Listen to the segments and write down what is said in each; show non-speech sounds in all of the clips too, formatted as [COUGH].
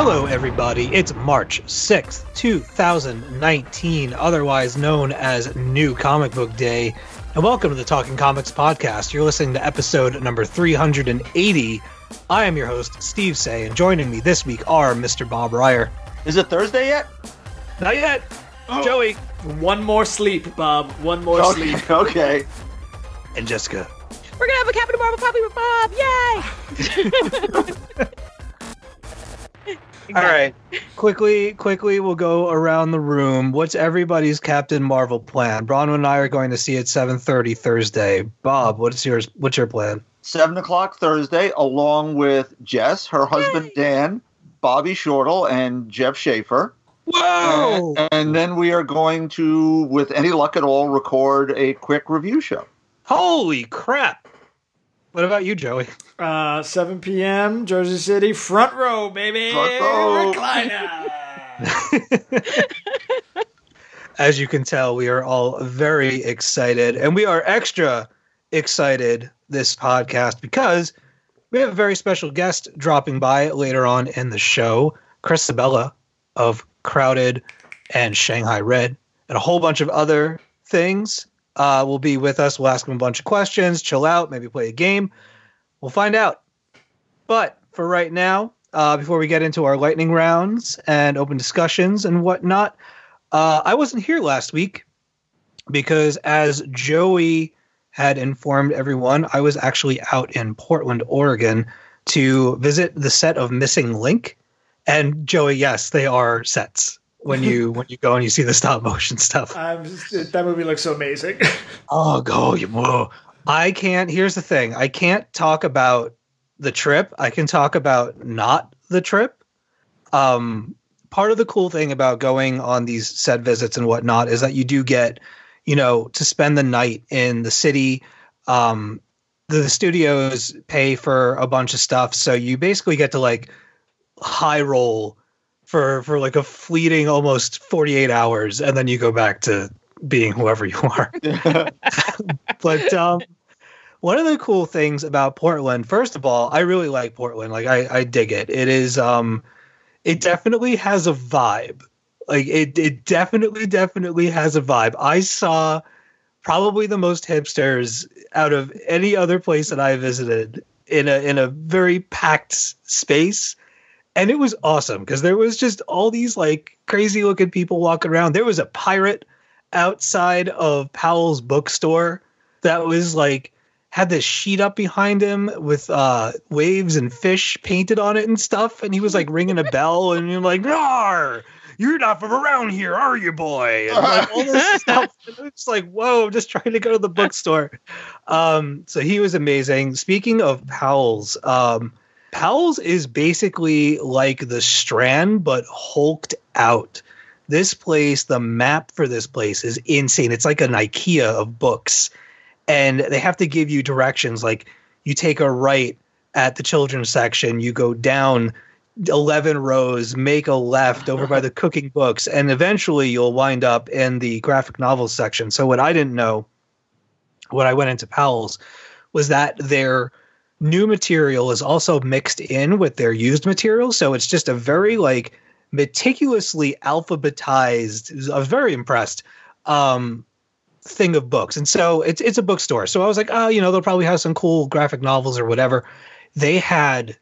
Hello, everybody. It's March 6th, 2019, otherwise known as New Comic Book Day. And welcome to the Talking Comics Podcast. You're listening to episode number 380. I am your host, Steve Seigh, and joining me this week are Mr. Bob Reyer. Is it Thursday yet? Not yet. Oh. Joey One more sleep, Bob. One more Okay, sleep. [LAUGHS] okay. and Jessica. We're gonna have a Captain Marvel puppy with Bob! Yay! [LAUGHS] [LAUGHS] All right. quickly, quickly, we'll go around the room. What's everybody's Captain Marvel plan? Bronwyn and I are going to see at 7:30 Thursday. Bob, what's yours? What's your plan? Seven o'clock Thursday, along with Jess, her husband Yay. Dan, Bobby Shortle, and Jeff Schaefer. Whoa! And, and then we are going to, with any luck at all, record a quick review show. Holy crap! What about you, Joey? Uh, 7 p.m. Jersey City, front row, baby. Front row. Recliner. [LAUGHS] As you can tell, we are all very excited, and we are extra excited this podcast because we have a very special guest dropping by later on in the show, Chris Sebela of Crowded and Shanghai Red, and a whole bunch of other things. Uh, will be with us. We'll ask him a bunch of questions, chill out, maybe play a game. We'll find out. But for right now, uh, before we get into our lightning rounds and open discussions and whatnot, uh, I wasn't here last week because, as Joey had informed everyone, I was actually out in Portland, Oregon to visit the set of Missing Link. And Joey, yes, they are sets when you [LAUGHS] when you go and you see the stop motion stuff. I'm just- that movie looks so amazing. [LAUGHS] Oh, go you whoa. I can't. Here's the thing. I can't talk about the trip. I can talk about not the trip. Um, part of the cool thing about going on these set visits and whatnot is that you do get, you know, to spend the night in the city. Um, the studios pay for a bunch of stuff, so you basically get to like high roll for for like a fleeting almost 48 hours and then you go back to being whoever you are [LAUGHS] [LAUGHS] but um, one of the cool things about Portland, first of all, I really like Portland. Like I, I dig it. It is um, it definitely has a vibe. Like it, it definitely, definitely has a vibe. I saw probably the most hipsters out of any other place that I visited in a in a very packed space. And it was awesome because there was just all these like crazy looking people walking around. There was a pirate outside of Powell's bookstore that was like had this sheet up behind him with uh waves and fish painted on it and stuff. And he was like ringing a bell and you're like Rawr! you're not from around here are you boy? And like all this [LAUGHS] stuff. And it was like whoa just trying to go to the bookstore. Um so he was amazing. Speaking of Powell's um Powell's is basically like the Strand but hulked out this place, the map for this place is insane. It's like an IKEA of books. And they have to give you directions like you take a right at the children's section, you go down 11 rows, make a left over by the [LAUGHS] cooking books, and eventually you'll wind up in the graphic novels section. So, what I didn't know when I went into Powell's was that their new material is also mixed in with their used material. So, it's just a very like meticulously alphabetized. I was very impressed. Um, thing of books, and so it's it's a bookstore. So I was like, oh, you know, they'll probably have some cool graphic novels or whatever. They had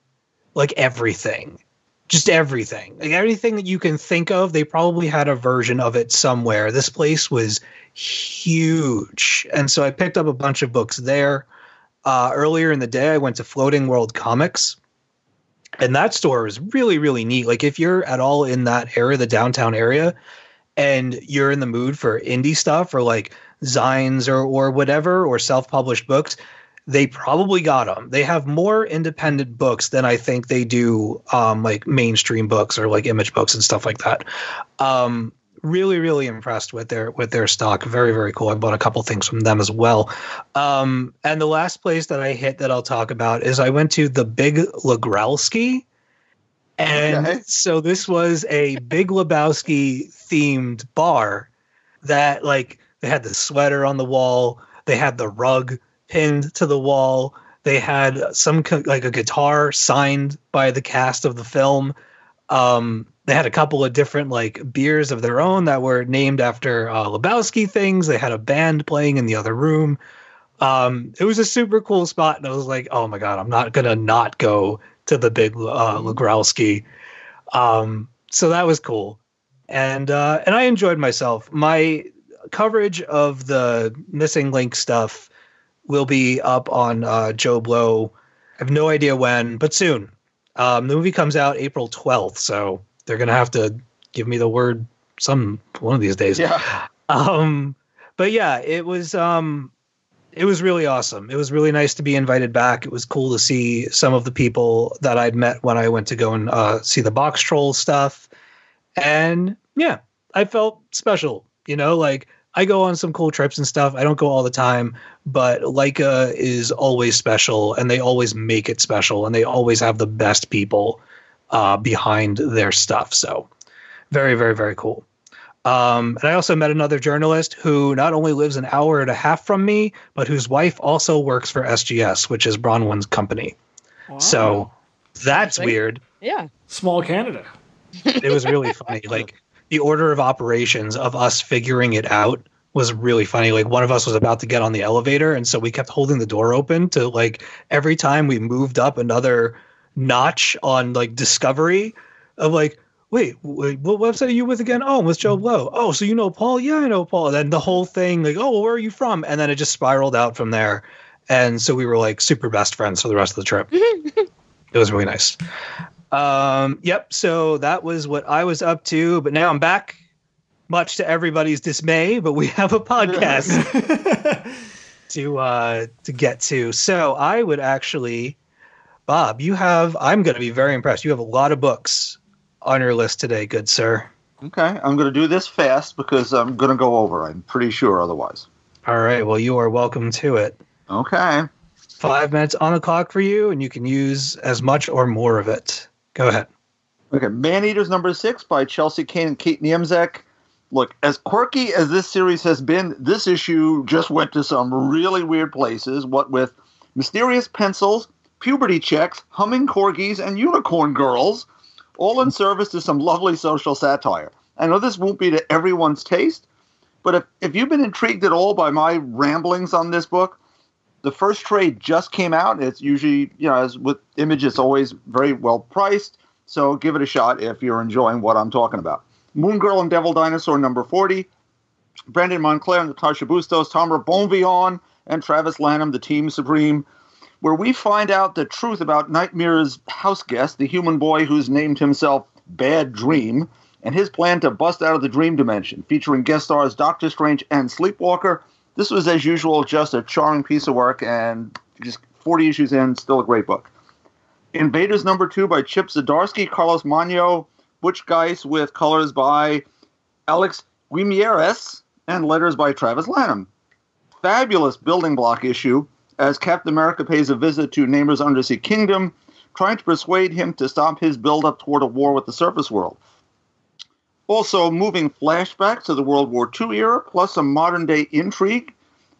like everything, just everything, like everything that you can think of. They probably had a version of it somewhere. This place was huge, and so I picked up a bunch of books there. Uh, earlier in the day, I went to Floating World Comics, and that store is really, really neat. Like, if you're at all in that area, the downtown area, and you're in the mood for indie stuff or like zines or, or whatever, or self published books, they probably got them. They have more independent books than I think they do, um, like mainstream books or like image books and stuff like that. Um, really, really impressed with their with their stock. Very, very cool. I bought a couple things from them as well. Um, and the last place that I hit that I'll talk about is I went to the Big Legrowlski. And Okay. so this was a Big Lebowski themed bar that like they had the sweater on the wall, they had the rug pinned to the wall, they had some like a guitar signed by the cast of the film. Um, they had a couple of different like beers of their own that were named after uh, Lebowski things. They had a band playing in the other room. Um, it was a super cool spot, and I was like, "Oh my god, I'm not gonna not go to the big uh, Legrowlski." Um, so that was cool, and uh, and I enjoyed myself. My coverage of the missing link stuff will be up on uh, JoBlo. I have no idea when, but soon. Um, the movie comes out April 12th, so they're gonna have to give me the word some one of these days. Yeah. Um, but yeah, it was um, it was really awesome. It was really nice to be invited back. It was cool to see some of the people that I'd met when I went to go and uh, see the box troll stuff, and yeah, I felt special. You know, like I go on some cool trips and stuff. I don't go all the time, but Laika is always special, and they always make it special, and they always have the best people uh, behind their stuff. So, very, very, very cool. Um, and I also met another journalist who not only lives an hour and a half from me, but whose wife also works for SGS, which is Bronwyn's company. So that's weird. Yeah. Small Canada. It was really funny. [LAUGHS] Like the order of operations of us figuring it out was really funny. Like one of us was about to get on the elevator, and so we kept holding the door open to like every time we moved up another notch on like discovery of like wait, wait what website are you with again? Oh with JoBlo. Oh so you know paul? Yeah i know paul. And then the whole thing like oh well, where are you from? And then it just spiraled out from there. And so we were like super best friends for the rest of the trip. [LAUGHS] It was really nice. Um yep so that was what i was up to. But now i'm back much to everybody's dismay but we have a podcast [LAUGHS] to uh to get to. So i would actually bob you have i'm going to be very impressed you have a lot of books on your list today good sir Okay, I'm going to do this fast because I'm going to go over. I'm pretty sure otherwise. all right well you are welcome to it Okay. five minutes on the clock for you and you can use as much or more of it go ahead Okay, Man Eaters number six by Chelsea Cain and Kate Niemczyk. Look, as quirky as this series has been, this issue just went to some really weird places. What with mysterious pencils, puberty checks, humming corgis, and unicorn girls, all in service to some lovely social satire. I know this won't be to everyone's taste, but if, if you've been intrigued at all by my ramblings on this book, the first trade just came out. It's usually, you know, as with Image, it's always very well priced. So give it a shot if you're enjoying what I'm talking about. Moon Girl and Devil Dinosaur number 40. Brandon Montclare and Natasha Bustos, Tamara Bonvillain, and Travis Lanham, the team supreme, where we find out the truth about Nightmare's house guest, the human boy who's named himself Bad Dream, and his plan to bust out of the dream dimension, featuring guest stars Doctor Strange and Sleepwalker. This was, as usual, just a charming piece of work, and just 40 issues in, still a great book. Invaders number two by Chip Zdarsky, Carlos Magno, Butch Guice with colors by Alex Guimarães and letters by Travis Lanham. Fabulous building block issue as Captain America pays a visit to Namor's undersea kingdom, trying to persuade him to stop his buildup toward a war with the surface world. Also, moving flashbacks to the World War II era, plus some modern day intrigue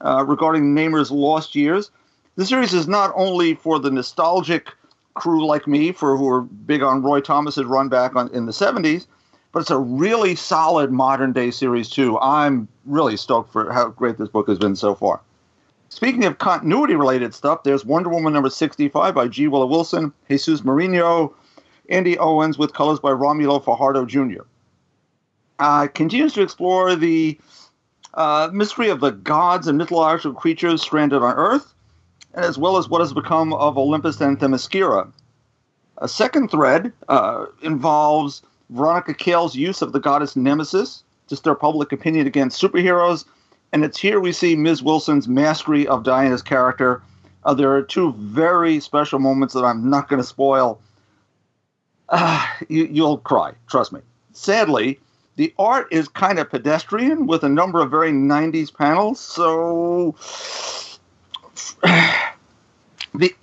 uh, regarding Namor's lost years. The series is not only for the nostalgic crew like me, for who are big on Roy Thomas's run back on, in the 70s, but it's a really solid modern day series too. I'm really stoked for how great this book has been so far. Speaking of continuity related stuff, there's Wonder Woman number 65 by G. Willow Wilson, Jesus Merino, Andy Owens with colors by Romulo Fajardo Jr. Uh, continues to explore the uh, mystery of the gods and mythological creatures stranded on Earth. as well as what has become of Olympus and Themyscira. A second thread uh, involves Veronica Cale's use of the goddess Nemesis to stir public opinion against superheroes, and it's here we see Ms. Wilson's mastery of Diana's character. Uh, there are two very special moments that I'm not going to spoil. Uh, you, you'll cry, trust me. Sadly, the art is kind of pedestrian with a number of very 90s panels, so [SIGHS] the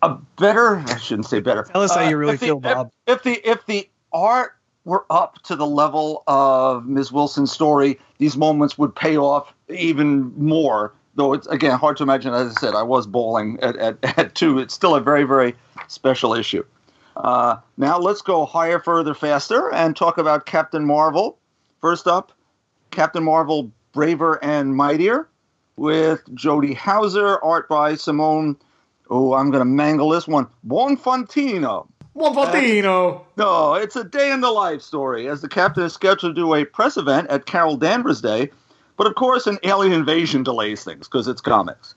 a better I shouldn't say better. Tell us how Uh, you really if the- feel, if- Bob. If, the if the art were up to the level of Ms. Wilson's story, these moments would pay off even more. Though it's again hard to imagine. As I said, I was bowling at, at, [LAUGHS] at two. It's still a very very special issue. Uh, now let's go higher, further, faster, and talk about Captain Marvel. First up, Captain Marvel Braver and Mightier with Jody Houser, art by Simone. Oh, I'm going to mangle this one. Buonfantino. One Valentino. Uh, no, it's a day in the life story as the captain is scheduled to do a press event at Carol Danvers Day, but of course, an alien invasion delays things because it's comics.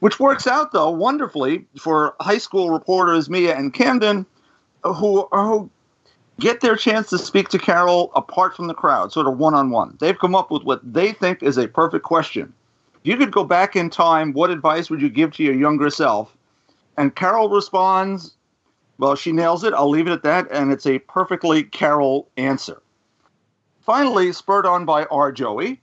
Which works out, though, wonderfully for high school reporters Mia and Camden, who, who get their chance to speak to Carol apart from the crowd, sort of one on one. They've come up with what they think is a perfect question. If you could go back in time, what advice would you give to your younger self? And Carol responds, well, she nails it. I'll leave it at that, and it's a perfectly Carol answer. Finally, spurred on by R. Joey,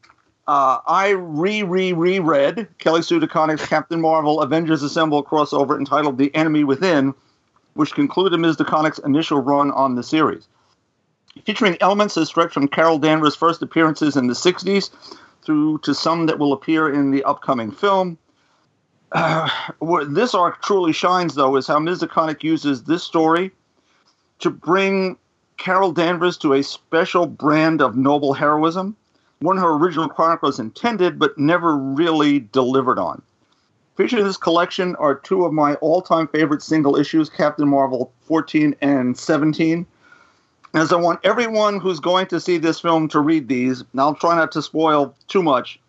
uh, I re re reread Kelly Sue DeConnick's Captain Marvel Avengers Assemble crossover entitled The Enemy Within, which concluded Ms. DeConnick's initial run on the series. Featuring elements that stretch from Carol Danvers' first appearances in the 60s through to some that will appear in the upcoming film. Uh, [SIGHS] where this arc truly shines, though, is how Ms. DeConnick uses this story to bring Carol Danvers to a special brand of noble heroism, one her original chronicles intended but never really delivered on. Featured in this collection are two of my all-time favorite single issues, Captain Marvel 14 and 17. As I want everyone who's going to see this film to read these, and I'll try not to spoil too much,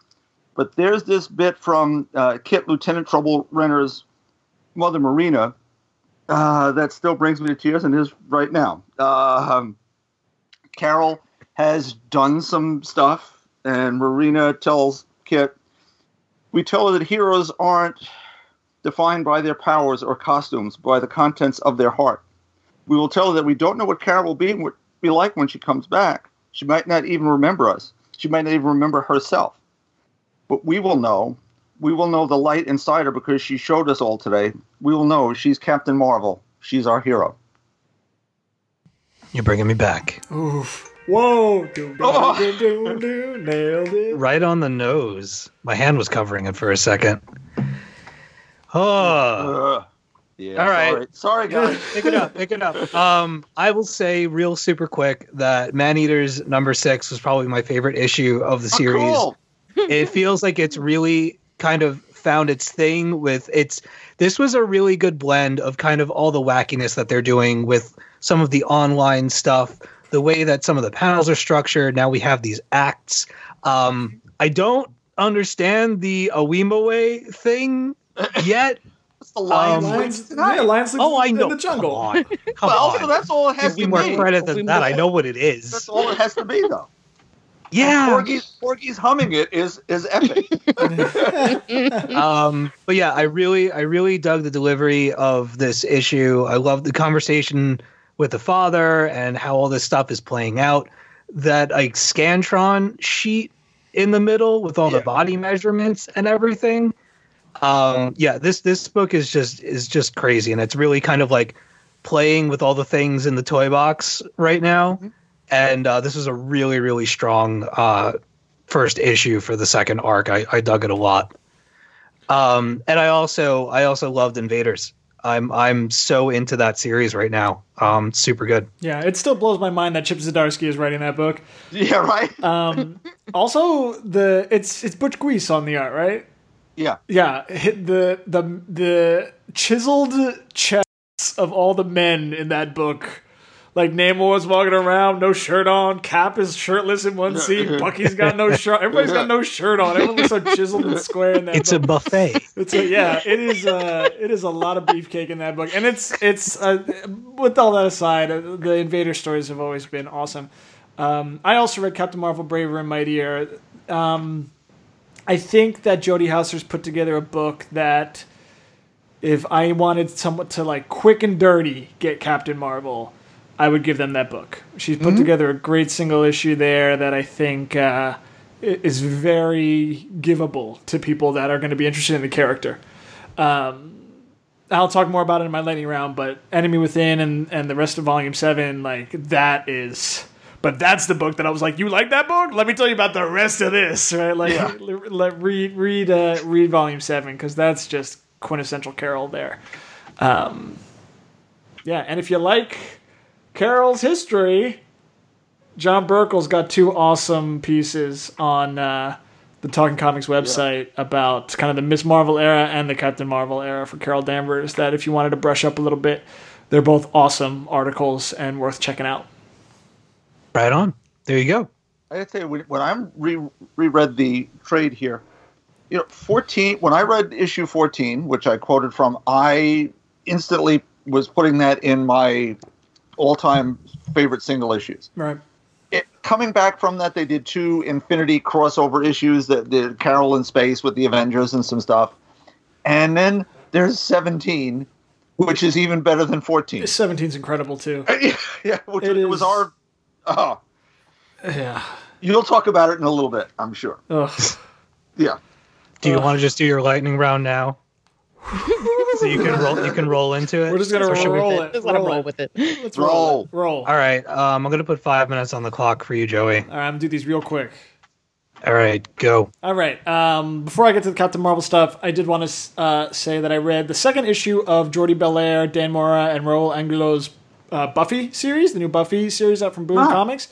but there's this bit from uh, Kit Lieutenant Trouble Renner's mother, Marina, uh, that still brings me to tears and is right now. Um, Carol has done some stuff, and Marina tells Kit, We tell her that heroes aren't defined by their powers or costumes, by the contents of their heart. We will tell her that we don't know what Carol will be, be like when she comes back. She might not even remember us. She might not even remember herself. But we will know. We will know the light inside her because she showed us all today. We will know she's Captain Marvel. She's our hero. You're bringing me back. Oof. Whoa. Doom, doom, Oh. doom, doom, doom. Nailed it. Right on the nose. My hand was covering it for a second. Oh, Ugh. yeah. All right. Sorry, sorry guys. [LAUGHS] pick it up, pick it up. Um, I will say real super quick that Man Eaters number six was probably my favorite issue of the Oh, series. cool. It [LAUGHS] feels like it's really kind of found its thing with its this was a really good blend of kind of all the wackiness that they're doing with some of the online stuff the way that some of the panels are structured now we have these acts um i don't understand the awima way thing [LAUGHS] yet It's the Lions Um, League Lions, tonight. yeah, Lions oh i in know the jungle. come on, come well, on. that's all it has give me to more credit than that i know what it is. That's all it has to be, though. Yeah. Porgy's, Porgy's humming it is is epic. [LAUGHS] [LAUGHS] um but yeah i really i really dug the delivery of this issue. I love the conversation with the father and how all this stuff is playing out. That like scantron sheet in the middle with all Yeah. the body measurements and everything. Um yeah this this book is just is just crazy. And it's really kind of like playing with all the things in the toy box right now and uh, this is a really really strong uh first issue for the second arc i, I dug it a lot um, and I also I also loved Invaders. I'm I'm so into that series right now. Um, super good. Yeah, it still blows my mind that Chip Zdarsky is writing that book. yeah, right. [LAUGHS] Um, also, the it's it's Butch Guice on the art, right? yeah. Yeah, hit the the the chiseled chests of all the men in that book Like Namor was walking around, no shirt on. Cap is shirtless in one scene. [LAUGHS] Bucky's got no shirt. Everybody's got no shirt on. Everyone looks so chiseled and square in that. It's a buffet. [LAUGHS] It's a, yeah, it is. Uh, it is a lot of beefcake in that book, and it's it's. Uh, with all that aside, uh, the Invader stories have always been awesome. Um, I also read Captain Marvel: Braver and Mightier. Um, I think that Jody Houser's put together a book that, if I wanted someone to like quick and dirty get Captain Marvel, I would give them that book. She's put together a great single issue there that I think uh, is very givable to people that are going to be interested in the character. Um, I'll talk more about it in my lightning round, but Enemy Within and, and the rest of Volume 7, like, that is. But that's the book that I was like, you like that book? Let me tell you about the rest of this, right? Like, let, let- read read uh, read Volume Seven because that's just quintessential Carol there. Um, yeah, and if you like Carol's history, John Burkle's got two awesome pieces on uh, the Talking Comics website about kind of the Miss Marvel era and the Captain Marvel era for Carol Danvers. That if you wanted to brush up a little bit, they're both awesome articles and worth checking out. Right on. There you go. I gotta tell you, when, when I re- reread the trade here, you know, 14, when I read issue 14, which I quoted from, I instantly was putting that in my all time favorite single issues. Right. It, coming back from that, they did two Infinity crossover issues that did Carol in space with the Avengers and some stuff. And then there's 17, which is even better than 14. 17's incredible too. [LAUGHS] yeah, which It was is- our. Oh, Yeah. you'll talk about it in a little bit, I'm sure. Ugh. Yeah. Do you want to just do your lightning round now? So you can roll. You can roll into it. We're just gonna Or roll it. Just let him Roll roll it. with it. [LAUGHS] Let's Roll. roll. it. Roll. All right. Um, I'm gonna put five minutes on the clock for you, Joey. All right, I'm gonna do these real quick. All right, go. All right. Um, before I get to the Captain Marvel stuff, I did want to uh, say that I read the second issue of Jordie Bellaire, Dan Mora, and Raul Angulo's uh, Buffy series, the new Buffy series out from Boom Comics.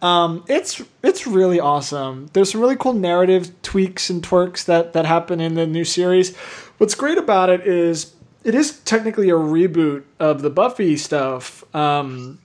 Um, it's it's really awesome. There's some really cool narrative tweaks and twerks that that happen in the new series. What's great about it is it is technically a reboot of the Buffy stuff. Um,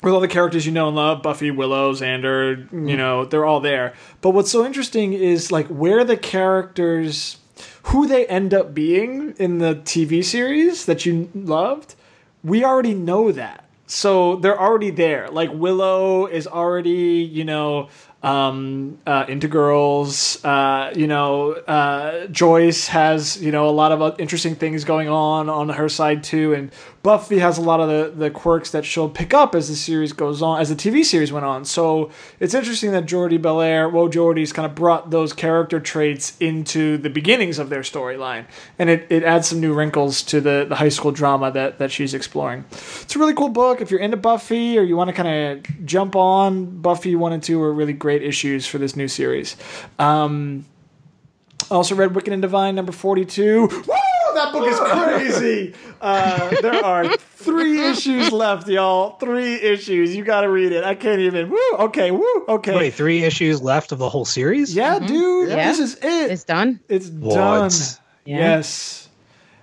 with all the characters you know and love Buffy, Willow, Xander, you know, they're all there. But what's so interesting is like where the characters who they end up being in the TV series that you loved, we already know that. So they're already there. Like Willow is already, you know, um, uh, into girls. Uh, you know, uh, Joyce has, you know, a lot of uh, interesting things going on on her side too. And Buffy has a lot of the, the quirks that she'll pick up as the series goes on, as the TV series went on. So it's interesting that Jordie Bellaire, Woe Jordie's kind of brought those character traits into the beginnings of their storyline. And it, it adds some new wrinkles to the, the high school drama that, that she's exploring. It's a really cool book. If you're into Buffy or you want to kind of jump on, Buffy 1 and 2 are really great issues for this new series. Um, I also read Wicked and Divine number 42. Woo! That book is crazy. [LAUGHS] Uh, there are three [LAUGHS] issues left, y'all. Three issues. You got to read it. I can't even. Woo! Okay, woo! Okay. Wait, three issues left of the whole series? Yeah, dude. Yeah. This is it. It's done. It's What? done. Yeah. Yes.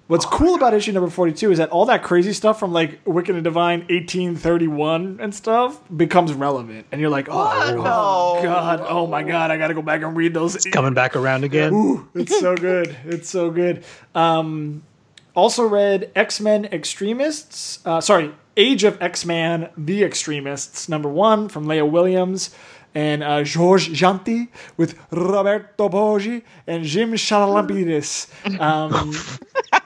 What's cool about issue number 42 is that all that crazy stuff from like Wicked and Divine 1831 and stuff becomes relevant. And you're like, oh, oh, No. God. Oh my God. I got to go back and read those. It's coming back around again. Ooh, it's so good. It's so good. Um, also read X Men Extremists. Uh, sorry, Age of X Men: The Extremists, number one from Leah Williams and uh, Georges Jeanty with Roberto Poggi and Jim Charalampidis. Um, [LAUGHS]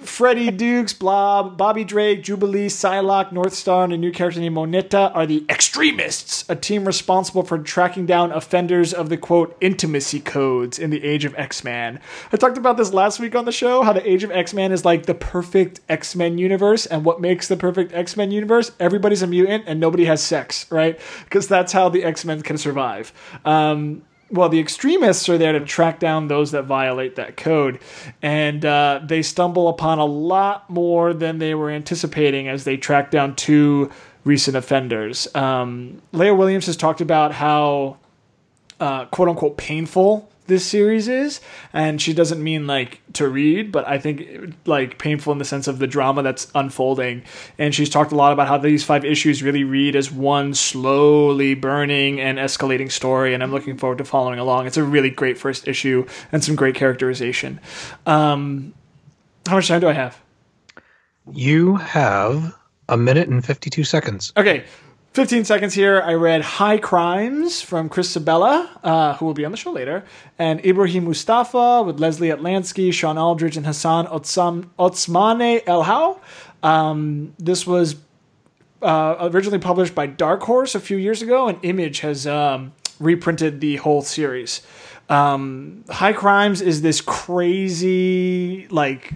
Freddie Dukes, Blob, Bobby Drake, Jubilee, Psylocke, Northstar, and a new character named Moneta are the extremists, a team responsible for tracking down offenders of the quote intimacy codes in the Age of X Men. I talked about this last week on the show how the Age of X Men is like the perfect X Men universe, and what makes the perfect X Men universe? Everybody's a mutant and nobody has sex, right? Because that's how the X Men can survive. Um, well, the extremists are there to track down those that violate that code. And uh, they stumble upon a lot more than they were anticipating as they track down two recent offenders. Um, Leah Williams has talked about how, uh, quote unquote, painful this series is, and she doesn't mean like to read, but I think like painful in the sense of the drama that's unfolding. And she's talked a lot about how these five issues really read as one slowly burning and escalating story, and I'm looking forward to following along. It's a really great first issue and some great characterization. Um, how much time do I have? You have a minute and 52 seconds. Okay, 15 seconds here. I read High Crimes from Chris Sebela, uh, who will be on the show later, and Ibrahim Moustafa with Leslie Atlansky, Sean Aldridge, and Hassan Otsam- Otsmane Elhaou. Um, this was uh, originally published by Dark Horse a few years ago, and Image has um, reprinted the whole series. Um, High Crimes is this crazy, like,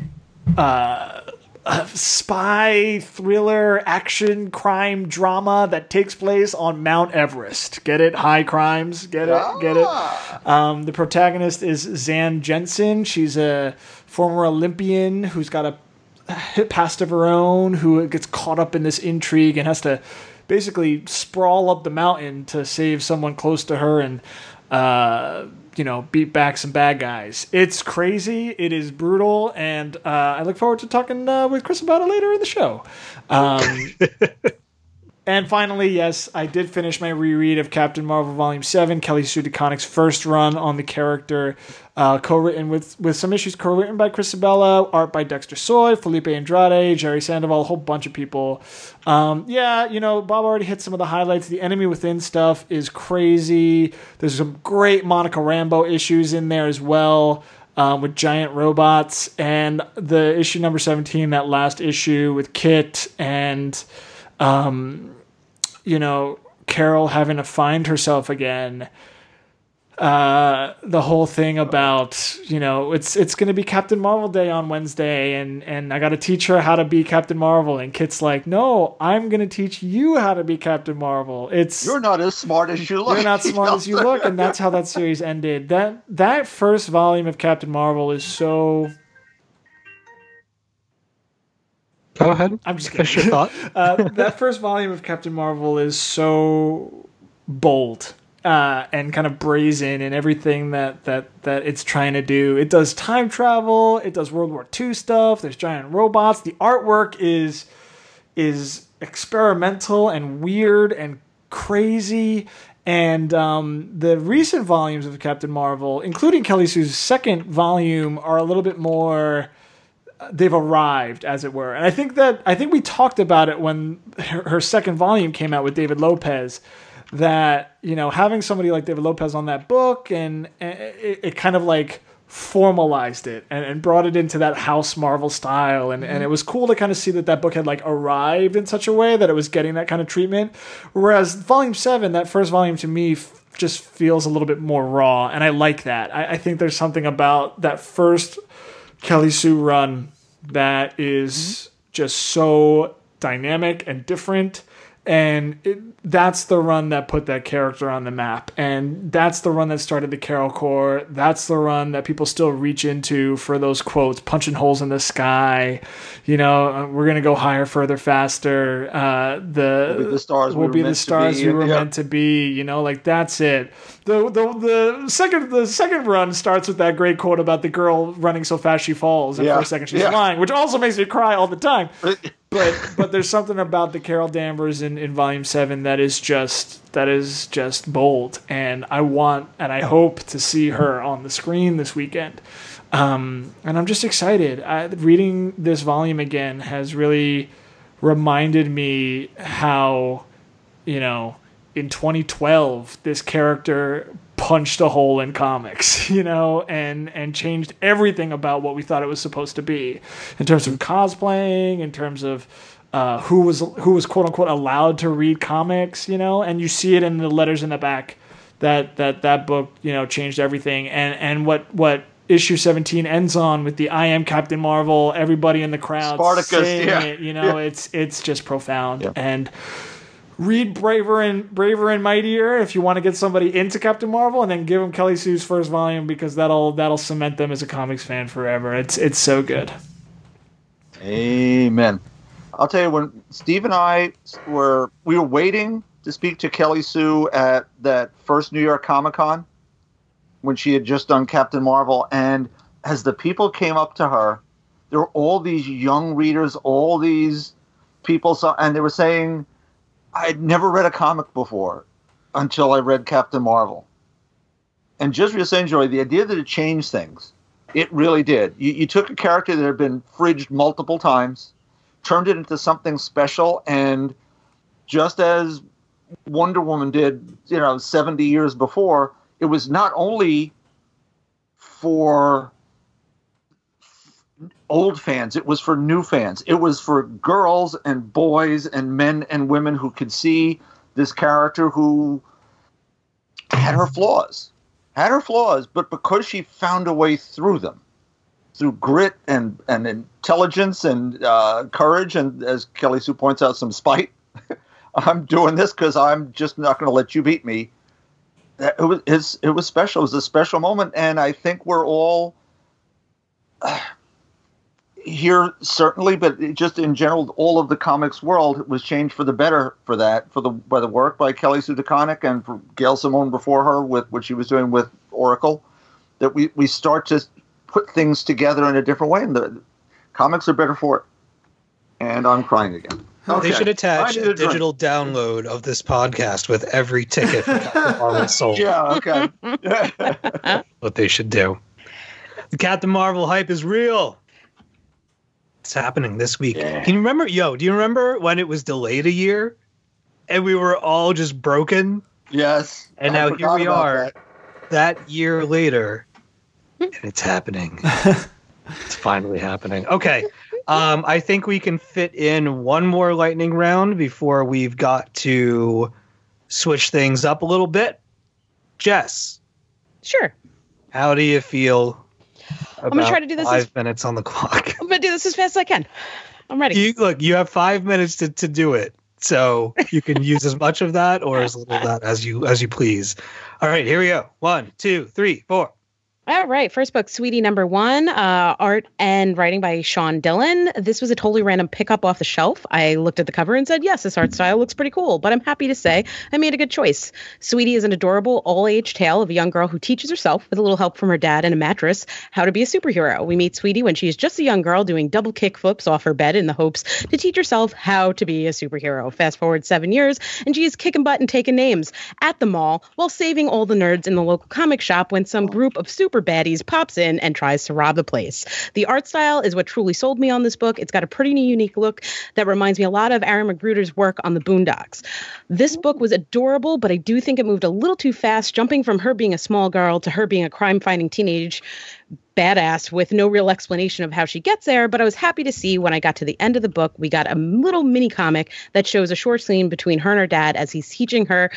uh, a spy thriller action crime drama that takes place on Mount Everest. Get it? High crimes. Get it? Get it? Um, the protagonist is Zan Jensen. She's a former Olympian who's got a past of her own who gets caught up in this intrigue and has to basically sprawl up the mountain to save someone close to her and uh, you know beat back some bad guys. It's crazy. It is brutal, and uh, I look forward to talking uh, with Chris about it later in the show. Um, [LAUGHS] and finally, yes, I did finish my reread of Captain Marvel Volume Seven, Kelly Sue DeConnick's first run on the character, uh, co-written with with some issues co-written by Chris Sebela, art by Dexter Soy, Filipe Andrade, Jerry Sandoval, a whole bunch of people. Um, yeah, you know, Bob already hit some of the highlights. The Enemy Within stuff is crazy. There's some great Monica Rambeau issues in there as well. Um, with giant robots and the issue number 17 that last issue with kit and um, you know, Carol having to find herself again. Uh, the whole thing about you know it's it's going to be Captain Marvel Day on Wednesday, and and I got to teach her how to be Captain Marvel, and Kit's like, no, I'm going to teach you how to be Captain Marvel. It's You're not as smart as you look. you're not [LAUGHS] smart as you look, and that's how that series ended. That that first volume of Captain Marvel is so. Go ahead. I'm just Finish your kidding. thought. [LAUGHS] uh, that first volume of Captain Marvel is so bold uh, and kind of brazen in everything that, that that it's trying to do. It does time travel. It does World War II stuff. There's giant robots. The artwork is is experimental and weird and crazy. And um, the recent volumes of Captain Marvel, including Kelly Sue's second volume, are a little bit more they've arrived as it were. And i think that i think we talked about it when her, her second volume came out with david lopez that you know having somebody like david lopez on that book and, and it, it kind of like formalized it and, and brought it into that house marvel style. And, and it was cool to kind of see that that book had like arrived in such a way that it was getting that kind of treatment. Whereas volume 7 that first volume to me f- just feels a little bit more raw. And i like that. I, I think there's something about that first Kelly Sue run that is just so dynamic and different. And it, that's the run that put that character on the map. And that's the run that started the Carol Corps. That's the run that people still reach into for those quotes punching holes in the sky. You know, uh, we're going to go higher, further, faster. Uh, the, We'll the stars we we'll were be the stars be, we were yeah. meant to be. You know, like that's it. The, the the second the second run starts with that great quote about the girl running so fast she falls, and Yeah. for a second she's Yeah. flying, which also makes me cry all the time. [LAUGHS] But but there's something about the Carol Danvers in, in Volume Seven that is just that is just bold, and I want and I hope to see her on the screen this weekend. Um, and I'm just excited. I, reading this volume again has really reminded me how you know, in 2012, this character punched a hole in comics, [LAUGHS] you know, and and changed everything about what we thought it was supposed to be, in terms of cosplaying, in terms of uh, who was who was quote unquote allowed to read comics, you know, and you see it in the letters in the back that that that book, you know, changed everything, and and what what. Issue 17 ends on with the I am Captain Marvel, everybody in the crowd Spartacus, saying yeah. it, you know, it's it's just profound. Yeah. And read Braver and Braver and Mightier if you want to get somebody into Captain Marvel, and then give them Kelly Sue's first volume because that'll that'll cement them as a comics fan forever. It's it's so good. Amen. I'll tell you when Steve and I were we were waiting to speak to Kelly Sue at that first New York Comic Con. when she had just done Captain Marvel. And as the people came up to her, there were all these young readers, all these people, so, and they were saying, I'd never read a comic before until I read Captain Marvel. And just for Joy, the idea that it changed things, it really did. You, you took a character that had been fridged multiple times, turned it into something special, and just as Wonder Woman did, you know, 70 years before, it was not only for old fans, it was for new fans. It was for girls and boys and men and women who could see this character who had her flaws, had her flaws, but because she found a way through them, through grit and, and intelligence and uh, courage, and as Kelly Sue points out, some spite. [LAUGHS] I'm doing this because I'm just not going to let you beat me. It was it was special. It was a special moment, and I think we're all here certainly, but just in general, all of the comics world was changed for the better for that for the by the work by Kelly Sue DeConnick and for Gail Simone before her with what she was doing with Oracle. That we we start to put things together in a different way, and the comics are better for it. And I'm crying again. They should attach I a a drink. digital download of this podcast with every ticket for Captain [LAUGHS] Marvel sold. Yeah. Okay. What they should do. The Captain Marvel hype is real. It's happening this week. Yeah. Can you remember, yo? Do you remember when it was delayed a year, and we were all just broken? yes. And I now here we are. that. That year later, and it's happening. [LAUGHS] it's finally happening. Okay. Um, I think we can fit in one more lightning round before we've got to switch things up a little bit. Jess, Sure. how do you feel? Gonna try to do this Five as- minutes on the clock. I'm gonna do this as fast as I can. I'm ready. You look. You have five minutes to, to do it, so you can use as much of that or as little of that as you as you please. All right, here we go. One, two, three, four. All right, first book, Sweetie Number One, uh, art and writing by Sean Dillon. This was a totally random pickup off the shelf. I looked at the cover and said, "Yes, this art style looks pretty cool." But I'm happy to say I made a good choice. Sweetie is an adorable all-age tale of a young girl who teaches herself, with a little help from her dad and a mattress, how to be a superhero. We meet Sweetie when she is just a young girl doing double kick flips off her bed in the hopes to teach herself how to be a superhero. Fast forward seven years, and she is kicking butt and taking names at the mall while saving all the nerds in the local comic shop when some group of super baddies pops in and tries to rob the place. The art style is what truly sold me on this book. It's got a pretty unique look that reminds me a lot of Aaron McGruder's work on the Boondocks. This book was adorable, but I do think it moved a little too fast, jumping from her being a small girl to her being a crime fighting teenage badass with no real explanation of how she gets there. But I was happy to see when I got to the end of the book, we got a little mini comic that shows a short scene between her and her dad as he's teaching her.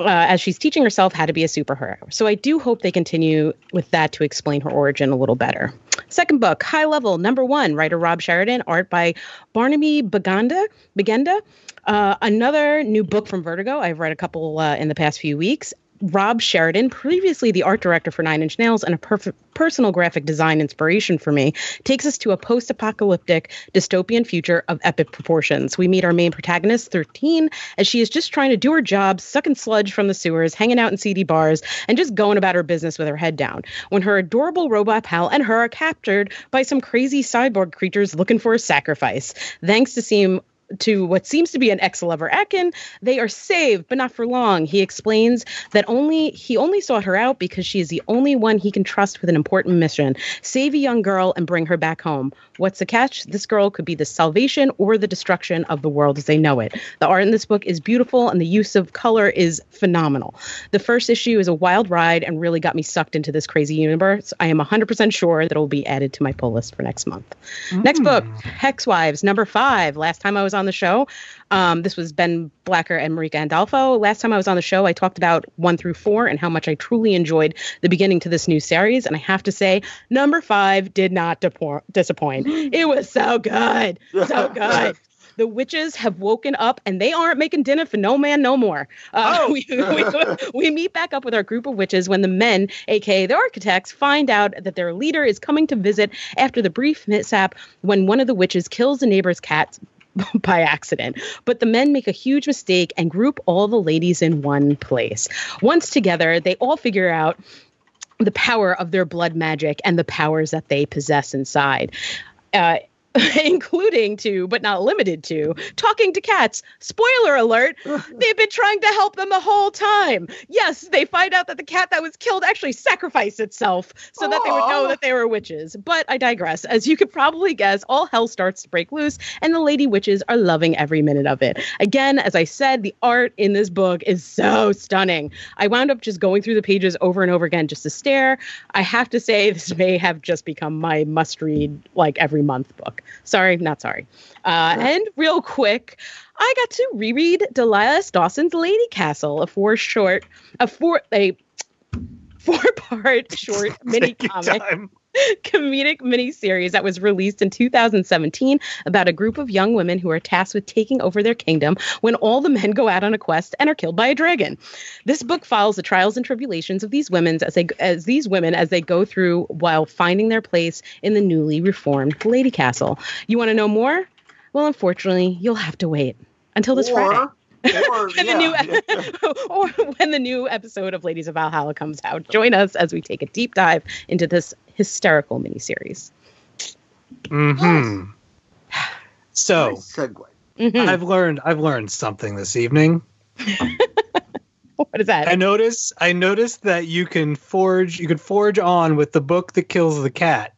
Uh, as she's teaching herself how to be a superhero. So I do hope they continue with that to explain her origin a little better. Second book, High Level, number one, writer Rob Sheridan, art by Barnaby Baganda. Bagenda. Uh, another new book from Vertigo. I've read a couple uh, in the past few weeks. Rob Sheridan, previously the art director for Nine Inch Nails and a perf- personal graphic design inspiration for me, takes us to a post apocalyptic dystopian future of epic proportions. We meet our main protagonist, 13, as she is just trying to do her job, sucking sludge from the sewers, hanging out in seedy bars, and just going about her business with her head down. When her adorable robot pal and her are captured by some crazy cyborg creatures looking for a sacrifice. Thanks to seem to what seems to be an ex-lover Ekin, they are saved, but not for long. He explains that only he only sought her out because she is the only one he can trust with an important mission: save a young girl and bring her back home. What's the catch? This girl could be the salvation or the destruction of the world as they know it. The art in this book is beautiful, and the use of color is phenomenal. The first issue is a wild ride and really got me sucked into this crazy universe. I am 100% sure that it will be added to my pull list for next month. Next book, mm. Hexwives, number five. Last time I was on the show, um, this was Ben Blacker and Mirka Andolfo. Last time I was on the show, I talked about one through four and how much I truly enjoyed the beginning to this new series. And I have to say, number five did not depo- disappoint. [GASPS] It was so good. So [LAUGHS] good. The witches have woken up and they aren't making dinner for no man no more. Uh, [LAUGHS] we, we, we meet back up with our group of witches when the men, aka the architects, find out that their leader is coming to visit after the brief mishap when one of the witches kills the neighbor's cat [LAUGHS] by accident. But the men make a huge mistake and group all the ladies in one place. Once together, they all figure out the power of their blood magic and the powers that they possess inside. Uh, [LAUGHS] including to, but not limited to, talking to cats. Spoiler alert, [LAUGHS] they've been trying to help them the whole time. Yes, they find out that the cat that was killed actually sacrificed itself so that they would know that they were witches. But I digress. As you could probably guess, all hell starts to break loose, and the lady witches are loving every minute of it. Again, as I said, the art in this book is so stunning. I wound up just going through the pages over and over again just to stare. I have to say, this may have just become my must read like every month book. Sorry, not sorry. Uh, and real quick, I got to reread Delilah S. Dawson's Ladycastle, a four short, a four, a four part [LAUGHS] short mini comic. [LAUGHS] comedic miniseries that was released in 2017 about a group of young women who are tasked with taking over their kingdom when all the men go out on a quest and are killed by a dragon. This book follows the trials and tribulations of these women as they as these women as they go through while finding their place in the newly reformed Ladycastle. You want to know more? Well, unfortunately, you'll have to wait until this Friday. or, [LAUGHS] or When yeah, new [LAUGHS] or when the new episode of Ladies of Valhalla comes out, join us as we take a deep dive into this hysterical miniseries. Mm hmm So nice segue. Mhm. I've learned I've learned something this evening. [LAUGHS] what is that? I notice I noticed that you can forge you can forge on with the book that kills the cat.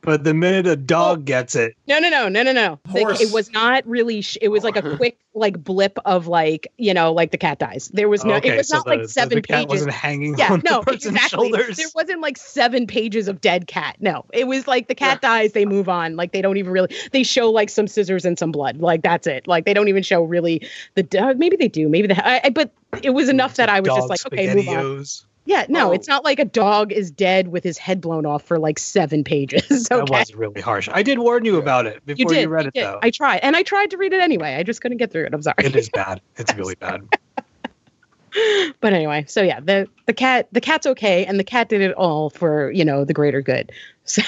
But the minute a dog gets it, no, no, no, no, no, no. The- Horse. it was not really. Sh- it was like a [LAUGHS] quick, like blip of like you know, like the cat dies. There was no. okay, it was so not the- like so seven the cat pages. wasn't hanging Yeah, on no, the [LAUGHS] person's exactly. shoulders. There wasn't like seven pages of dead cat. No, it was like the cat dies, they move on. Like they don't even really. They show like some scissors and some blood. Like that's it. Like they don't even show really the. Uh, maybe they do. Maybe the. I, I, but it was enough that I was just like, okay, move on. SpaghettiOs. Yeah, no, Oh. it's not like a dog is dead with his head blown off for like seven pages. [LAUGHS] That Okay. was really harsh. I did warn you about it before you, did. read you it did. though. I tried, and I tried to read it anyway. I just couldn't get through it. I'm sorry. It is bad. [LAUGHS] It's really bad. [LAUGHS] but anyway, so yeah, the the cat the cat's okay, and the cat did it all for you know the greater good. So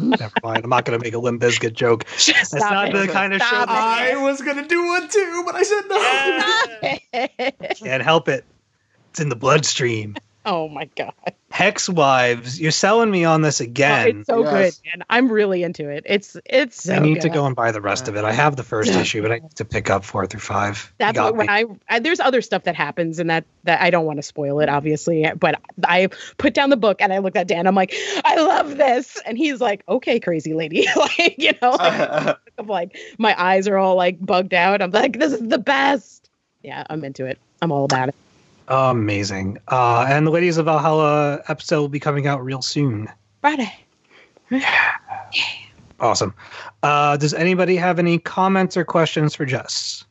Never mind. I'm not going to make a Limp Bizkit joke. just That's not it. the kind of show Stop that I was gonna do one too, but I said no. it. can't help it. It's in the bloodstream. oh my god, Hex Wives, you're selling me on this Oh, again. it's so Yes. good, man. I'm really into it. It's it's so I need good. to go and buy the rest of it. I have the first issue, but I need to pick up four through five. You That's what when. I, I there's other stuff that happens and that that I don't want to spoil it obviously but I put down the book and I looked at Dan I'm like I love this and he's like okay crazy lady [LAUGHS] like you know like, [LAUGHS] I'm like my eyes are all like bugged out I'm like this is the best yeah I'm into it I'm all about it Amazing. Uh, and the Ladies of Valhalla episode will be coming out real soon. Friday Yeah. Awesome. Uh, does anybody have any comments or questions for Jess?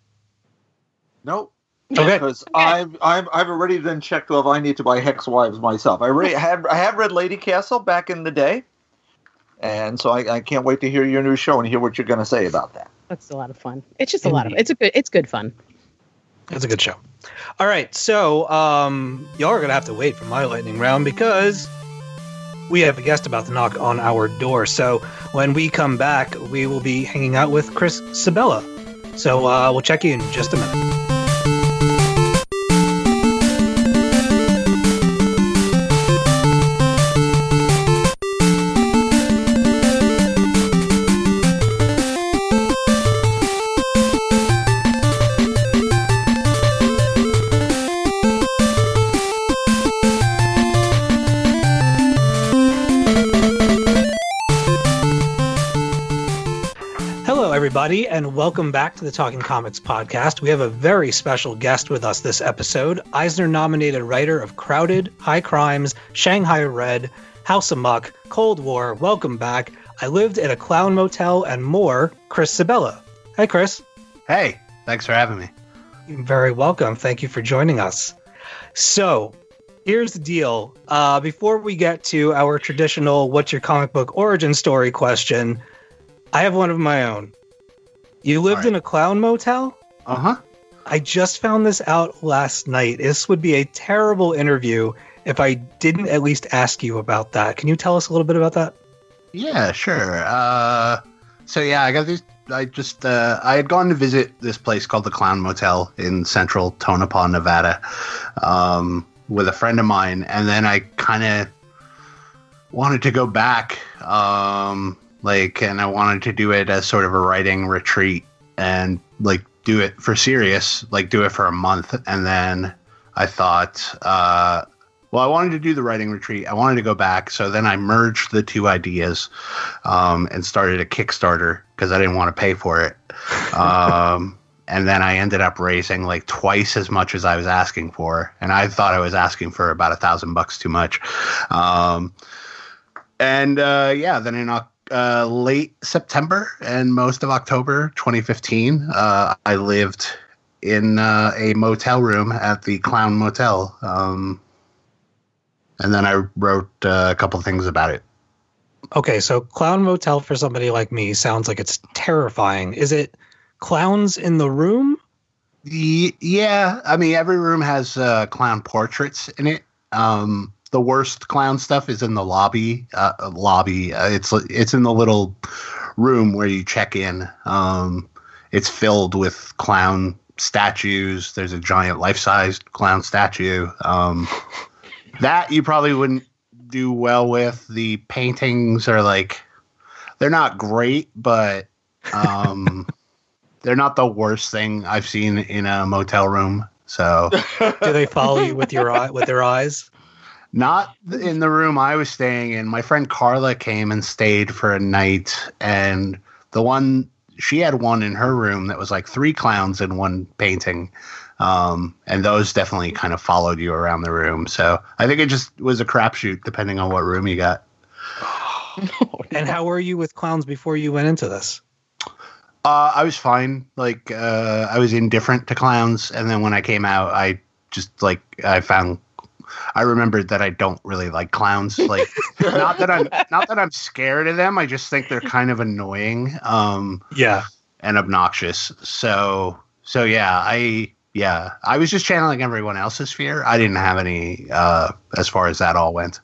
Nope. Okay. [LAUGHS] Because I've, I've I've already then checked if I need to buy Hex Wives myself. I already have I have read Ladycastle back in the day, and so I, I can't wait to hear your new show and hear what you're going to say about that. that's a lot of fun it's just a lot of it's a good it's good fun It's a good show. All right, so um, y'all are gonna have to wait for my lightning round because we have a guest about to knock on our door. So when we come back, we will be hanging out with Chris Sebela. So uh, we'll check you in just a minute. Everybody, and welcome back to the Talking Comics podcast. We have a very special guest with us this episode Eisner nominated writer of Crowded, High Crimes, Shanghai Red, House of Muck, Cold War. Welcome back. I lived at a clown motel and more, Chris Sebela. Hey, Chris. Hey, thanks for having me. You're very welcome. Thank you for joining us. So, here's the deal. Uh, before we get to our traditional "What's your comic book origin story?" question, I have one of my own. You lived right. in a clown motel? Uh huh. I just found this out last night. This would be a terrible interview if I didn't at least ask you about that. Can you tell us a little bit about that? Yeah, sure. Uh, so yeah, I got these. I just uh, I had gone to visit this place called the Clown Motel in central Tonopah, Nevada. Um, with a friend of mine, and then I kind of wanted to go back, um, like, and I wanted to do it as sort of a writing retreat and like do it for serious, like do it for a month, and then I thought, uh, well, I wanted to do the writing retreat. I wanted to go back, so then I merged the two ideas um, and started a Kickstarter because I didn't want to pay for it. [LAUGHS] Um, and then I ended up raising like twice as much as I was asking for, and I thought I was asking for about a thousand bucks too much. Um, and uh, yeah, then in Oc- uh, late September and most of October 2015, uh, I lived in uh, a motel room at the Clown Motel. Um, and then I wrote uh, a couple things about it. Okay, so Clown Motel for somebody like me sounds like it's terrifying. Is it clowns in the room? Yeah, I mean every room has uh, clown portraits in it. Um, the worst clown stuff is in the lobby. Uh, lobby. Uh, it's it's in the little room where you check in. Um, it's filled with clown statues. There's a giant life-sized clown statue. Um, that you probably wouldn't do well with. The paintings are like they're not great, but um, [LAUGHS] they're not the worst thing I've seen in a motel room. So [LAUGHS] Do they follow you with your eye with their eyes? Not in the room I was staying in. My friend Carla came and stayed for a night, and the one she had one in her room that was like three clowns in one painting. Um, and those definitely kind of followed you around the room. So I think it just was a crapshoot depending on what room you got. [LAUGHS] And how were you with clowns before you went into this? Uh, I was fine. Like uh, I was indifferent to clowns, and then when I came out, I just like I found I remembered that I don't really like clowns. Like [LAUGHS] not that I'm not that I'm scared of them. I just think they're kind of annoying um, Yeah. and obnoxious. So so yeah, I yeah I was just channeling everyone else's fear. I didn't have any uh, as far as that all went.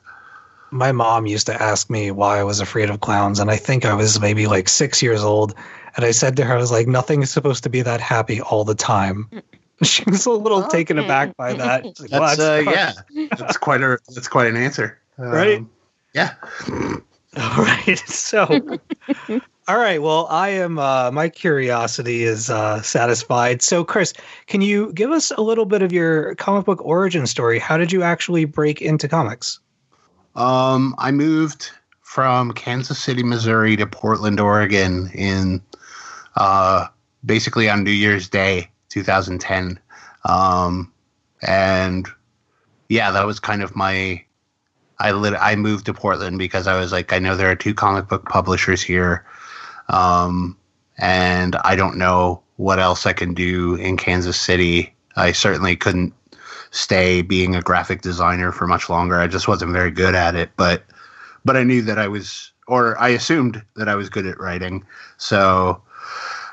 My mom used to ask me why I was afraid of clowns, and I think I was maybe like six years old. And I said to her, I was like, nothing is supposed to be that happy all the time. [LAUGHS] She was a little taken aback by that. [LAUGHS] She's like, "Well, That's uh, yeah, [LAUGHS] that's quite a that's quite an answer. Um, Right? Yeah. All right. So, all right. Well, I am, uh, my curiosity is uh, satisfied. So, Chris, can you give us a little bit of your comic book origin story? How did you actually break into comics? Um, I moved from Kansas City, Missouri to Portland, Oregon in uh, basically on New Year's Day, 2010. Um, and yeah, that was kind of my. I lit, I moved to Portland because I was like, I know there are two comic book publishers here, um, and I don't know what else I can do in Kansas City. I certainly couldn't stay being a graphic designer for much longer. I just wasn't very good at it, but but I knew that I was or I assumed that I was good at writing. So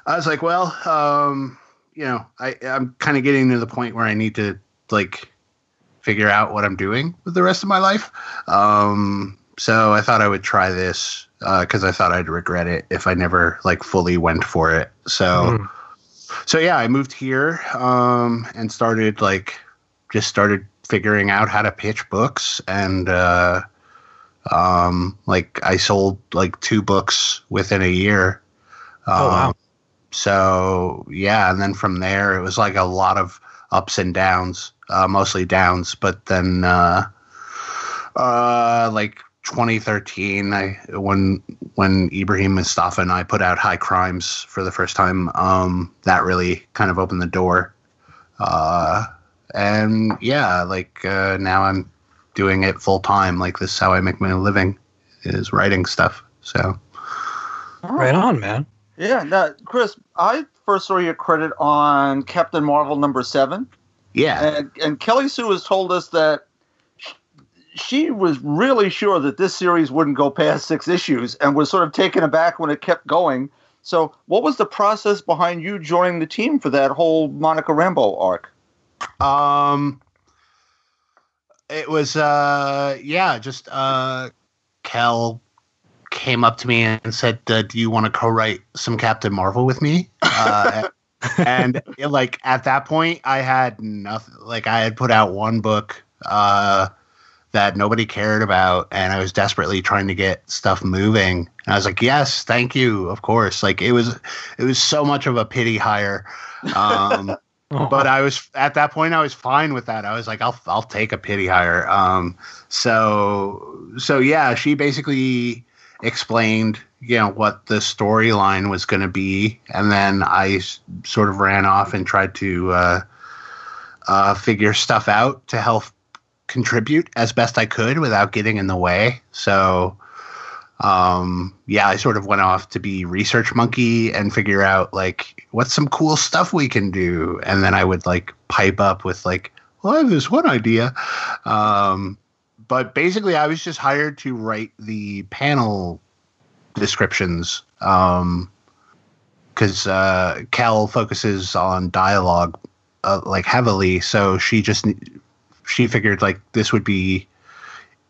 I was like, well, um, you know, I I'm kind of getting to the point where I need to like figure out what I'm doing with the rest of my life. Um, so I thought I would try this because I thought I'd regret it if I never like fully went for it. So Mm. so yeah, I moved here um, and started like just started figuring out how to pitch books and uh, um, like I sold like two books within a year. Oh, wow. So yeah, and then from there it was like a lot of ups and downs, uh, mostly downs. But then uh, uh, like 2013, I when when Ibrahim Moustafa and I put out High Crimes for the first time, um, that really kind of opened the door. Uh, and yeah, like uh, now I'm doing it full time. Like this is how I make my living is writing stuff. So Right on, man. Yeah, now, Chris, I first saw your credit on Captain Marvel number seven, yeah, and and Kelly Sue has told us that she was really sure that this series wouldn't go past six issues, and was sort of taken aback when it kept going. So, what was the process behind you joining the team for that whole Monica Rambeau arc? Um, it was uh, yeah, just uh, Kel came up to me and said, uh, "Do you want to co-write some Captain Marvel with me?" [LAUGHS] Uh, and like at that point, I had nothing. Like I had put out one book uh, that nobody cared about, and I was desperately trying to get stuff moving. And I was like, "Yes, thank you, of course." Like it was, it was so much of a pity hire. Um, [LAUGHS] but I was at that point I was fine with that. I was like, I'll I'll take a pity hire. Um, so so yeah, she basically explained you know what the storyline was going to be, and then I s- sort of ran off and tried to uh, uh, figure stuff out to help contribute as best I could without getting in the way. So um yeah i sort of went off to be research monkey and figure out like what's some cool stuff we can do. And then i would like pipe up with like well i have this one idea. Um but basically i was just hired to write the panel descriptions um because uh Kel focuses on dialogue uh, like heavily so she just she figured like this would be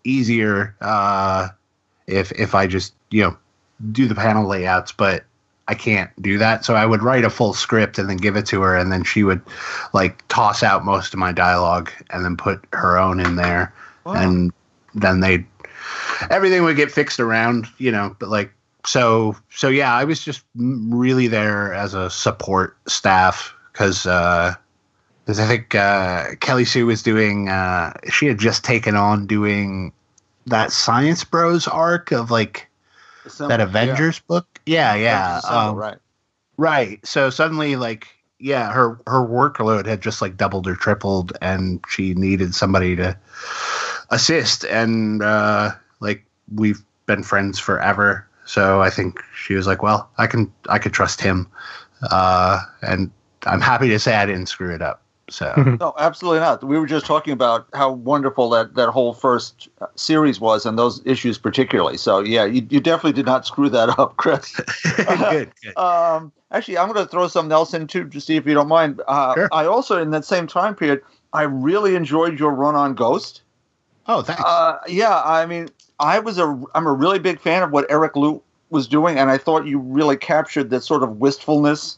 easier uh if if I just you know do the panel layouts, but I can't do that. So I would write a full script and then give it to her, and then she would like toss out most of my dialogue and then put her own in there, and then they everything would get fixed around, you know. But like so so yeah, I was just really there as a support staff because. uh because I think uh, Kelly Sue was doing, uh, she had just taken on doing that Science Bros arc of like that Avengers book. Yeah, yeah, um, right. right. So suddenly, like, yeah, her her workload had just like doubled or tripled, and she needed somebody to assist. And uh, like, we've been friends forever, so I think she was like, "Well, I can I could trust him," uh, and I'm happy to say I didn't screw it up. So [LAUGHS] No, absolutely not. We were just talking about how wonderful that, that whole first uh, series was, and those issues particularly. So yeah, you, you definitely did not screw that [LAUGHS] up, Chris. [LAUGHS] good, good. Um, actually, I'm going to throw something else in too, to see if you don't mind. Uh, Sure. I also, in that same time period, I really enjoyed your run on Ghost. Oh, thanks. Uh, yeah, I mean, I was a, I'm a really big fan of what Eric Luke was doing, and I thought you really captured that sort of wistfulness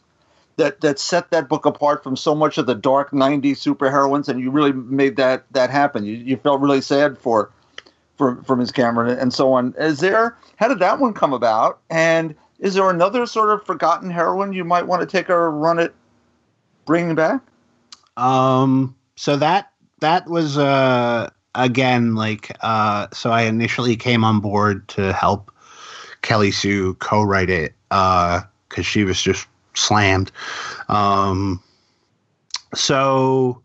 that that set that book apart from so much of the dark '90s superheroines, and you really made that that happen. You you felt really sad for for for Ms. Cameron and so on. Is there? How did that one come about? And is there another sort of forgotten heroine you might want to take a run at bringing back? Um, so that that was uh again like uh so I initially came on board to help Kelly Sue co-write it uh cuz she was just slammed. Um so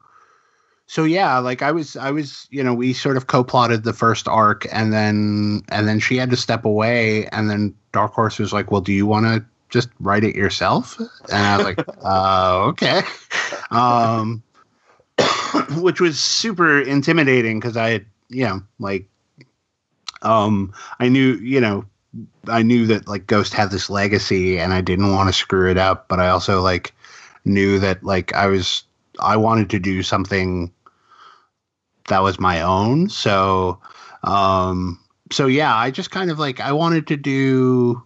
so yeah, like I was I was, you know, we sort of co-plotted the first arc and then and then she had to step away and then Dark Horse was like, "Well, do you want to just write it yourself?" And I was like, [LAUGHS] "Uh, okay." Um [COUGHS] which was super intimidating because I you know, like, um, I knew, you know, I knew that like Ghost had this legacy and I didn't want to screw it up, but I also like knew that like I was, I wanted to do something that was my own. So, um, so yeah, I just kind of like, I wanted to do,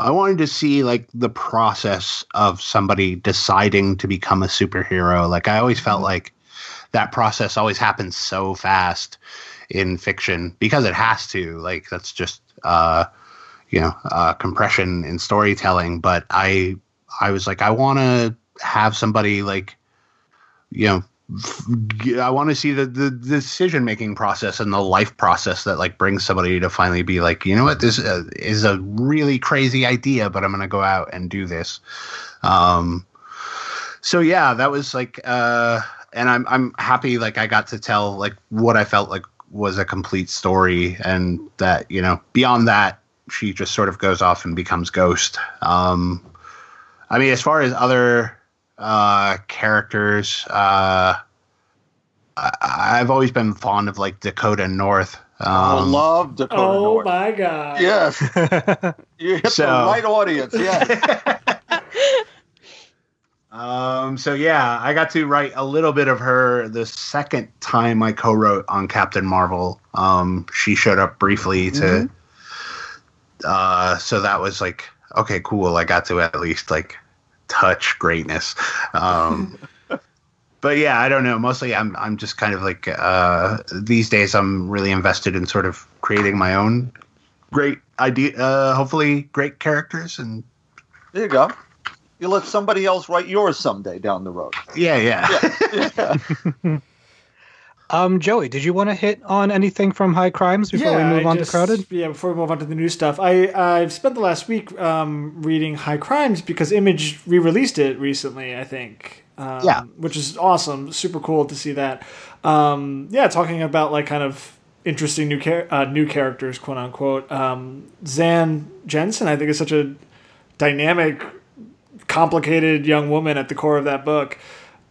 I wanted to see like the process of somebody deciding to become a superhero. Like I always felt like that process always happens so fast in fiction because it has to. Like that's just uh you know, uh compression in storytelling, but I I was like I want to have somebody like you know I want to see the, the decision making process and the life process that like brings somebody to finally be like, you know what, this uh, is a really crazy idea, but I'm going to go out and do this. Um, so yeah, that was like, uh, and I'm I'm happy like I got to tell like what I felt like was a complete story, and that you know beyond that she just sort of goes off and becomes Ghost. Um, I mean, as far as other uh, characters, uh, I, I've always been fond of like Dakota North. I Um, love Dakota Oh North. my god. Yes, [LAUGHS] you hit So- the right audience. Yes. [LAUGHS] [LAUGHS] Um, so yeah, I got to write a little bit of her the second time I co-wrote on Captain Marvel. Um, she showed up briefly to, uh, so that was like, okay, cool. I got to at least like touch greatness. Um, [LAUGHS] but yeah, I don't know. Mostly, I'm I'm just kind of like uh, these days. I'm really invested in sort of creating my own great idea. Uh, hopefully, great characters and There you go. You let somebody else write yours someday down the road. yeah, yeah. [LAUGHS] Um, Joey, did you want to hit on anything from High Crimes before we move I on just- to Crowded? Yeah, before we move on to the new stuff, I I've spent the last week um, reading High Crimes because Image re-released it recently. I think. Um, Yeah. which is awesome. Super cool to see that. Um, yeah, talking about like kind of interesting new char- uh, new characters, quote unquote. Um, Zan Jensen, I think, is such a dynamic, complicated young woman at the core of that book.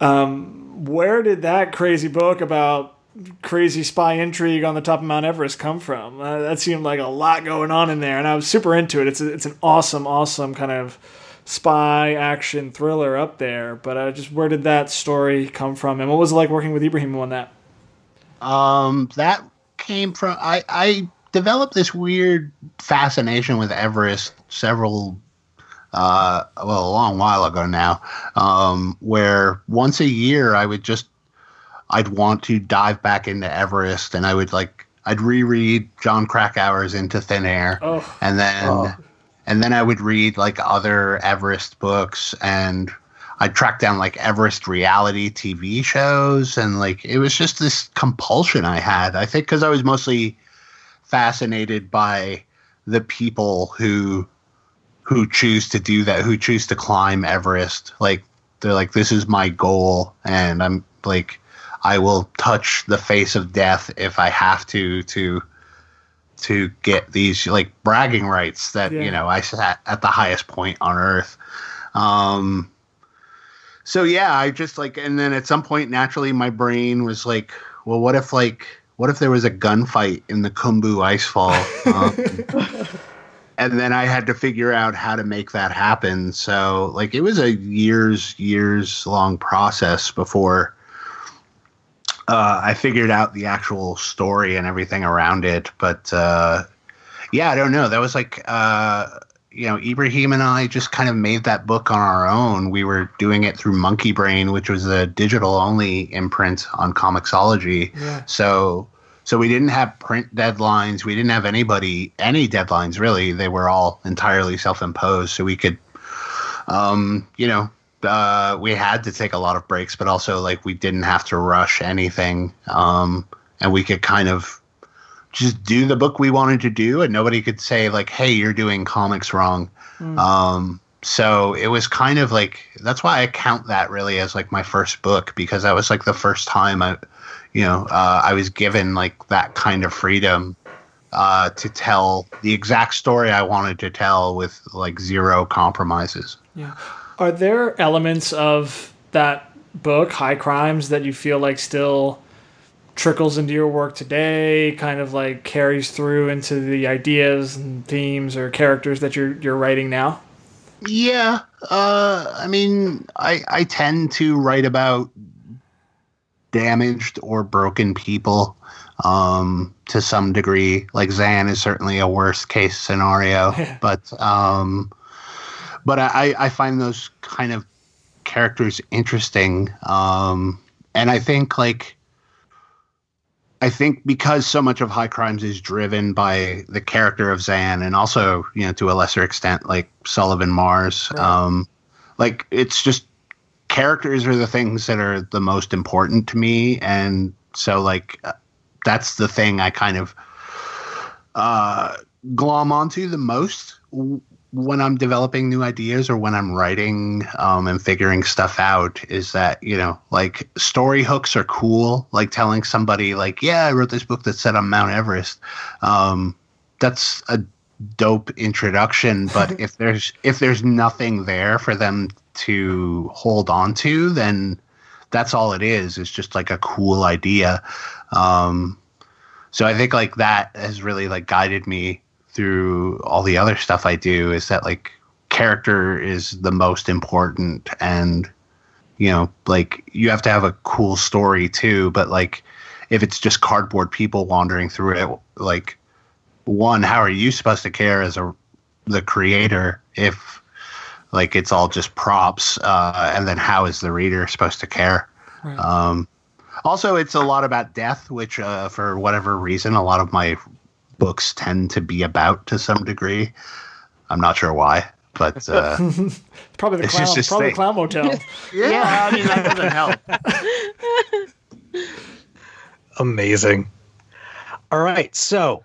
Um, where did that crazy book about crazy spy intrigue on the top of Mount Everest come from? Uh, that seemed like a lot going on in there, and I was super into it. It's a, it's an awesome, awesome kind of spy action thriller up there. But uh, just where did that story come from, and what was it like working with Ibrahim on that? Um, that came from I I developed this weird fascination with Everest several uh well a long while ago now um where once a year I would just I'd want to dive back into Everest and I would like I'd reread Jon Krakauer's Into Thin Air Oh, and then Oh. and then I would read like other Everest books and I'd track down like Everest reality TV shows and like it was just this compulsion I had. I think because I was mostly fascinated by the people who who choose to do that, who choose to climb Everest. Like they're like, this is my goal, and I'm like, I will touch the face of death if I have to to to get these like bragging rights that Yeah. you know I sat at the highest point on earth. Um, so yeah, I just like, and then at some point, naturally, my brain was like, well, what if like, what if there was a gunfight in the Khumbu icefall? [LAUGHS] Um, and then I had to figure out how to make that happen. So like, it was a years, years long process before uh, I figured out the actual story and everything around it. But uh, yeah, I don't know. That was like, uh, you know, Ibrahim and I just kind of made that book on our own. We were doing it through Monkeybrain, which was a digital only imprint on Comixology. Yeah. So so we didn't have print deadlines. We didn't have anybody any deadlines really. They were all entirely self imposed. So we could um, you know, uh, we had to take a lot of breaks, but also like we didn't have to rush anything. Um, and we could kind of just do the book we wanted to do, and nobody could say like, "Hey, you're doing comics wrong." Um, so it was kind of like that's why I count that really as like my first book because that was like the first time I, you know, uh, I was given like that kind of freedom uh, to tell the exact story I wanted to tell with like zero compromises. Yeah. Are there elements of that book, High Crimes, that you feel like still trickles into your work today, kind of like carries through into the ideas and themes or characters that you're you're writing now? Yeah, uh, I mean, I I tend to write about damaged or broken people um, to some degree. Like Zan is certainly a worst case scenario, [LAUGHS] but um, but I I find those kind of characters interesting, um, and I think like. I think because so much of High Crimes is driven by the character of Zan, and also, you know, to a lesser extent, like Sullivan Mars. Um, like it's just characters are the things that are the most important to me, and so like uh, that's the thing I kind of uh, glom onto the most when I'm developing new ideas or when I'm writing um, and figuring stuff out is that, you know, like story hooks are cool. Like telling somebody, like, yeah, I wrote this book that's set on Mount Everest. Um, that's a dope introduction. But [LAUGHS] if there's if there's nothing there for them to hold on to, then that's all it is. It's just like a cool idea. Um, so I think like that has really like guided me through all the other stuff I do is that like character is the most important and you know like you have to have a cool story too but like if it's just cardboard people wandering through it like one how are you supposed to care as a the creator if like it's all just props uh and then how is the reader supposed to care Right. Um, also, it's a lot about death, which, uh, for whatever reason, a lot of my books tend to be about to some degree. I'm not sure why, but uh, [LAUGHS] Probably the It's clown. just Probably the thing. clown motel. [LAUGHS] yeah, I mean that doesn't help. [LAUGHS] Amazing. All right, so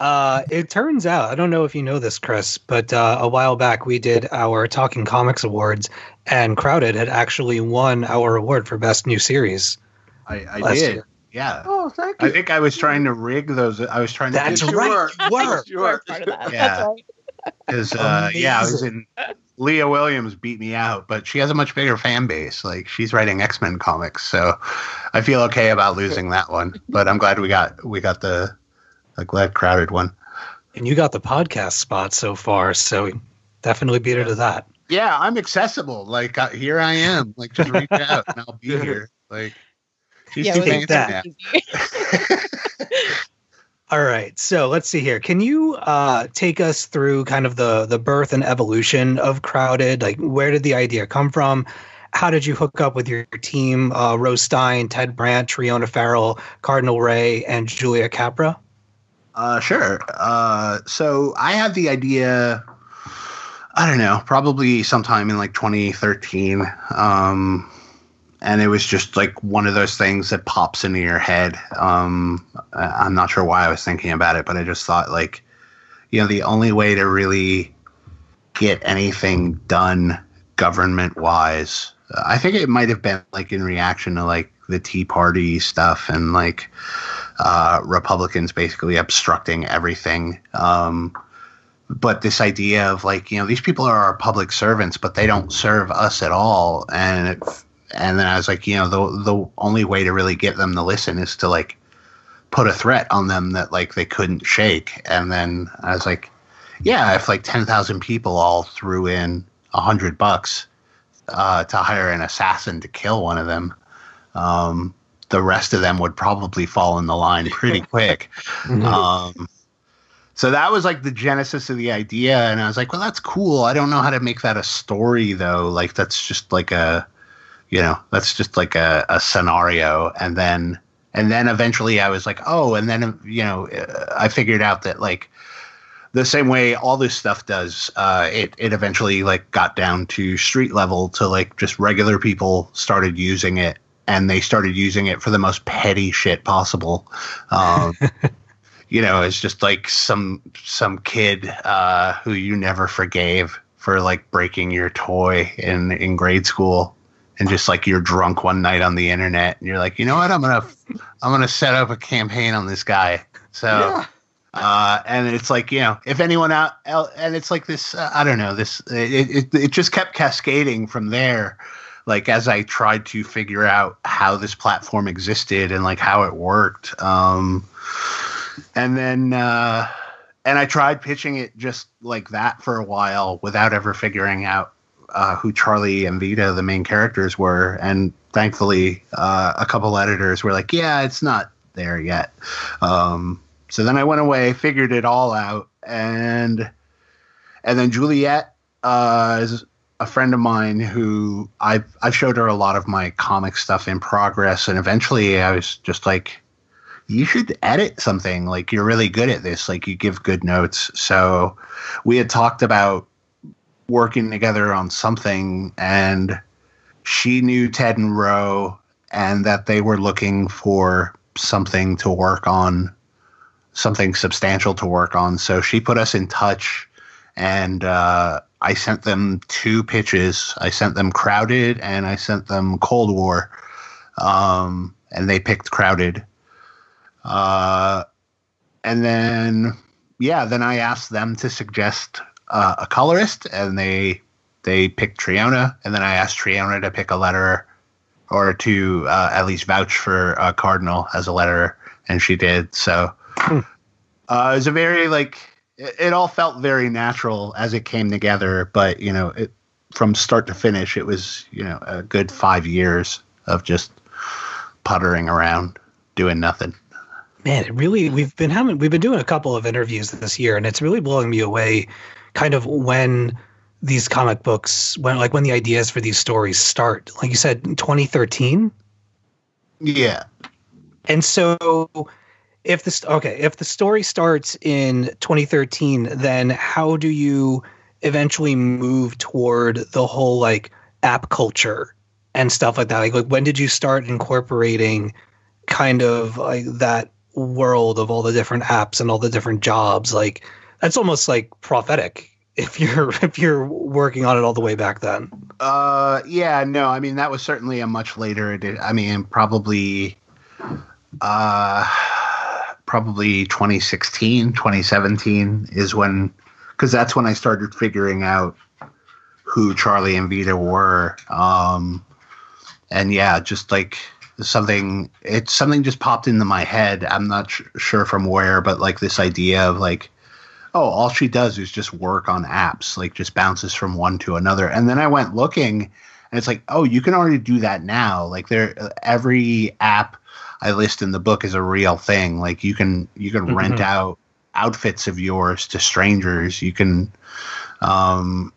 uh, it turns out I don't know if you know this, Chris, but uh, a while back we did our Talking Comics Awards, and Crowded had actually won our award for best new series. I, I did. year. Yeah. Oh, thank you. I think I was trying to rig those. I was trying to. That's Yes, right. were. you were. Yes, you You were. part of that. Yeah. That's right. Because uh, yeah, I was in. Leah Williams beat me out, but she has a much bigger fan base. Like she's writing X Men comics, so I feel okay about losing that one. But I'm glad we got we got the a glad crowded one. And you got the podcast spot so far, so definitely beat her to that. Yeah, I'm accessible. Like uh, here I am. Like just reach [LAUGHS] out and I'll be here. Like she's Yeah, too Take fancy that. [LAUGHS] now. All right, so let's see here. Can you uh, take us through kind of the the birth and evolution of Crowded? Like, where did the idea come from? How did you hook up with your team? Uh, Ro Stein, Ted Brandt, Triona Farrell, Cardinal Rae, and Julia Capra. Uh, sure. Uh, so I had the idea. I don't know, probably sometime in like 2013. Um, and it was just like one of those things that pops into your head. Um, I'm not sure why I was thinking about it, but I just thought like, you know, the only way to really get anything done government wise, I think it might have been like in reaction to like the Tea Party stuff and like uh, Republicans basically obstructing everything. Um, but this idea of like you know these people are our public servants, but they don't serve us at all, and it, and then I was like you know the the only way to really get them to listen is to like put a threat on them that like they couldn't shake, and then I was like, yeah, if like ten thousand people all threw in a hundred bucks uh, to hire an assassin to kill one of them. Um, the rest of them would probably fall in the line pretty [LAUGHS] quick. Um, so that was like the genesis of the idea, and I was like, well, that's cool. I don't know how to make that a story though. Like that's just like a, you know, that's just like a, a scenario, and then and then eventually I was like, oh, and then you know, uh, I figured out that like the same way all this stuff does, uh, it it eventually like got down to street level to like just regular people started using it, and they started using it for the most petty shit possible. Um, [LAUGHS] you know, it's just like some some kid uh, who you never forgave for like breaking your toy in in grade school, and just like you're drunk one night on the internet, and you're like, you know what, I'm gonna I'm gonna set up a campaign on this guy. So. Yeah. Uh, and it's like you know, if anyone out, and it's like this. Uh, I don't know. This it, it it just kept cascading from there. Like as I tried to figure out how this platform existed and like how it worked. Um, and then uh, and I tried pitching it just like that for a while without ever figuring out uh, who Charlie and Vita, the main characters, were. And thankfully, uh, a couple editors were like, "Yeah, it's not there yet." Um, so then I went away, figured it all out, and and then Juliette uh, is a friend of mine who I've I've showed her a lot of my comic stuff in progress, and eventually I was just like, you should edit something. Like you're really good at this. Like you give good notes. So we had talked about working together on something, and she knew Ted and Ro, and that they were looking for something to work on something substantial to work on. So she put us in touch, and uh, I sent them two pitches. I sent them Crowded, and I sent them Cold War, um, and they picked Crowded. Uh, and then, yeah, then I asked them to suggest uh, a colorist, and they they picked Triona, and then I asked Triona to pick a letterer or to uh, at least vouch for Cardinal as a letterer, and she did. So uh, it was a very like it, it all felt very natural as it came together, but you know, it from start to finish, it was you know a good five years of just puttering around, doing nothing. Man, it really we've been having we've been doing a couple of interviews this year, and it's really blowing me away, kind of when these comic books when like when the ideas for these stories start. Like you said, 2013. Yeah. And so if this okay, if the story starts in 2013, then how do you eventually move toward the whole like app culture and stuff like that? Like, like when did you start incorporating kind of like that world of all the different apps and all the different jobs? Like that's almost like prophetic [LAUGHS] if you're if you're working on it all the way back then. Uh, yeah, no, I mean that was certainly a much later. I mean, probably, uh, probably 2016, 2017 is when, because that's when I started figuring out who Charlie and Vita were. Um, and yeah, just like something, it's something just popped into my head. I'm not sh- sure from where, but like this idea of like, oh, all she does is just work on apps, like just bounces from one to another. And then I went looking, and it's like, oh, you can already do that now. Like there, every app I list in the book is a real thing. Like you can you can rent Mhm. out outfits of yours to strangers. You can, um,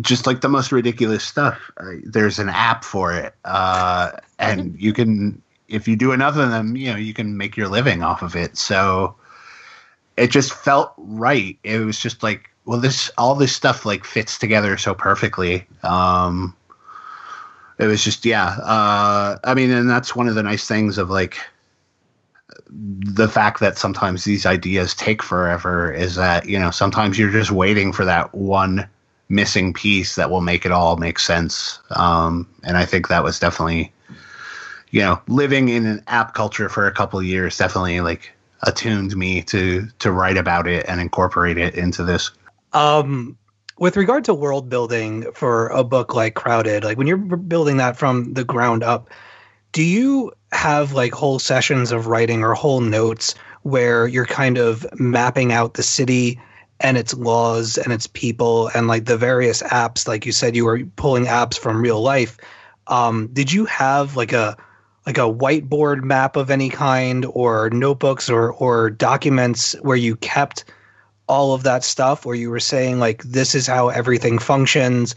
just like the most ridiculous stuff. Uh, there's an app for it, uh, and you can if you do enough of them, you know, you can make your living off of it. So it just felt right. It was just like, well, this all this stuff like fits together so perfectly. Um, it was just yeah. Uh, I mean, and that's one of the nice things of like the fact that sometimes these ideas take forever is that you know sometimes you're just waiting for that one missing piece that will make it all make sense. Um, and I think that was definitely you know living in an app culture for a couple years definitely like attuned me to to write about it and incorporate it into this. Um, with regard to world building for a book like Crowded, like when you're building that from the ground up, do you have like whole sessions of writing or whole notes where you're kind of mapping out the city and its laws and its people and like the various apps? Like you said, you were pulling apps from real life. Um, did you have like a like a whiteboard map of any kind or notebooks or or documents where you kept all of that stuff where you were saying like this is how everything functions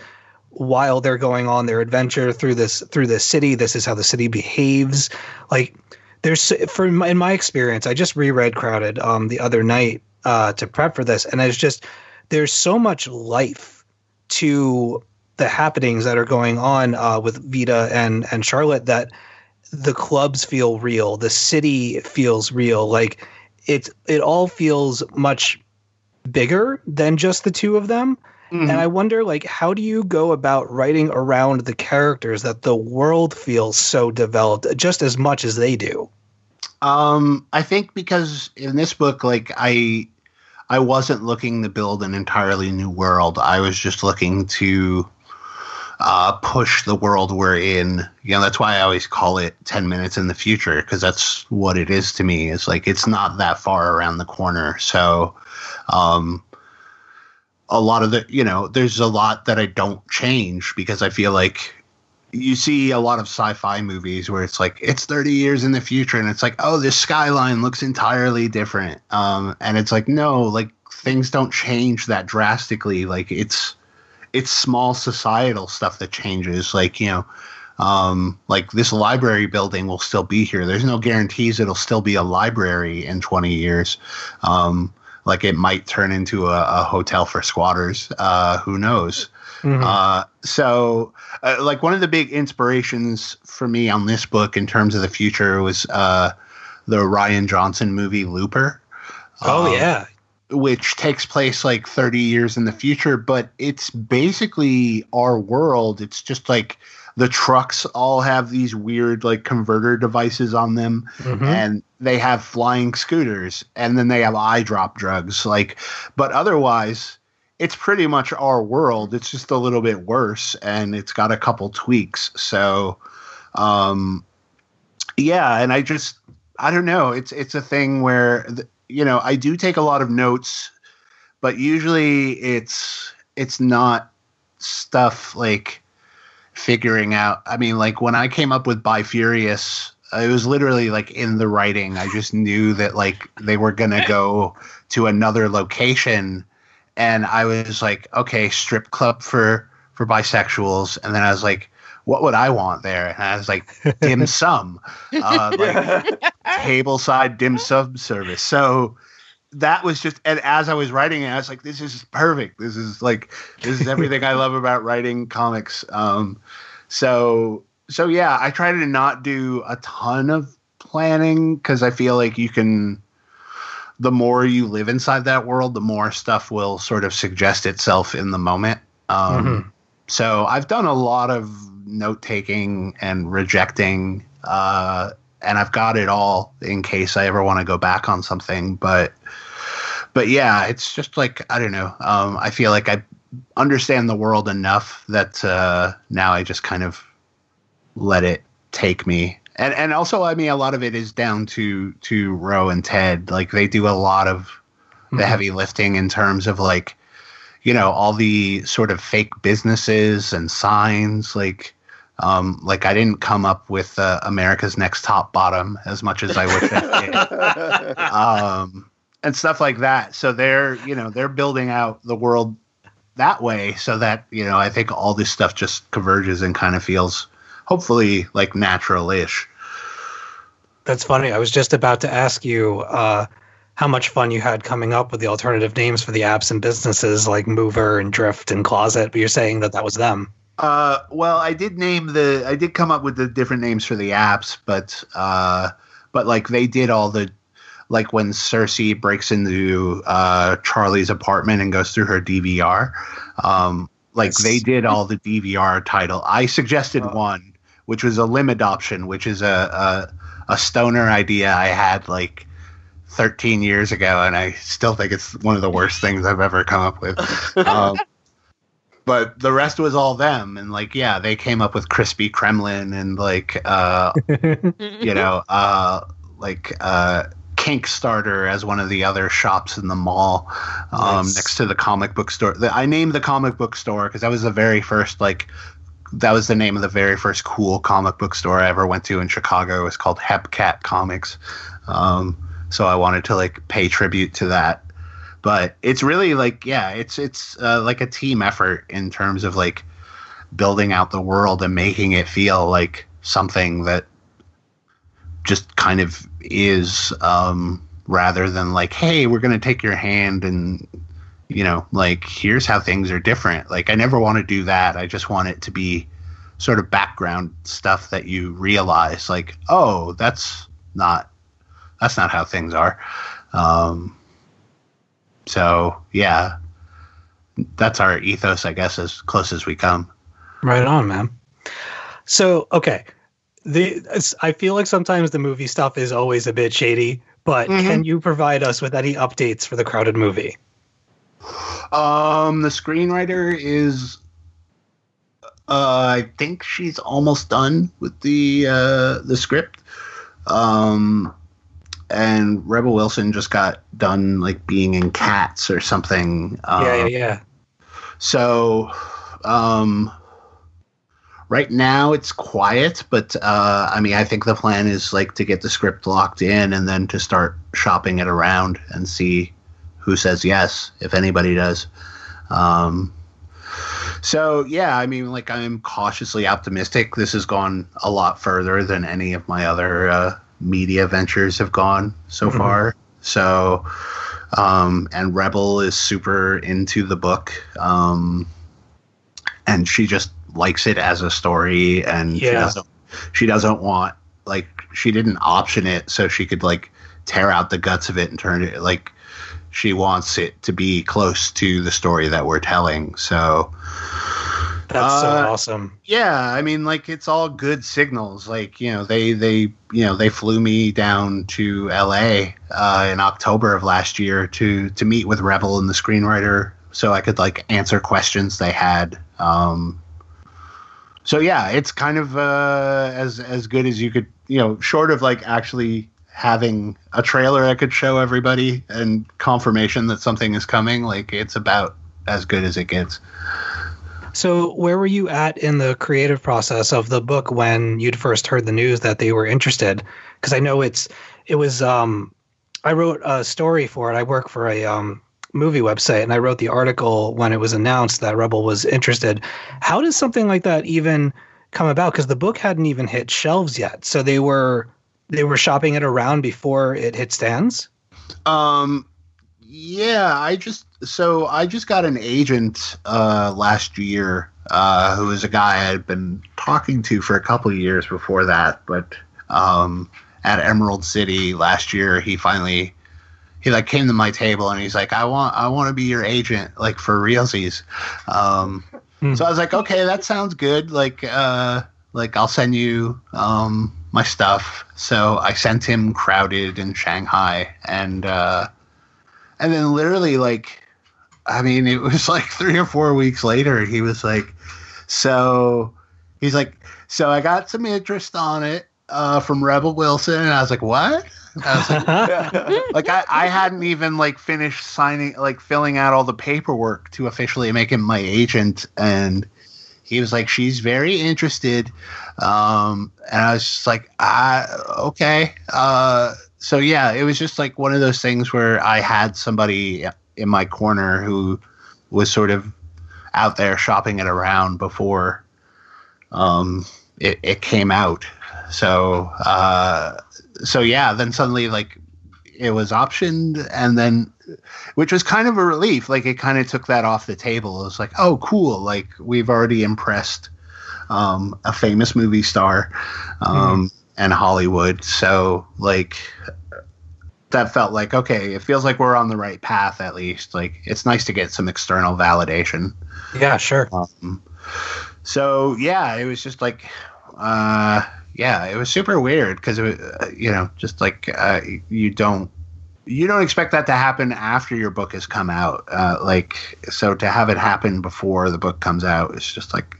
while they're going on their adventure through this through this city. This is how the city behaves. Like there's for my, in my experience i just reread crowded um the other night uh to prep for this and it's just there's so much life to the happenings that are going on uh with vita and and charlotte that the clubs feel real. The city feels real. Like it it all feels much bigger than just the two of them and i wonder like how do you go about writing around the characters that the world feels so developed just as much as they do Um, I think because in this book, like I, I wasn't looking to build an entirely new world. I was just looking to uh, push the world we're in. You know, that's why I always call it ten minutes in the future because that's what it is to me. It's like it's not that far around the corner. So, um, a lot of the, you know, there's a lot that I don't change because I feel like you see a lot of sci-fi movies where it's like it's 30 years in the future and it's like oh this skyline looks entirely different. Um and it's like no like things don't change that drastically. Like it's it's small societal stuff that changes. Like you know um like this library building will still be here. There's no guarantees it'll still be a library in 20 years. Um like it might turn into a, a hotel for squatters uh who knows uh, so, uh, like one of the big inspirations for me on this book in terms of the future was uh, the Rian Johnson movie Looper. oh Um, yeah which takes place like 30 years in the future, but it's basically our world. It's just like the trucks all have these weird like converter devices on them Mhm. and they have flying scooters and then they have eye drop drugs like but otherwise it's pretty much our world it's just a little bit worse and it's got a couple tweaks so um yeah and i just i don't know it's it's a thing where you know i do take a lot of notes but usually it's it's not stuff like figuring out i mean like when i came up with by furious it was literally like in the writing i just knew that like they were gonna go to another location and i was like okay strip club for for bisexuals and then i was like what would I want there? And I was like, dim [LAUGHS] sum, uh, like [LAUGHS] table side dim sum service. So that was just, and as I was writing it, I was like, this is perfect. This is like, this is everything I love about writing comics. Um, so, so yeah, I try to not do a ton of planning because I feel like you can, the more you live inside that world, the more stuff will sort of suggest itself in the moment. Um, Mhm. So I've done a lot of note taking and rejecting, uh, and I've got it all in case I ever want to go back on something. But, but yeah, it's just like I don't know. Um, I feel like I understand the world enough that uh, now I just kind of let it take me. And and also, I mean, a lot of it is down to to Ro and Ted. Like they do a lot of the Mhm. heavy lifting in terms of like you know all the sort of fake businesses and signs like um like i didn't come up with uh, america's next top bottom as much as i wish i did [LAUGHS] um and stuff like that so they're you know they're building out the world that way so that you know i think all this stuff just converges and kind of feels hopefully like natural-ish That's funny. I was just about to ask you uh, how much fun you had coming up with the alternative names for the apps and businesses like Mover and Drift and Closet, but you're saying that that was them. Uh, well, I did name the, I did come up with the different names for the apps, but, uh, but like they did all the, like when Cersei breaks into uh, Charlie's apartment and goes through her DVR, um, like Yes. they did all the DVR title. I suggested one, which was a limb adoption, which is a, a, a stoner idea I had like 13 years ago, and I still think it's one of the worst things I've ever come up with. [LAUGHS] Um, but the rest was all them and like yeah they came up with crispy kremlin and like uh [LAUGHS] you know uh like uh kink starter as one of the other shops in the mall um Nice. next to the comic book store. I named the comic book store because that was the very first like that was the name of the very first cool comic book store i ever went to in chicago. It was called hepcat comics. Um so i wanted to like pay tribute to that. But it's really like yeah it's it's uh, like a team effort in terms of like building out the world and making it feel like something that just kind of is um rather than like hey we're going to take your hand and you know like here's how things are different like i never want to do that i just want it to be sort of background stuff that you realize like oh that's not that's not how things are um so yeah, that's our ethos, I guess, as close as we come. Right on, man. So, okay. The I feel like sometimes the movie stuff is always a bit shady, but Mhm. can you provide us with any updates for the crowded movie? Um, the screenwriter is, uh, I think she's almost done with the uh, the script. Um, and Rebel Wilson just got done like being in Cats or something. Um, yeah, yeah, yeah. So, um, right now it's quiet, but uh, I mean, I think the plan is like to get the script locked in and then to start shopping it around and see who says yes, if anybody does. Um, so yeah, I mean, like I'm cautiously optimistic. This has gone a lot further than any of my other uh, media ventures have gone so Mhm. far. So, um, and Rebel is super into the book, um, and she just likes it as a story, and she doesn't she doesn't want like she didn't option it so she could like tear out the guts of it and turn it like she wants it to be close to the story that we're telling. So That's so Uh, awesome. yeah, I mean, like it's all good signals. Like you know, they they you know they flew me down to L.A. Uh, in October of last year to to meet with Rebel and the screenwriter, so I could like answer questions they had. Um, so yeah, it's kind of uh, as as good as you could, you know, short of like actually having a trailer I could show everybody and confirmation that something is coming. Like it's about as good as it gets. So, where were you at in the creative process of the book when you'd first heard the news that they were interested? Because I know it's it was um, I wrote a story for it. I work for a um, movie website, and I wrote the article when it was announced that Rebel was interested. How does something like that even come about? Because the book hadn't even hit shelves yet, so they were they were shopping it around before it hit stands. Um, yeah, I just so I just got an agent uh, last year uh, who was a guy I had been talking to for a couple years before that, but um, at Emerald City last year, he finally he like came to my table and he's like, I want I want to be your agent, like for realsies. Um, Hmm. So I was like, okay, that sounds good. Like, uh, like I'll send you um, my stuff. So I sent him Crowded in Shanghai, and uh, and then literally like, I mean, it was [LAUGHS] like three or four weeks later, he was like, so he's like, so I got some interest on it uh, from Rebel Wilson, and I was like, what? I was like, [LAUGHS] [LAUGHS] like I, I hadn't even like finished signing like filling out all the paperwork to officially make him my agent and he was like she's very interested. Um and i was just like "I okay. Uh so yeah it was just like one of those things where i had somebody in my corner who was sort of out there shopping it around before um it, it came out so uh so yeah, then suddenly like it was optioned, and then which was kind of a relief. Like it kind of took that off the table. It was like, oh, cool. Like we've already impressed um, a famous movie star um, and Hollywood. So like that felt like okay. It feels like we're on the right path at least. Like it's nice to get some external validation. yeah, sure. Um, so yeah, it was just like, uh, yeah, it was super weird because it uh, you know, just like uh, you don't you don't expect that to happen after your book has come out. Uh, like so to have it happen before the book comes out is just like,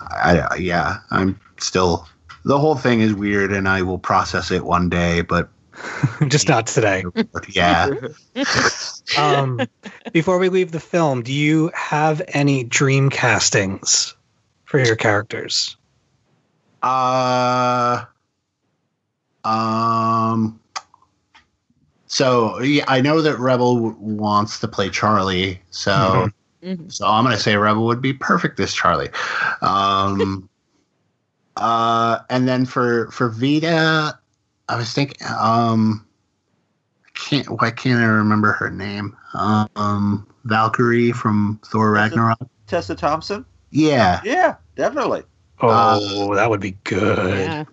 I, I yeah, I'm still the whole thing is weird, and I will process it one day, but [LAUGHS] Just not today. [LAUGHS] yeah. [LAUGHS] Um, before we leave the film, do you have any dream castings for your characters? Uh, um. So yeah, I know that Rebel w- wants to play Charlie, so Mhm. Mhm. so I'm gonna say Rebel would be perfect as Charlie. Um. [LAUGHS] uh, and then for for Vita, I was thinking, um, can't why can't I remember her name? Um, Valkyrie from Thor Is it- Ragnarok. Tessa Thompson? Yeah. Yeah, definitely. Oh, that would be good. Yeah.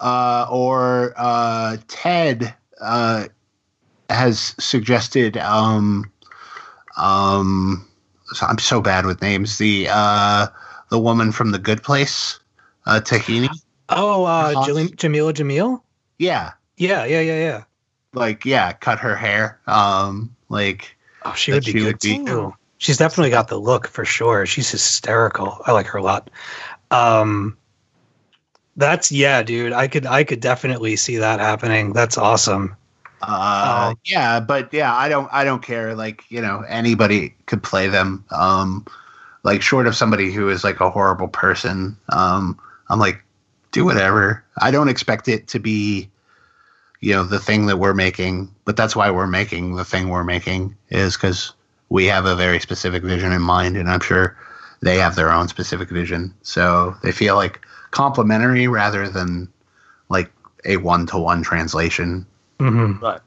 uh, or uh, Ted uh, has suggested. Um, um, so I'm so bad with names. The uh, the woman from the Good Place, uh, Tahani. Oh, uh, Hot. Jameela Jamil? Yeah, Yeah, yeah, yeah, yeah. like yeah, cut her hair. Um, like Oh, she would be she good would be- too. She's definitely got the look for sure. She's hysterical. I like her a lot. Um, that's yeah, dude. I could I could definitely see that happening. That's awesome. Uh, Um, yeah, but yeah, I don't, I don't care. Like, you know, anybody could play them. Um, like short of somebody who is like a horrible person. Um, I'm like, do whatever. I don't expect it to be, you know, the thing that we're making, but that's why we're making the thing we're making is because we have a very specific vision in mind, and I'm sure they have their own specific vision. So they feel like complementary rather than like a one to one translation. hmm Right.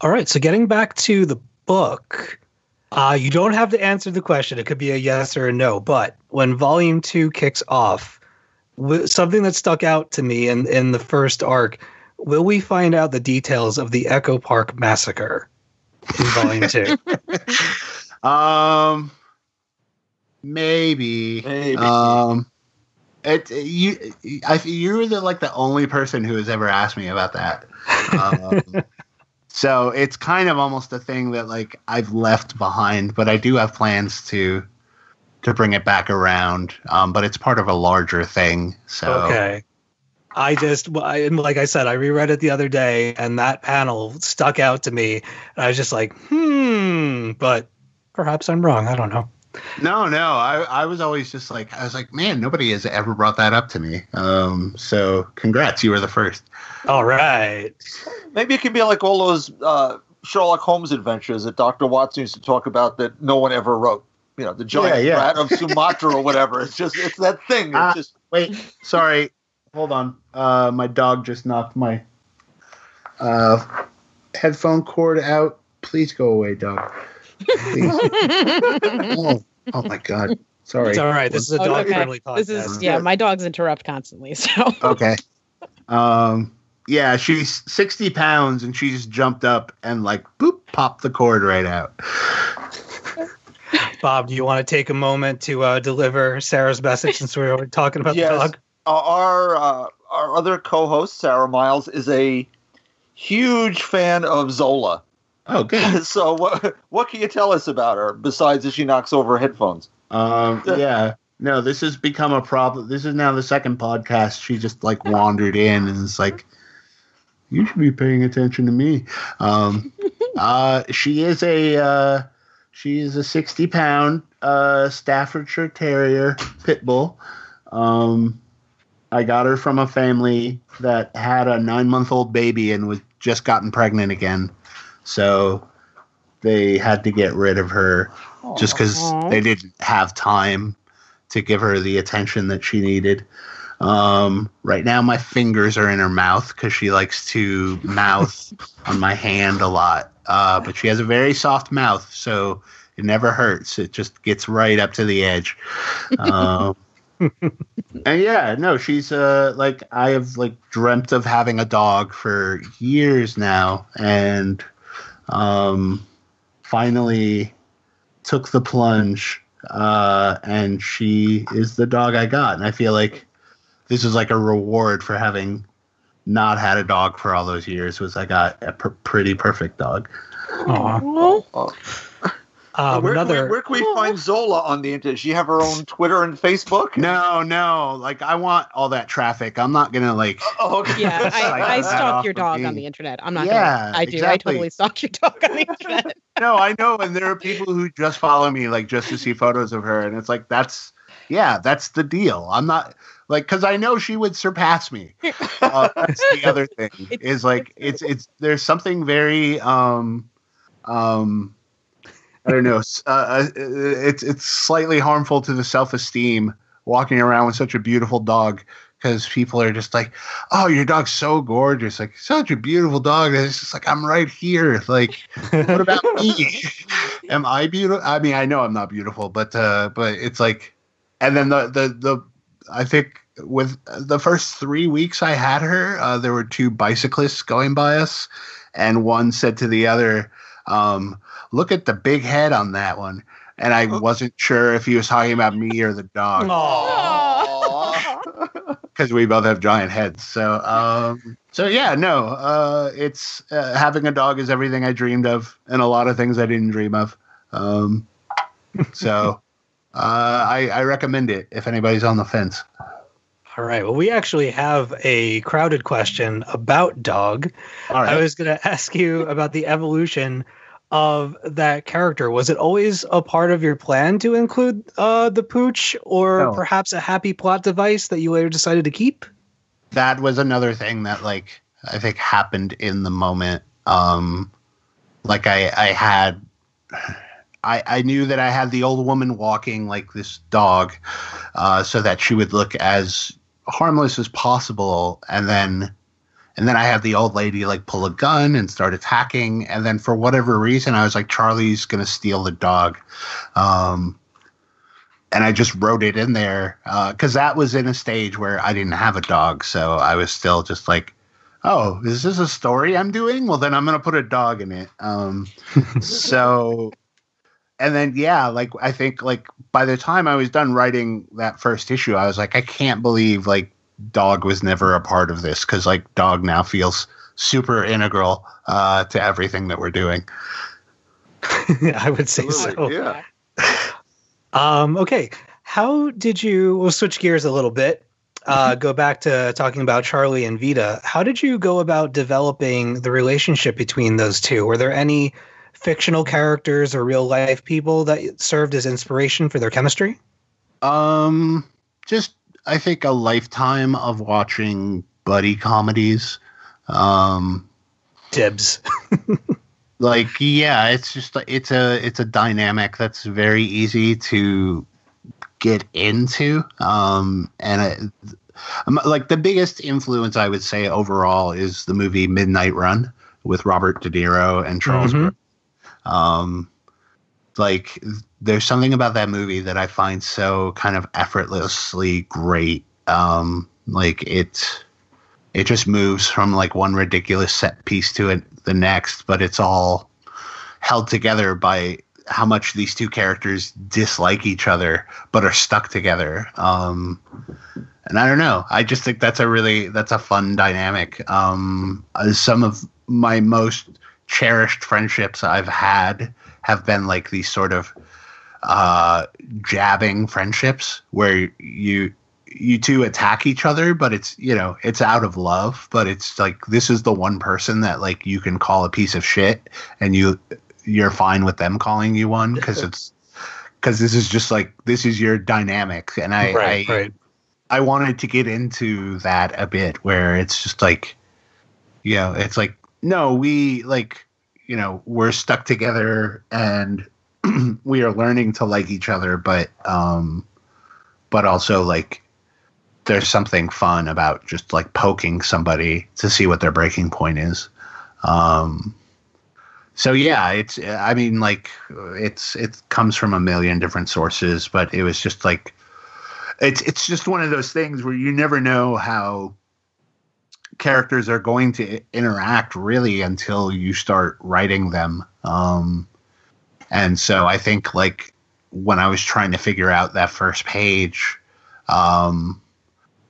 All right. So getting back to the book, uh, you don't have to answer the question. It could be a yes or a no. But when Volume Two kicks off, w- something that stuck out to me in in the first arc. Will we find out the details of the Echo Park massacre in Volume Two? [LAUGHS] Um, maybe. Maybe. Um, it you I you're the like the only person who has ever asked me about that. Um, [LAUGHS] so it's kind of almost a thing that like I've left behind, but I do have plans to to bring it back around. Um, but it's part of a larger thing. So Okay. I just, I, like I said, I reread it the other day, and that panel stuck out to me. And I was just like, hmm. But perhaps I'm wrong. I don't know. No, no. I, I was always just like, I was like, man, nobody has ever brought that up to me. Um, so congrats, you were the first. All right. Maybe it could be like all those uh, Sherlock Holmes adventures that Dr. Watson used to talk about that no one ever wrote. you know the giant Yeah, yeah. rat of Sumatra or whatever. It's just it's that thing. It's Ah. just Wait, sorry. Hold on. Uh, my dog just knocked my uh, headphone cord out. Please go away, dog. Please. [LAUGHS] oh, oh my god. Sorry. It's all right. This is a Oh, dog okay. friendly podcast. This is yeah. My dogs interrupt constantly, so okay. Um. Yeah, she's sixty pounds, and she just jumped up and like boop, popped the cord right out. Bob, do you want to take a moment to uh, deliver Sarah's message since we were talking about Yes. the dog? uh, our uh, our other co-host Sarah Miles is a huge fan of Zola. Oh, good. [LAUGHS] so what what can you tell us about her besides that she knocks over headphones? Um. [LAUGHS] Yeah. No, this has become a problem. This is now the second podcast. She just like wandered in and it's like, you should be paying attention to me. Um. [LAUGHS] uh. She is a. Uh, she is a sixty pound uh Staffordshire Terrier pit bull. Um. I got her from a family that had a nine month old baby and was just gotten pregnant again. So they had to get rid of her just because they didn't have time to give her the attention that she needed. Um, right now, my fingers are in her mouth because she likes to mouth [LAUGHS] on my hand a lot. Uh, but she has a very soft mouth, so it never hurts. It just gets right up to the edge. Um, [LAUGHS] and yeah, no, she's uh like I have like dreamt of having a dog for years now, and um, finally took the plunge. Uh, and she is the dog I got, and I feel like this is like a reward for having not had a dog for all those years. Was I got a pr- pretty perfect dog? Aw. Oh. Um, where, can we, another. where can we find Zola on the internet? Does she have her own Twitter and Facebook? No, no, like I want all that traffic. I'm not gonna like. [LAUGHS] Oh, okay. yeah. Like I, I stalk your dog on the internet. I'm not Yeah, gonna. I do. I totally stalk your dog on the [LAUGHS] internet. No, I know, and there are people who just follow me like just to see photos of her, and it's like that's yeah, that's the deal. I'm not like because I know she would surpass me. [LAUGHS] Uh, that's the other thing It's- is like it's it's there's something very um um I don't know uh, uh, it's it's slightly harmful to the self esteem walking around with such a beautiful dog because people are just like, "Oh, your dog's so gorgeous! Like such a beautiful dog." And it's just like I'm right here. Like, what about [LAUGHS] me? Am I beautiful? I mean, I know I'm not beautiful, but uh, but it's like, and then the the the I think with the first three weeks I had her, uh, there were two bicyclists going by us, and one said to the other, um, "Look at the big head on that one." And I wasn't sure if he was talking about me or the dog [LAUGHS] because [LAUGHS] we both have giant heads. So, um, so yeah, no, uh, it's uh, having a dog is everything I dreamed of, and a lot of things I didn't dream of. Um, [LAUGHS] so, uh, I, I recommend it if anybody's on the fence. All right. Well, we actually have a crowded question about dog. All I was going to ask you about the evolution of that character. Was it always a part of your plan to include uh, the pooch, or No. perhaps a happy plot device that you later decided to keep? that was another thing that like I think happened in the moment. Um, like I I had. [SIGHS] I, I knew that I had the old woman walking like this dog, uh, so that she would look as harmless as possible, and then, and then I had the old lady like pull a gun and start attacking, and then for whatever reason I was like Charlie's gonna steal the dog, um, and I just wrote it in there because that was in a stage where I didn't have a dog, so I was still just like, "Oh, is this a story I'm doing? Well, then I'm gonna put a dog in it." Um, [LAUGHS] so, and then yeah, like I think like by the time I was done writing that first issue, I was like, I can't believe like dog was never a part of this because like dog now feels super integral uh, to everything that we're doing. [LAUGHS] I would say so. Yeah. [LAUGHS] Um, okay. How did you, we'll switch gears a little bit, uh, go back to talking about Charlie and Vita. How did you go about developing the relationship between those two? Were there any fictional characters or real life people that served as inspiration for their chemistry? Um, just I think a lifetime of watching buddy comedies. Um, Dibs. [LAUGHS] like yeah it's just it's a it's a dynamic that's very easy to get into um and it, like the biggest influence i would say overall is the movie midnight run with robert de niro and charles Mhm. Um like there's something about that movie that i find so kind of effortlessly great. Um like it it just moves from like one ridiculous set piece to it the next but it's all held together by how much these two characters dislike each other but are stuck together. Um and i don't know. I just think that's a really that's a fun dynamic. Um uh, some of my most cherished friendships i've had have been like these sort of uh jabbing friendships where you you two attack each other but it's you know it's out of love but it's like this is the one person that like you can call a piece of shit and you you're fine with them calling you one because it's because this is just like this is your dynamic and i right, I, right. I wanted to get into that a bit where it's just like, you know, it's like, no, we like, you know, we're stuck together and [CLEARS THROAT] we are learning to like each other, but, um, but also like, there's something fun about just like poking somebody to see what their breaking point is. Um, so yeah, it's, I mean, like, it's, it comes from a million different sources, but it was just like, it's it's just one of those things where you never know how characters are going to interact really until you start writing them um and so i think like when i was trying to figure out that first page um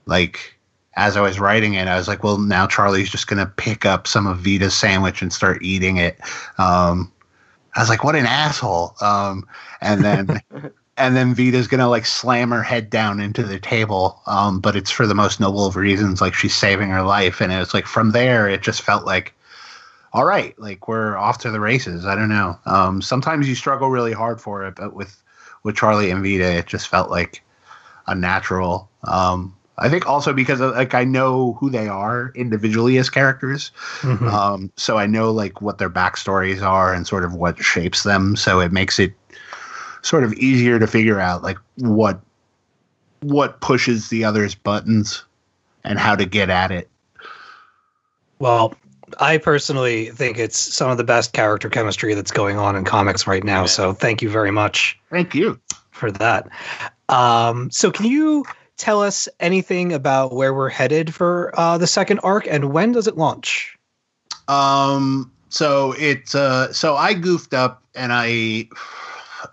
like as i was writing it i was like well now charlie's just going to pick up some of vita's sandwich and start eating it um i was like what an asshole um and then [LAUGHS] and then Vita's gonna like slam her head down into the table. Um, but it's for the most noble of reasons, like she's saving her life. And it's like from there, it just felt like, all right, like we're off to the races. I don't know. Um, sometimes you struggle really hard for it, but with with Charlie and Vita, it just felt like a natural. Um, I think also because of, like I know who they are individually as characters, Mhm. um, so I know like what their backstories are and sort of what shapes them. So it makes it sort of easier to figure out like what what pushes the other's buttons and how to get at it. Well, I personally think it's some of the best character chemistry that's going on in comics right now. So thank you very much Thank you. for that. Um, so can you tell us anything about where we're headed for uh, the second arc and when does it launch? Um so it uh so I goofed up and I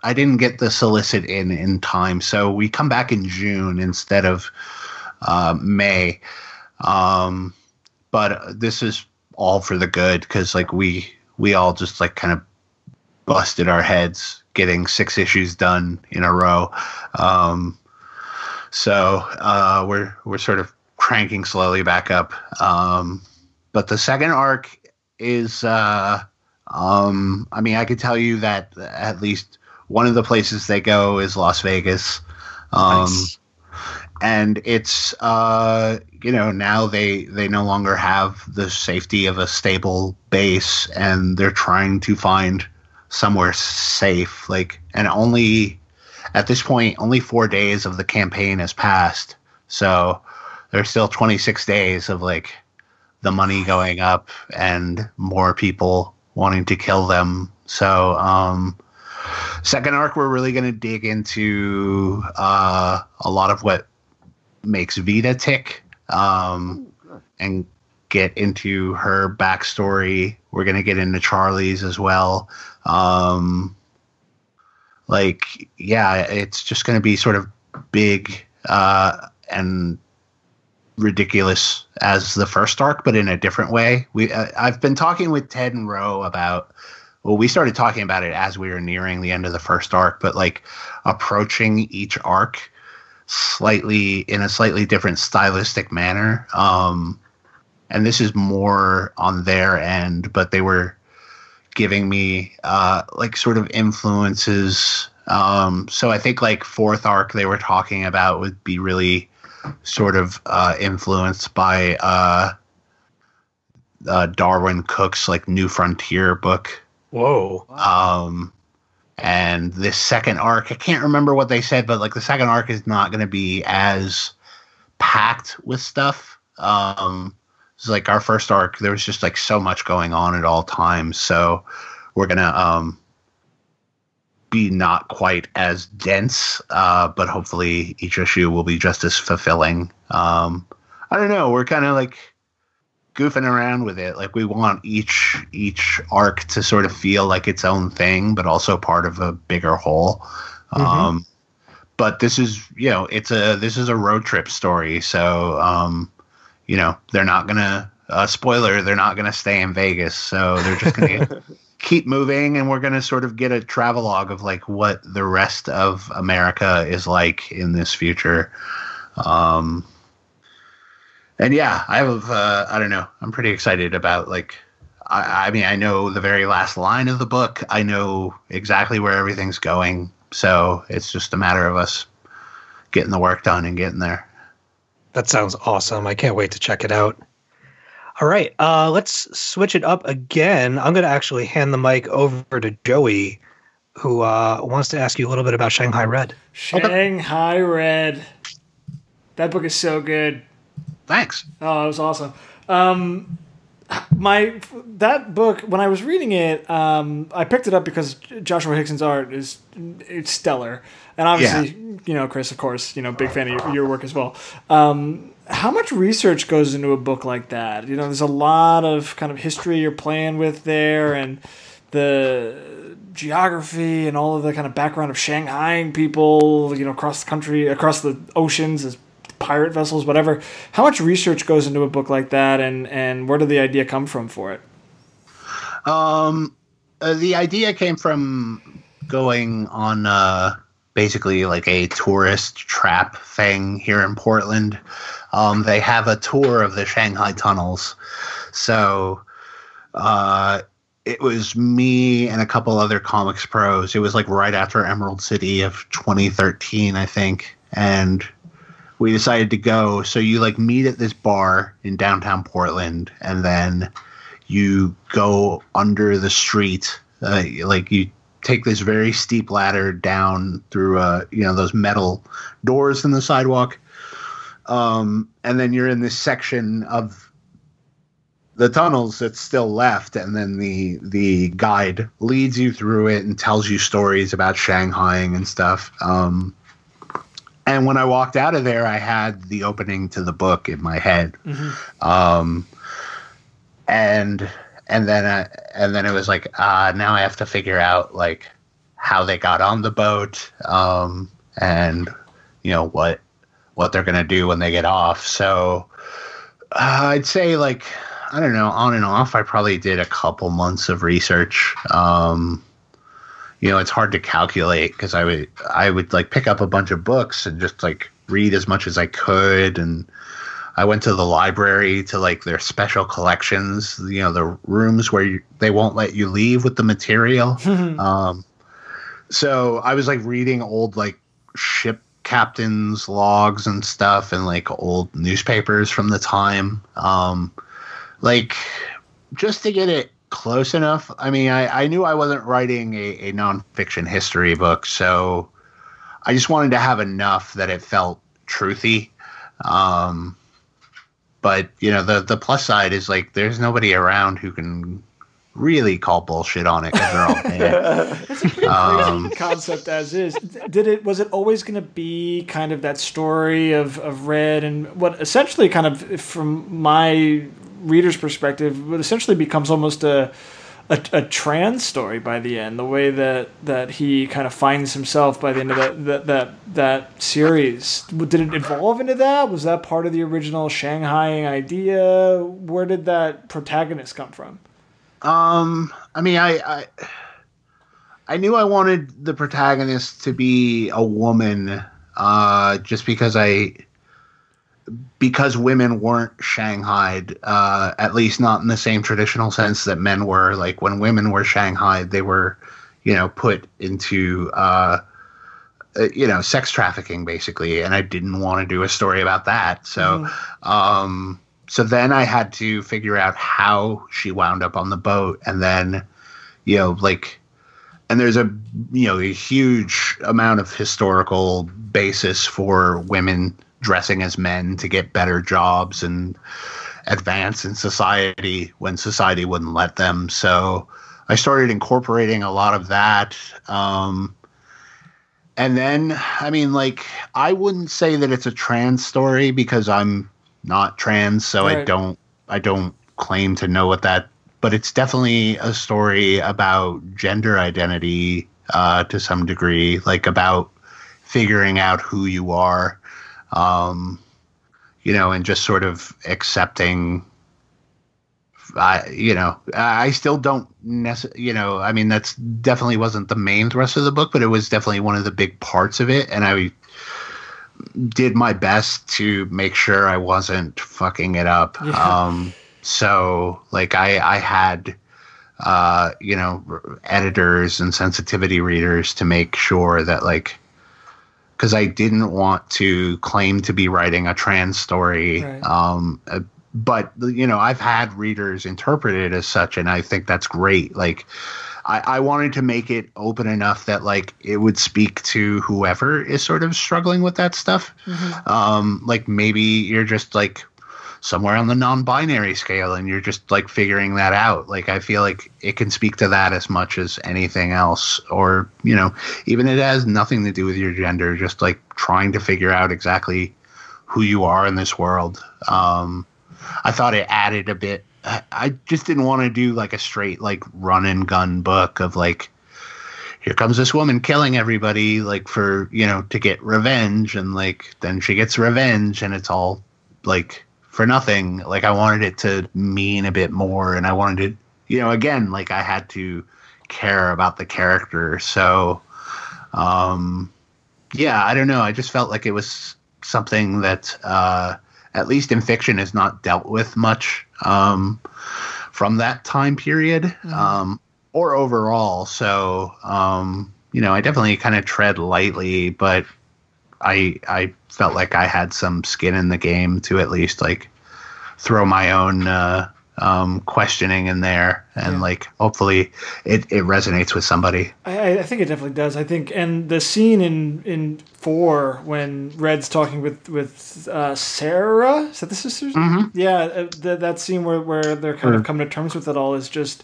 I didn't get the solicit in in time. So we come back in June instead of uh, May. Um but this is all for the good because like we we all just like kind of busted our heads getting six issues done in a row. Um, so uh, we're we're sort of cranking slowly back up. Um, but the second arc is, uh, um, I mean, I could tell you that at least one of the places they go is Las Vegas. Um, Nice. and it's uh you know now they they no longer have the safety of a stable base and they're trying to find somewhere safe like and only at this point only 4 days of the campaign has passed. So there's still 26 days of like the money going up and more people wanting to kill them. So um second arc we're really going to dig into uh, a lot of what makes vita tick um, and get into her backstory. We're going to get into charlie's as well. Um, like yeah it's just going to be sort of big uh, and ridiculous as the first arc but in a different way. We uh, i've been talking with ted and Ro about well, we started talking about it as we were nearing the end of the first arc, but like approaching each arc slightly in a slightly different stylistic manner. Um, and this is more on their end, but they were giving me uh, like sort of influences. Um, so I think like fourth arc they were talking about would be really sort of uh, influenced by uh, uh, Darwyn Cooke's like New Frontier book Whoa. Um, and this second arc, I can't remember what they said, but like the second arc is not going to be as packed with stuff. Um, it's like our first arc, there was just like so much going on at all times. So we're gonna um be not quite as dense, uh, but hopefully each issue will be just as fulfilling. Um, I don't know. We're kind of like goofing around with it. Like we want each each arc to sort of feel like its own thing, but also part of a bigger whole. Um, but this is you know it's a this is a road trip story, so um, you know they're not gonna uh, spoiler they're not gonna stay in Vegas, so they're just gonna. [LAUGHS] keep moving and we're going to sort of get a travelogue of like what the rest of america is like in this future um and yeah i have uh i don't know i'm pretty excited about like I, I mean i know the very last line of the book i know exactly where everything's going so it's just a matter of us getting the work done and getting there That sounds awesome. I can't wait to check it out. All right, uh, let's switch it up again. I'm going to actually hand the mic over to Joey, who uh, wants to ask you a little bit about Shanghai Red. Shanghai Red. That book is so good. Thanks Oh, it was awesome. Um, my that book when I was reading it, um, I picked it up because Joshua Hixson's art is it's stellar, and obviously, you know, Chris, of course, you know, big fan of your, your work as well. Um, how much research goes into a book like that? You know, there's a lot of kind of history you're playing with there, and the geography and all of the kind of background of Shanghai people, you know, across the country, across the oceans as pirate vessels, whatever. How much research goes into a book like that, and and where did the idea come from for it? Um, uh, the idea came from going on uh, basically like a tourist trap thing here in Portland. Um, they have a tour of the Shanghai tunnels, so uh, it was me and a couple other comics pros. It was like right after Emerald City of 2013, I think, and we decided to go. So you like meet at this bar in downtown Portland, and then you go under the street. Uh, like you take this very steep ladder down through uh you know those metal doors in the sidewalk, um, and then you're in this section of the tunnels that's still left, and then the the guide leads you through it and tells you stories about Shanghaiing and stuff. Um, and when I walked out of there, I had the opening to the book in my head. Um, and and then I, and then it was like uh, now I have to figure out like how they got on the boat um, and you know what what they're gonna do when they get off. So uh, I'd say like I don't know on and off. I probably did a couple months of research. Um, you know, it's hard to calculate because I would I would like pick up a bunch of books and just like read as much as I could. And I went to the library to like their special collections, you know, the rooms where you, they won't let you leave with the material. [LAUGHS] um, so I was like reading old like ship captains' logs and stuff, and like old newspapers from the time, um, like just to get it close enough. I mean, I, I knew I wasn't writing a, a nonfiction history book, so I just wanted to have enough that it felt truthy. Um, but you know the the plus side is like there's nobody around who can really call bullshit on it because they're all [LAUGHS] dead. It's a pretty Um, crazy concept as is. Did it? Was it always going to be kind of that story of of Red and what essentially kind of from my reader's perspective, but essentially becomes almost a. A, a trans story by the end, the way that, that he kind of finds himself by the end of that, that that that series. Did it evolve into that? Was that part of the original Shanghai idea? Where did that protagonist come from? Um, I mean, I, I, I knew I wanted the protagonist to be a woman, uh, just because I, because women weren't shanghaied, uh, at least not in the same traditional sense that men were. Like when women were shanghaied, they were, you know, put into, uh, uh, you know, sex trafficking basically, and I didn't want to do a story about that. So, um, so then I had to figure out how she wound up on the boat, and then you know, like, and there's a you know a huge amount of historical basis for women dressing as men to get better jobs and advance in society when society wouldn't let them. So I started incorporating a lot of that. Um, and then, I mean, like, I wouldn't say that it's a trans story because I'm not trans, so I don't, I don't claim to know what that. But it's definitely a story about gender identity uh, to some degree, like about figuring out who you are, um, you know, and just sort of accepting. I, you know, I still don't necessarily, you know, I mean, that's definitely wasn't the main thrust of the book, but it was definitely one of the big parts of it. And I did my best to make sure I wasn't fucking it up. Yeah. Um, so like I, I had, uh, you know, editors and sensitivity readers to make sure that like, because I didn't want to claim to be writing a trans story. Right. Um, uh, but you know, I've had readers interpret it as such, and I think that's great. Like, I, I wanted to make it open enough that like it would speak to whoever is sort of struggling with that stuff. Um, like maybe you're just like somewhere on the non-binary scale and you're just like figuring that out. Like i feel like it can speak to that as much as anything else or you know even it has nothing to do with your gender just like trying to figure out exactly who you are in this world. Um i thought it added a bit I- i just didn't want to do like a straight like run and gun book of like here comes this woman killing everybody like for you know to get revenge and like then she gets revenge and it's all like for nothing. Like i wanted it to mean a bit more and i wanted to you know again like i had to care about the character. So um yeah i don't know. I just felt like it was something that uh at least in fiction is not dealt with much um from that time period um or overall. So um you know i definitely kind of tread lightly but i i felt like i had some skin in the game to at least like throw my own uh um questioning in there and Yeah. like hopefully it it resonates with somebody I, I think it definitely does. I think, and the scene in in four when Red's talking with with uh, Sarah, is that the sisters? Mm-hmm. Yeah, uh, th- that scene where where they're kind of coming to terms with it all is just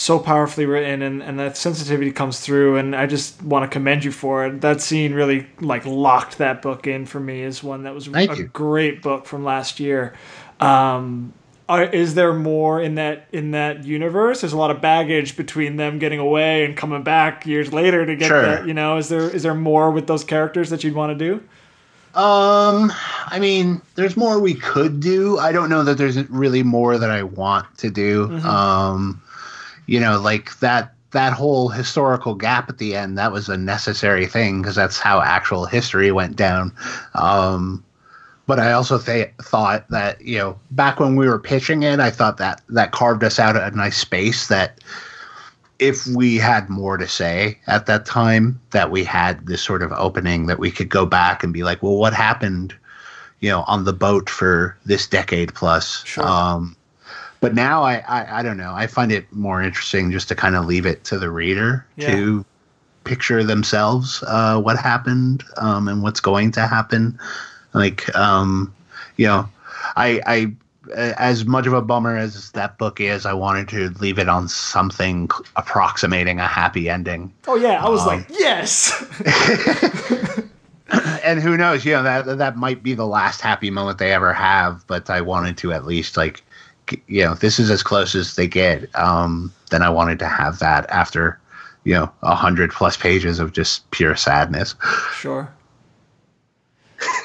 so powerfully written, and and that sensitivity comes through. And I just want to commend you for it. That scene really like locked that book in for me as one that was Thank a you. great book from last year. Um, are, is there more in that in that universe? There's a lot of baggage between them getting away and coming back years later to get Sure. that. You know, is there is there more with those characters that you'd want to do? Um, I mean, there's more we could do. I don't know that there's really more that I want to do. Um, you know, like that that whole historical gap at the end, that was a necessary thing because that's how actual history went down. Um, but I also th- thought that you know back when we were pitching it, I thought that that carved us out a nice space that if we had more to say at that time, that we had this sort of opening that we could go back and be like, well, what happened, you know, on the boat for this decade plus? Sure. Um, but now I, I, I don't know. I find it more interesting just to kind of leave it to the reader Yeah. to picture themselves uh, what happened um, and what's going to happen. Like, um, you know, I, I as much of a bummer as that book is, I wanted to leave it on something approximating a happy ending. Oh yeah, I was Um, like, yes. [LAUGHS] [LAUGHS] And who knows, you know, that that might be the last happy moment they ever have, but I wanted to at least like you know, this is as close as they get. Um then I wanted to have that after, you know, a hundred plus pages of just pure sadness. sure. [LAUGHS]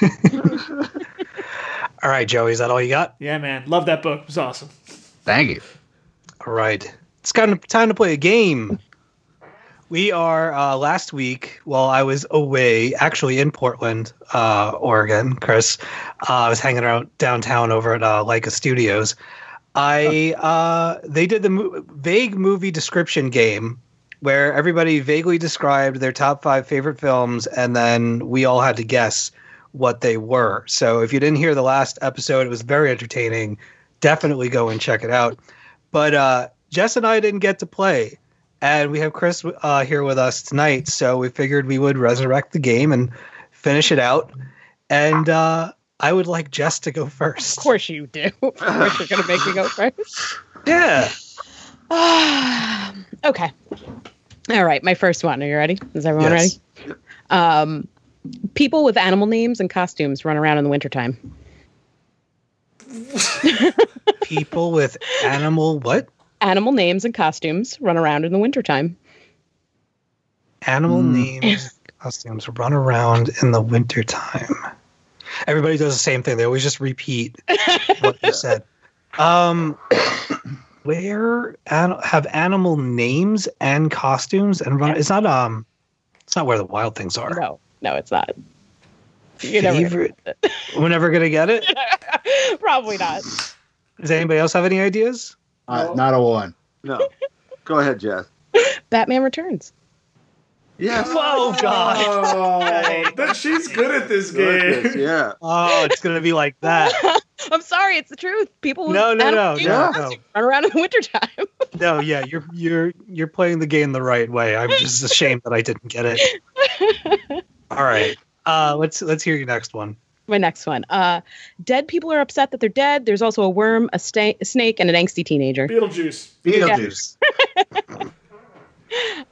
All right, Joey, is that all you got? Yeah, man, love that book. It was awesome. Thank you. All right. It's kind of time to play a game. We are uh, last week while I was away, actually in Portland, uh, Oregon. Chris, uh, I was hanging out downtown over at uh, Laika Studios. I uh, they did the mo- vague movie description game where everybody vaguely described their top five favorite films, and then we all had to guess what they were. So if you didn't hear the last episode, it was very entertaining. Definitely go and check it out. But uh, Jess and I didn't get to play. and we have Chris uh, here with us tonight. So we figured we would resurrect the game and finish it out. And uh, I would like Jess to go first. Of course you do. [LAUGHS] Of course you're gonna make me go [LAUGHS] first. Yeah. [SIGHS] okay. All right, my first one. Are you ready? Is everyone Yes. ready? Um, people with animal names and costumes run around in the wintertime. [LAUGHS] People with animal what? Animal names and costumes run around in the wintertime. Animal Hmm. names, costumes run around in the wintertime. Everybody does the same thing. They always just repeat [LAUGHS] what you said. Um, where an- have animal names and costumes and run? It's not um, it's not where the wild things are. No, no, it's not. You're never gonna Favorite. get [LAUGHS] We're never gonna get it. it. [LAUGHS] Probably not. Does anybody else have any ideas? Uh, not a one. No. Go ahead, Jess. Batman Returns. Yes. Oh God! Oh, but she's good at this Goodness, game. yeah. Oh, it's gonna be like that. [LAUGHS] I'm sorry, it's the truth. People No, no, no, no, no. run around in the wintertime. [LAUGHS] No, yeah, you're you're you're playing the game the right way. I'm just ashamed that I didn't get it. [LAUGHS] All right. Uh, let's let's hear your next one. My next one. Uh, dead people are upset that they're dead. There's also a worm, a, sta- a snake, and an angsty teenager. Beetlejuice. Beetlejuice.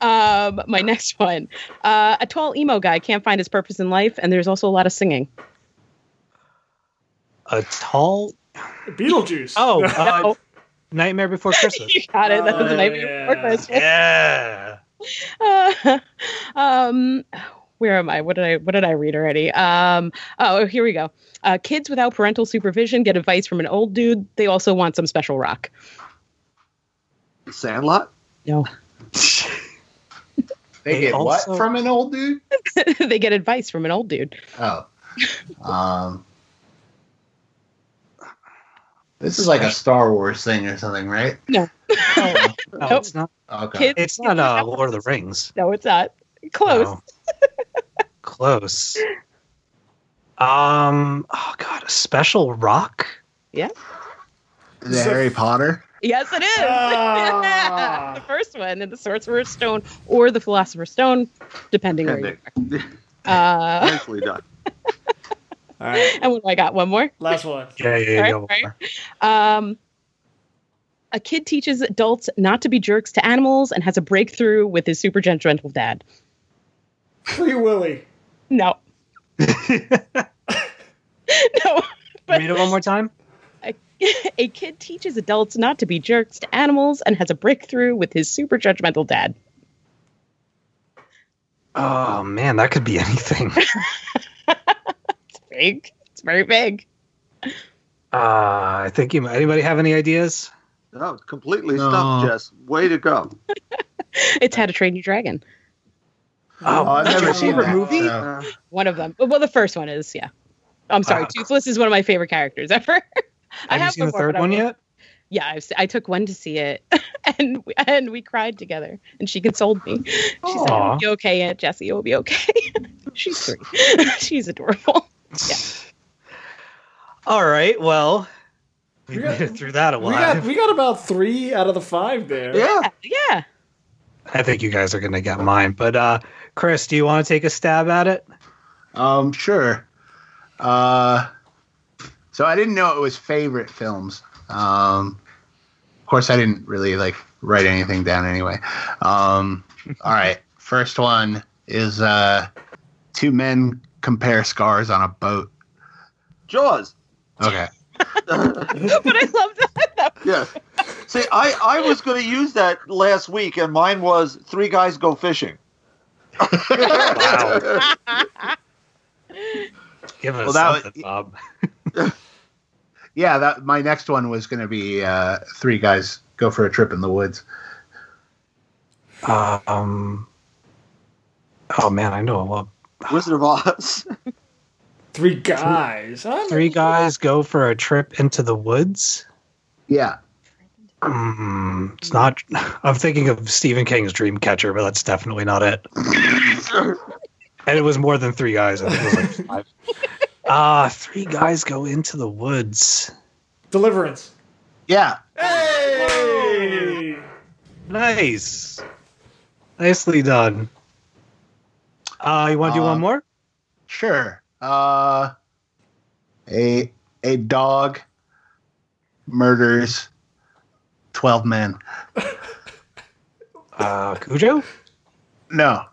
Um, my [LAUGHS] next one. Uh, a tall emo guy can't find his purpose in life, and there's also a lot of singing. A tall. Beetlejuice. Oh, [LAUGHS] uh, Nightmare Before Christmas. [LAUGHS] you got it. That was the Oh, night yeah. before Christmas. Yeah. Uh, um, where am I? What did I What did I read already? Um, oh, here we go. Uh, kids without parental supervision get advice from an old dude. They also want some special rock. Sandlot? No, They They get also- what from an old dude? [LAUGHS] they get advice from an old dude. Oh. Um. This is like a Star Wars thing or something, right? No, No, [LAUGHS] it's not. Okay. kids. It's not uh, Lord of the Rings. No, it's not. Close. No. Close. Um. Oh God, a special rock. Yeah. Is it Harry Potter? Yes, it is. Ah. [LAUGHS] the first one, and the Sorcerer's Stone or the Philosopher's Stone, depending where you Pending. are. [LAUGHS] Uh, Nicely done. [LAUGHS] All right. and what do I got? One more. Last one. Yeah, yeah, yeah. All right, Um, a kid teaches adults not to be jerks to animals and has a breakthrough with his super judgmental dad. Free Willy. No. no. But Read it one more time. [LAUGHS] a kid teaches adults not to be jerks to animals and has a breakthrough with his super judgmental dad. Oh man, that could be anything. [LAUGHS] It's big. It's very big. Uh, I think you. Anybody have any ideas? No, completely No. stumped, Jess. Way to go. [LAUGHS] It's How to Train Your Dragon. Oh, I've that's never your seen favorite that, movie. so- Uh, One of them. Well, the first one is, yeah. I'm sorry. Uh, Toothless is one of my favorite characters ever. I Have you seen the third one yet? Yeah, I've, I took one to see it, [LAUGHS] and we, and we cried together, and she consoled me. She said, Aw. "It'll be okay, Aunt Jessie. It'll be okay." [LAUGHS] She's three. [LAUGHS] She's adorable. Yeah. All right. Well, we We got- made it through that We got we got about three out of the five there. yeah. Yeah. I think you guys are gonna get mine. But uh, Chris, do you want to take a stab at it? Um, sure. Uh, so I didn't know it was favorite films. Um, of course, I didn't really like write anything down anyway. Um, [LAUGHS] all right, first one is uh, two men compare scars on a boat. Jaws. Okay. [LAUGHS] But I love that. Yes. See, I, I was going to use that last week, and mine was Three Guys Go Fishing. Wow. [LAUGHS] Give us Well, that was- something, Bob. Yeah, that my next one was going to be uh, three guys go for a trip in the woods. Um. Oh man, I know. Well, Wizard of Oz. [LAUGHS] Three guys. I'm- three guys go for a trip into the woods. Yeah. Mm, it's not. [LAUGHS] I'm thinking of Stephen King's Dreamcatcher, but that's definitely not it. [LAUGHS] And it was more than three guys. I think it was like five. Ah, three guys go into the woods. Deliverance. Yeah. Hey! Nice. Nicely done. Uh, you want to do Uh, one more? Sure. Uh, a a dog murders twelve men. Uh, Cujo? No,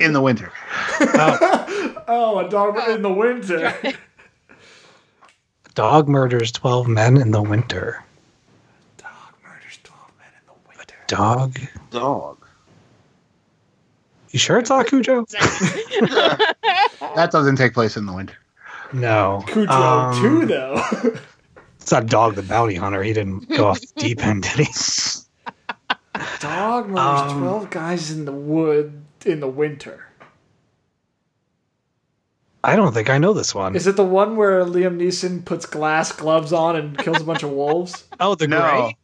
in the winter. Oh, [LAUGHS] a dog in the winter. [LAUGHS] Dog murders 12 men in the winter. dog murders 12 men in the winter. Dog? Dog. You sure it's not Cujo? [LAUGHS] [LAUGHS] That doesn't take place in the winter. No. Cujo Um, 2, though. It's not Dog the Bounty Hunter. He didn't go off the deep end, did he? dog murders um, 12 guys in the wood in the winter. I don't think I know this one. Is it the one where Liam Neeson puts glass gloves on and kills a bunch of wolves? [LAUGHS] Oh, the No. Grey?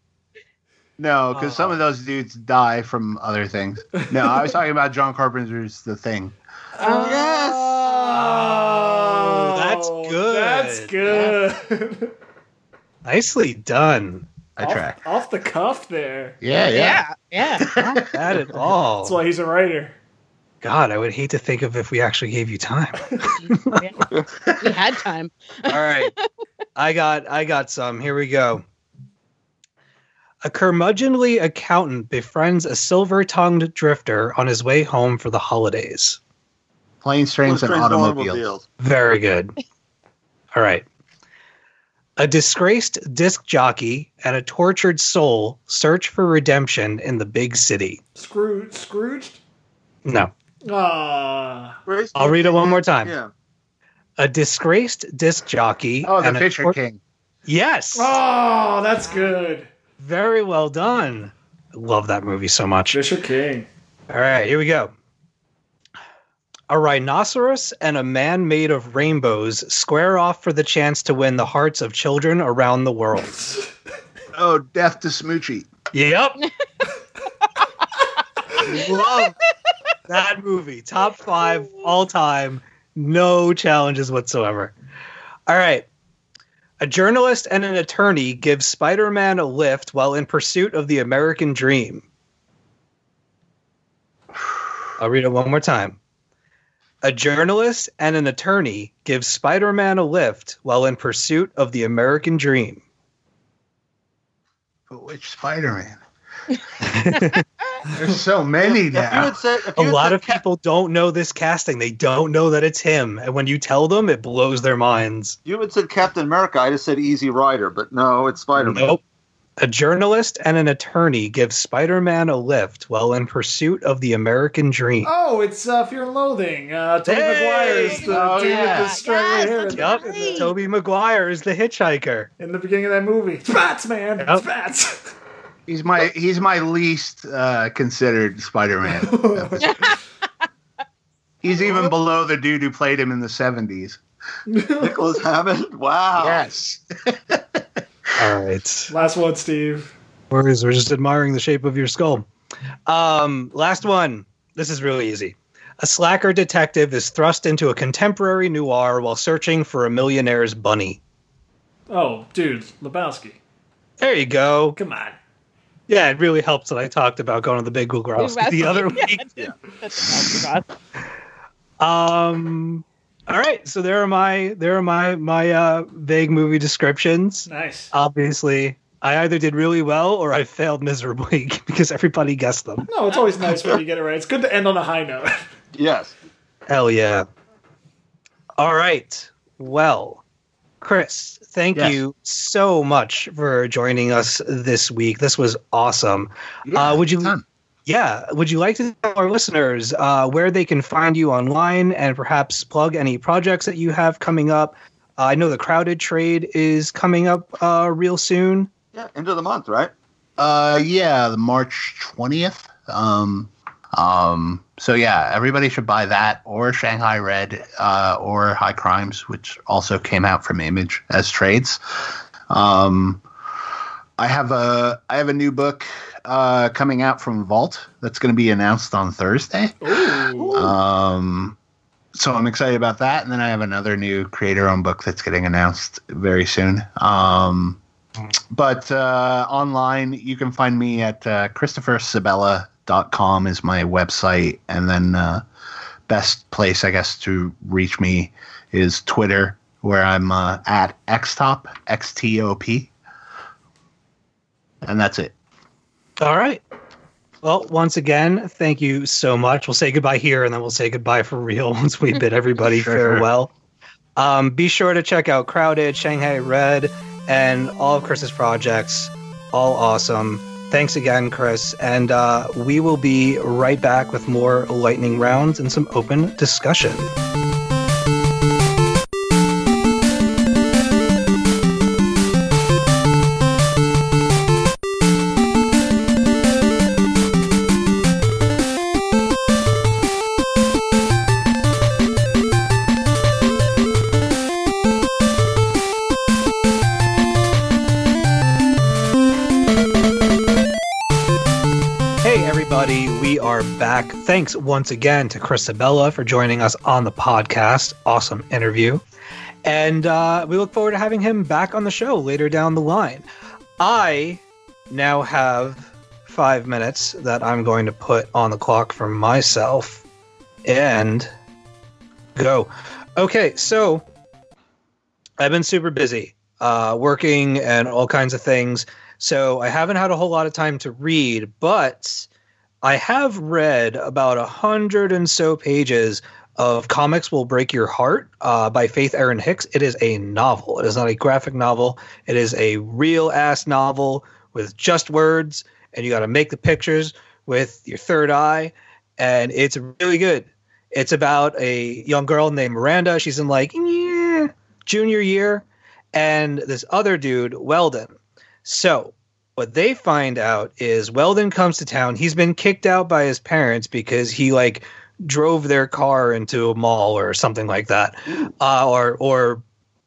No, because some of ah. those dudes die from other things. No, I was talking about John Carpenter's The Thing. [LAUGHS] Oh yes. Oh, that's good. That's good. [LAUGHS] Nicely done. I off, track. off the cuff there. Yeah, yeah. Yeah. Not bad at all. That's why he's a writer. God, I would hate to think of if we actually gave you time. [LAUGHS] we had time. All right. I got I got some. Here we go. A curmudgeonly accountant befriends a silver-tongued drifter on his way home for the holidays. Planes, trains, and Trains, automobiles. Very good. All right. A disgraced disc jockey and a tortured soul search for redemption in the big city. Scrooge. Scrooged? No. Ah. Grace- I'll read it one more time. Yeah. A disgraced disc jockey. Oh, the and a Fisher tor- King. Yes. Oh, that's good. Very well done. I love that movie so much. Fisher King. All right, here we go. A rhinoceros and a man made of rainbows square off for the chance to win the hearts of children around the world. [LAUGHS] Oh, Death to Smoochy. Yep. Love that movie. Top five all time. No challenges whatsoever. All right. A journalist and an attorney give Spider Man a lift while in pursuit of the American dream. I'll read it one more time. A journalist and an attorney give Spider Man a lift while in pursuit of the American dream. But which Spider-Man? [LAUGHS] [LAUGHS] There's so many If you now. had said, if A you had lot of Cap- people don't know this casting. They don't know that it's him. And when you tell them, it blows their minds. you had said Captain America, I just said Easy Rider, but no, it's Spider Man. Nope. A journalist and an attorney give Spider Man a lift while in pursuit of the American dream. Oh, it's uh, Fear and Loathing. Uh, Tobey Hey! Maguire's the Oh, dude yeah. with the straggly Yes, hair that's the, in, Tobey Maguire is the hitchhiker. in the beginning of that movie. It's bats, man. Yep. Bats. [LAUGHS] He's my he's my least uh, considered Spider-Man. [LAUGHS] he's even below the dude who played him in the 70s. [LAUGHS] Nicholas Hammond? Wow. Yes. [LAUGHS] All right. Last one, Steve. We're we're just admiring the shape of your skull. Um, last one. This is really easy. A slacker detective is thrust into a contemporary noir while searching for a millionaire's bunny. Oh, dude, Lebowski. There you go. Come on. Yeah, it really helps that I talked about going to the Big Lebowski the other [LAUGHS] week. Yeah, that's that's- Um. All right, so there are my there are my my uh, vague movie descriptions. Nice. Obviously, I either did really well or I failed miserably [LAUGHS] because everybody guessed them. No, it's always nice when you get it right. It's good to end on a high note. [LAUGHS] Yes. Hell yeah! All right, well, Chris, thank Yes. you so much for joining us this week. This was awesome. Yeah, Uh, would you- ton. Yeah, would you like to tell our listeners uh, where they can find you online and perhaps plug any projects that you have coming up? Uh, I know the Crowded Trade is coming up uh, real soon. Yeah. End of the month, right? Uh, yeah, the March twentieth. Um, um, so yeah, everybody should buy that or Shanghai Red, uh, or High Crimes, which also came out from Image as trades. Um, I have a I have a new book uh, coming out from Vault that's going to be announced on Thursday. Ooh. Um, so I'm excited about that. And then I have another new creator owned book that's getting announced very soon. Um, but uh, online, you can find me at uh, xtop.com is my website. And then uh, best place, I guess, to reach me is Twitter, where I'm uh, at xtop, X-T-O-P. And that's it. All right. Well, once again, thank you so much. We'll say goodbye here and then we'll say goodbye for real [LAUGHS] once we bid everybody Sure. farewell. Um, be sure to check out Crowded, Shanghai Red, and all of Chris's projects. All awesome. Thanks again, Chris. And uh, we will be right back with more lightning rounds and some open discussion. Thanks once again to Chris Sebela for joining us on the podcast. Awesome interview. And uh, we look forward to having him back on the show later down the line. I now have five minutes that I'm going to put on the clock for myself and go. Okay, so I've been super busy uh, working and all kinds of things. So I haven't had a whole lot of time to read, but I have read about a hundred and so pages of Comics Will Break Your Heart uh, by Faith Erin Hicks. It is a novel. It is not a graphic novel. It is a real ass novel with just words, and you got to make the pictures with your third eye, and it's really good. It's about a young girl named Miranda. She's in like junior year, and this other dude, Weldon. So, what they find out is Weldon comes to town. He's been kicked out by his parents because he like drove their car into a mall or something like that, uh, or or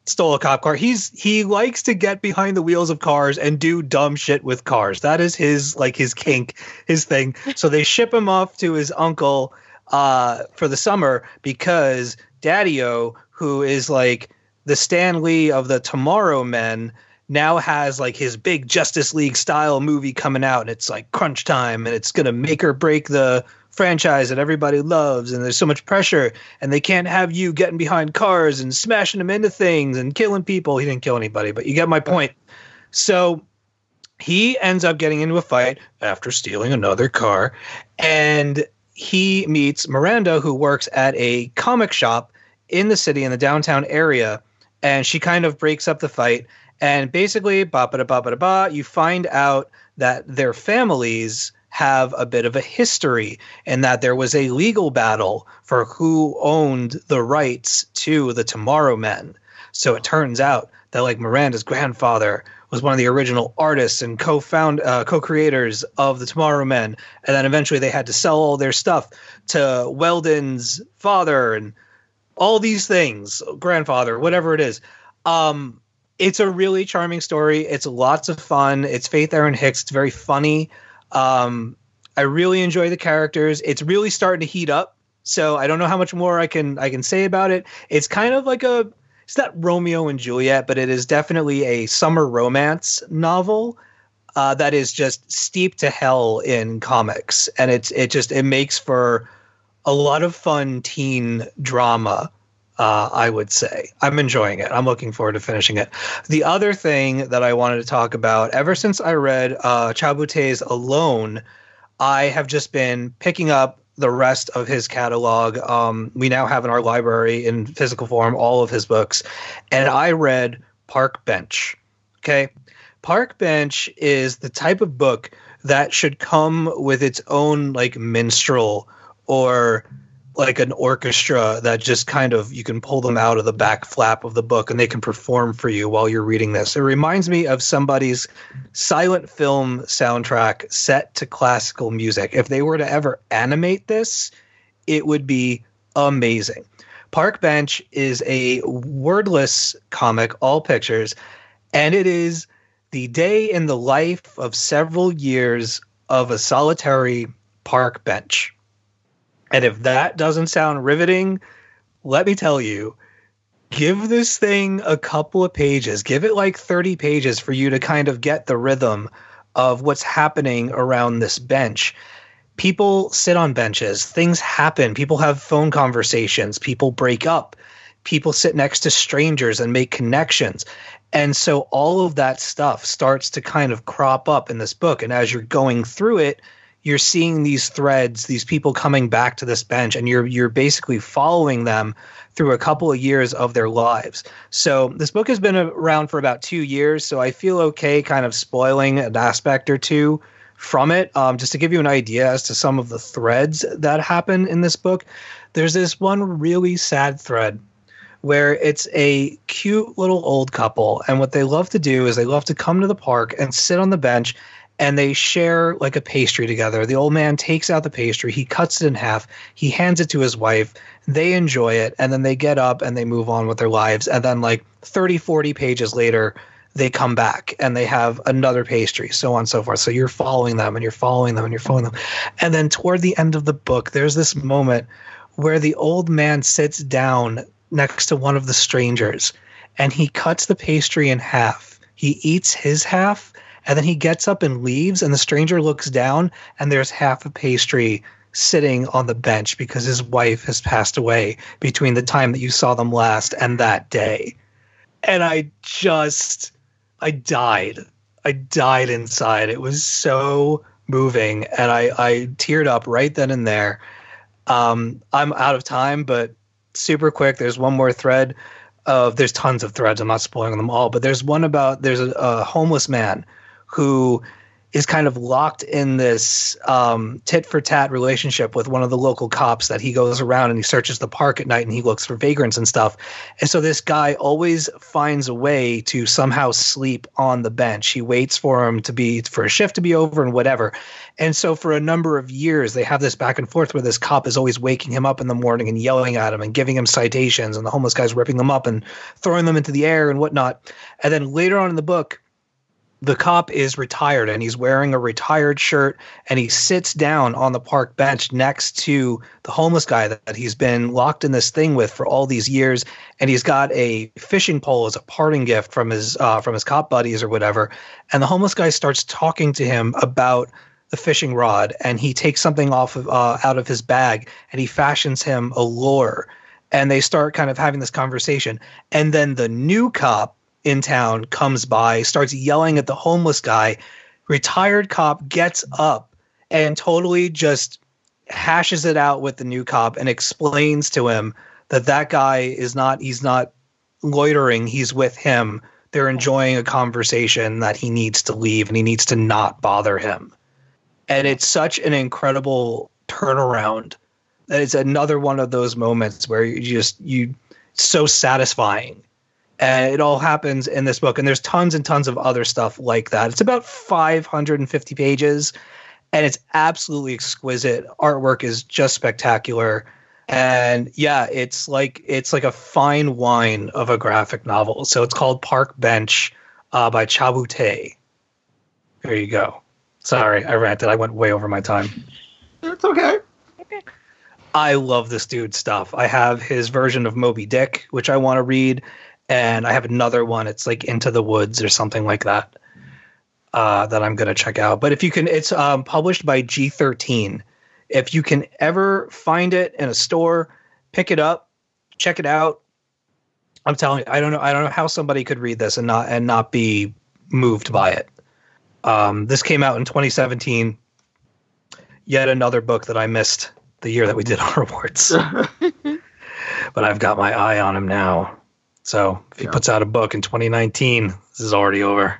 stole a cop car. He's he likes to get behind the wheels of cars and do dumb shit with cars. That is his like his kink, his thing. So they ship him off to his uncle uh, for the summer because Daddy-O, who is like the Stan Lee of the Tomorrow Men, now has like his big Justice League style movie coming out, and it's like crunch time, and it's gonna make or break the franchise that everybody loves, and there's so much pressure, and they can't have you getting behind cars and smashing them into things and killing people. He didn't kill anybody, but you get my point. So he ends up getting into a fight after stealing another car, and he meets Miranda, who works at a comic shop in the city in the downtown area, and she kind of breaks up the fight. And basically, ba ba ba ba ba, you find out that their families have a bit of a history and that there was a legal battle for who owned the rights to the Tomorrow Men. So it turns out that like Miranda's grandfather was one of the original artists and co-found uh, co-creators of the Tomorrow Men, and then eventually they had to sell all their stuff to Weldon's father and all these things, grandfather, whatever it is. Um, it's a really charming story. It's lots of fun. It's Faith Erin Hicks. It's very funny. Um, I really enjoy the characters. It's really starting to heat up. So I don't know how much more I can I can say about it. It's kind of like a it's not Romeo and Juliet, but it is definitely a summer romance novel uh, that is just steeped to hell in comics, and it's it just it makes for a lot of fun teen drama. Uh, I would say I'm enjoying it. I'm looking forward to finishing it. The other thing that I wanted to talk about, ever since I read uh, Chabouté's Alone, I have just been picking up the rest of his catalog. Um, we now have in our library in physical form all of his books, and I read Park Bench. Okay, Park Bench is the type of book that should come with its own like minstrel or like an orchestra that just kind of you can pull them out of the back flap of the book and they can perform for you while you're reading this. It reminds me of somebody's silent film soundtrack set to classical music. If they were to ever animate this, it would be amazing. Park Bench is a wordless comic, all pictures, and it is the day in the life of several years of a solitary park bench. And if that doesn't sound riveting, let me tell you, give this thing a couple of pages. Give it like 30 pages for you to kind of get the rhythm of what's happening around this bench. people sit on benches, things happen, people have phone conversations, people break up, people sit next to strangers and make connections. And so all of that stuff starts to kind of crop up in this book. And as you're going through it, you're seeing these threads, these people coming back to this bench, and you're you're basically following them through a couple of years of their lives. So this book has been around for about two years, so I feel okay kind of spoiling an aspect or two from it. Um, just to give you an idea as to some of the threads that happen in this book, there's this one really sad thread where it's a cute little old couple, and what they love to do is they love to come to the park and sit on the bench and they share like a pastry together. The old man takes out the pastry, he cuts it in half, he hands it to his wife, they enjoy it, and then they get up and they move on with their lives. And then, like 30, 40 pages later, they come back and they have another pastry, so on and so forth. So you're following them and you're following them and you're following them. And then toward the end of the book, there's this moment where the old man sits down next to one of the strangers and he cuts the pastry in half. He eats his half and then he gets up and leaves, and the stranger looks down, and there's half a pastry sitting on the bench because his wife has passed away between the time that you saw them last and that day. And I just, I died. I died inside. It was so moving, and I, I teared up right then and there. Um, I'm out of time, but super quick. There's one more thread of there's tons of threads. I'm not spoiling them all, but there's one about there's a, a homeless man who is kind of locked in this um, tit for tat relationship with one of the local cops that he goes around and he searches the park at night and he looks for vagrants and stuff. And so this guy always finds a way to somehow sleep on the bench. He waits for him to be for a shift to be over and whatever. And so for a number of years, they have this back and forth where this cop is always waking him up in the morning and yelling at him and giving him citations, and the homeless guy's ripping them up and throwing them into the air and whatnot. And then later on in the book, the cop is retired and he's wearing a retired shirt and he sits down on the park bench next to the homeless guy that, that, he's been locked in this thing with for all these years. And he's got a fishing pole as a parting gift from his uh, from his cop buddies or whatever. And the homeless guy starts talking to him about the fishing rod and he takes something off of uh, out of his bag and he fashions him a lure. And they start kind of having this conversation. And then the new cop in town comes by, starts yelling at the homeless guy. Retired cop gets up and totally just hashes it out with the new cop and explains to him that that guy is not he's not loitering, he's with him. They're enjoying a conversation that he needs to leave and he needs to not bother him. And it's such an incredible turnaround that it's another one of those moments where you just you so satisfying and it all happens in this book and there's tons and tons of other stuff like that. It's about 550 pages and it's absolutely exquisite. Artwork is just spectacular. And yeah it's like it's like a fine wine of a graphic novel. So it's called park bench uh, by Chabouté there you go. Sorry i ranted. I went way over my time. It's okay. i love this dude's stuff. I have his version of moby dick which i want to read and I have another one. It's like Into the Woods or something like that. Uh, that I'm gonna check out. But if you can, it's um, published by G13. If you can ever find it in a store, pick it up, check it out. I'm telling you, I don't know, I don't know how somebody could read this and not and not be moved by it. Um, this came out in 2017. Yet another book that I missed the year that we did [LAUGHS] our awards. [LAUGHS] but I've got my eye on him now. So if he Yeah. puts out a book in 2019, this is already over.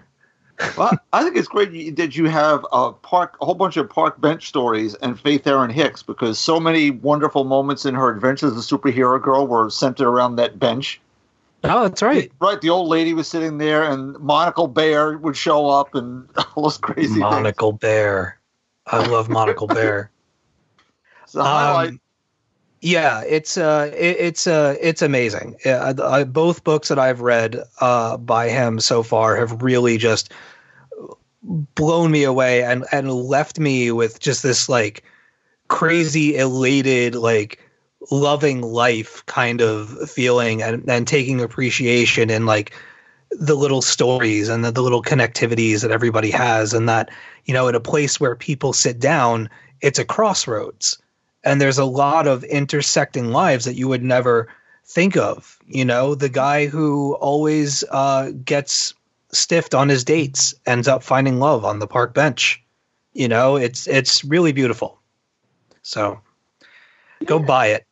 well, I think it's great that you have a park, a whole bunch of park bench stories and Faith Erin Hicks because so many wonderful moments in her adventures as a superhero girl were centered around that bench. Oh, that's right. Right, the old lady was sitting there, and Monocle Bear would show up, and [LAUGHS] all those crazy things. Bear. I love Monocle Bear. [LAUGHS] So highlight, Um, yeah, it's uh, it, it's uh, it's amazing. Uh, I, both books that I've read uh, by him so far have really just blown me away and and left me with just this like crazy elated like loving life kind of feeling and, and taking appreciation in like the little stories and the, the little connectivities that everybody has and that you know at a place where people sit down it's a crossroads and there's a lot of intersecting lives that you would never think of you know? The guy who always uh, gets stiffed on his dates ends up finding love on the park bench you know? It's it's really beautiful. So go buy it.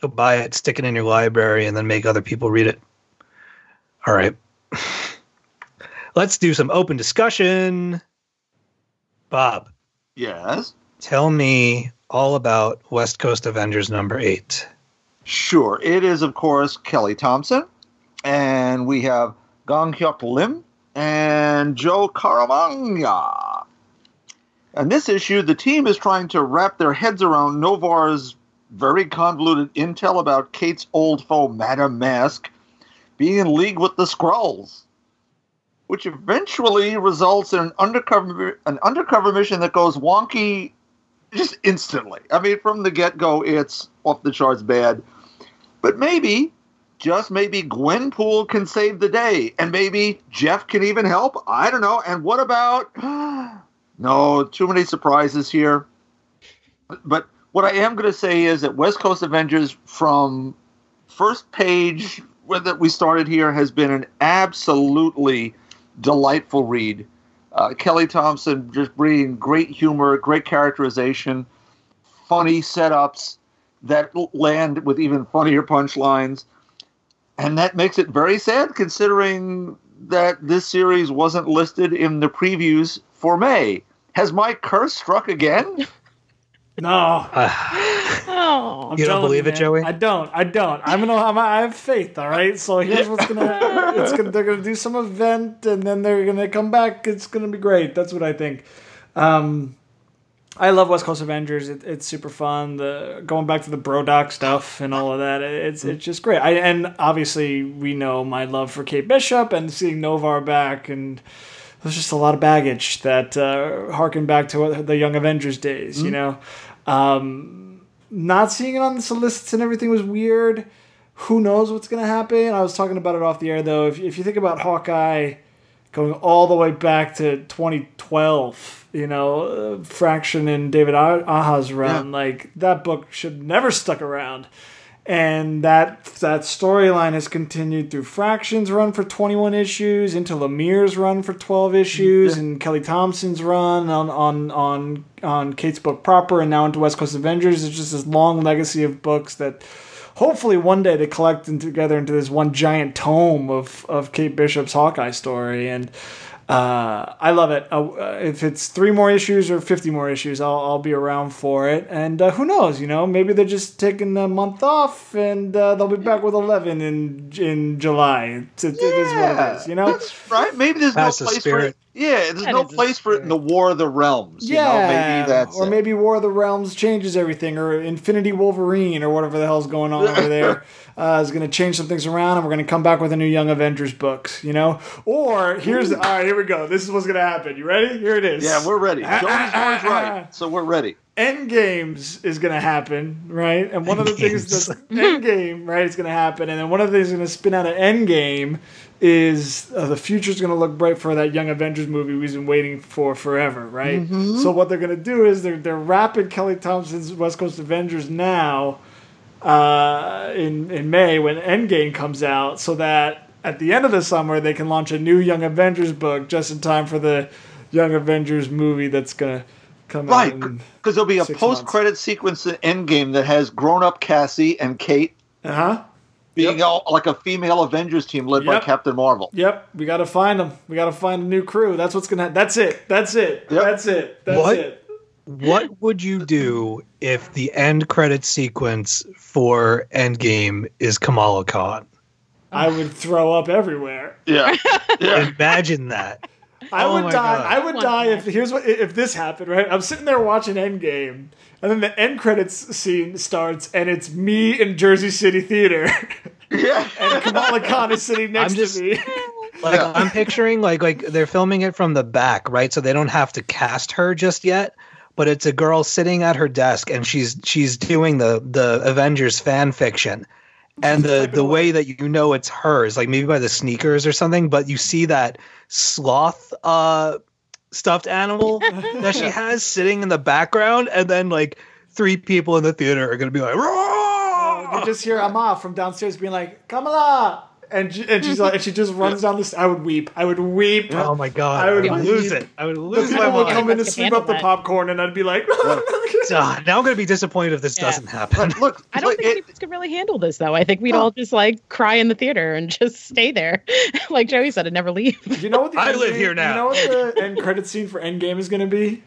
Go buy it stick it in your library and then make other people read it. All right. [LAUGHS] Let's do some open discussion. Bob. Yes. tell me all about west coast avengers number eight Sure. It is, of course, Kelly Thompson. And we have Gang Hyuk Lim and Joe Caramagna. And this issue, the team is trying to wrap their heads around Noh-Varr's very convoluted intel about Kate's old foe, Madame Mask, being in league with the Skrulls, which eventually results in an undercover an undercover mission that goes wonky just instantly. I mean, from the get go, it's off the charts bad. But maybe, just maybe, Gwenpool can save the day, and maybe Jeff can even help. I don't know. And what about? [SIGHS] No, too many surprises here. But what I am going to say is that West Coast Avengers, from first page that we started here, has been an absolutely delightful read. Uh, Kelly Thompson just bringing great humor, great characterization, funny setups that land with even funnier punchlines. And that makes it very sad considering that this series wasn't listed in the previews for May. Has my curse struck again? [LAUGHS] No. [SIGHS] Oh. I'm You don't telling believe it. Joey? I don't. I don't. I'm gonna. I'm, I have faith. All right. So here's what's gonna. [LAUGHS] It's gonna. They're gonna do some event, and then they're gonna come back. It's gonna be great. That's what I think. Um, I love West Coast Avengers. It, it's super fun. The going back to the Brodock stuff and all of that. It's it's just great. I and obviously we know my love for Kate Bishop and seeing Noh-Varr back and. There's just a lot of baggage that uh, harken back to the Young Avengers days, you know. Um, not seeing it on the solicits and everything was weird. Who knows what's going to happen? I was talking about it off the air though. If, if you think about Hawkeye going all the way back to 2012, you know, uh, Fraction and David Aja's run, like that book should never stuck around. And that that storyline has continued through Fraction's run for 21 issues, into Lemire's run for 12 issues, and Kelly Thompson's run on on on on Kate's book proper, and now into West Coast Avengers. It's just this long legacy of books that hopefully one day they collect in together into this one giant tome of of Kate Bishop's Hawkeye story, and uh, I love it. Uh, if it's three more issues or fifty more issues, I'll I'll be around for it. And uh, who knows? You know, maybe they're just taking a month off, and uh, they'll be back with eleven in in July. It's, it is what it is. You know. That's right. Maybe there's That's no place for it. Yeah, there's That no place for it in the War of the Realms. You Yeah, know, maybe that's or it. maybe War of the Realms changes everything, or Infinity Wolverine, or whatever the hell's going on over there, [LAUGHS] uh, is going to change some things around, and we're going to come back with a new Young Avengers books, you know? Or here's all right, here we go. This is what's going to happen. You ready? Here it is. Yeah, we're ready. Ah, Joey's ah, always ah, right, so we're ready. End games is going to happen, right? And one of the things Endgames. that's [LAUGHS] end game, right, is going to happen, and then one of the things going to spin out of end game is uh, the future's going to look bright for that Young Avengers movie we've been waiting for forever, right? So what they're going to do is they're they're wrapping Kelly Thompson's West Coast Avengers now uh, in in May when Endgame comes out, so that at the end of the summer they can launch a new Young Avengers book just in time for the Young Avengers movie that's going to come Right, out. in- because there'll be a post-credit sequence in Endgame that has grown-up Cassie and Kate Uh-huh. being all like a female Avengers team led by Captain Marvel. Yep, we got to find them. We got to find a new crew. That's what's gonna. That's it. That's it. Yep. That's it. That's What? it. What would you do if the end credit sequence for Endgame is Kamala Khan? I would throw up everywhere. Yeah, yeah. Imagine that. I Oh would my die. God. I would One die if here's what if this happened. Right, I'm sitting there watching Endgame, and then the end credits scene starts, and it's me in Jersey City Theater, [LAUGHS] yeah. and Kamala Khan is sitting next I'm just- to me. [LAUGHS] Like Yeah. I'm picturing like like they're filming it from the back, right? So they don't have to cast her just yet. But it's a girl sitting at her desk and she's she's doing the the Avengers fan fiction. And the the way that you know it's hers, like maybe by the sneakers or something, but you see that sloth uh stuffed animal that she [LAUGHS] has sitting in the background, and then like three people in the theater are gonna be like, You "Roar!" just hear Amma from downstairs being like, Kamala! And, she- and she's like, and she just runs down this. I would weep. I would weep. Oh my god! I I would would lose it. I would The lose my people would come in to sweep handle up the popcorn, and I'd be like, [LAUGHS] Ah, [LAUGHS] now I'm gonna be disappointed if this Yeah. doesn't happen. But look, I don't like, think any it- of us could really handle this, though. I think we'd No. all just like cry in the theater and just stay there, [LAUGHS] like Joey said, and never leave. You know what? The I live game- here now. You know what the end credit scene for Endgame is going to be?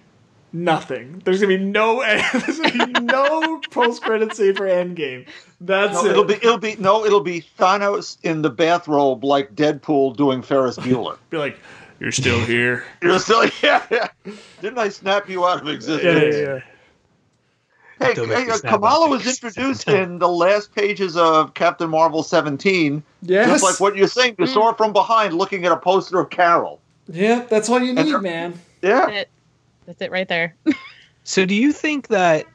Nothing. There's going to be no. [LAUGHS] There's going to be no [LAUGHS] post credit scene for Endgame. That's no, it. it'll be it'll be no, it'll be Thanos in the bathrobe like Deadpool doing Ferris Bueller. [LAUGHS] be like, you're still here. You're still yeah, yeah. Didn't I snap you out of existence? yeah, yeah. Hey, hey, uh, Kamala was introduced in the last pages of Captain Marvel 17. Yes. Just like what you're saying, you saw her from behind looking at a poster of Carol. Yeah, that's all you And- need, man. Yeah. It. That's it right there. So do you think that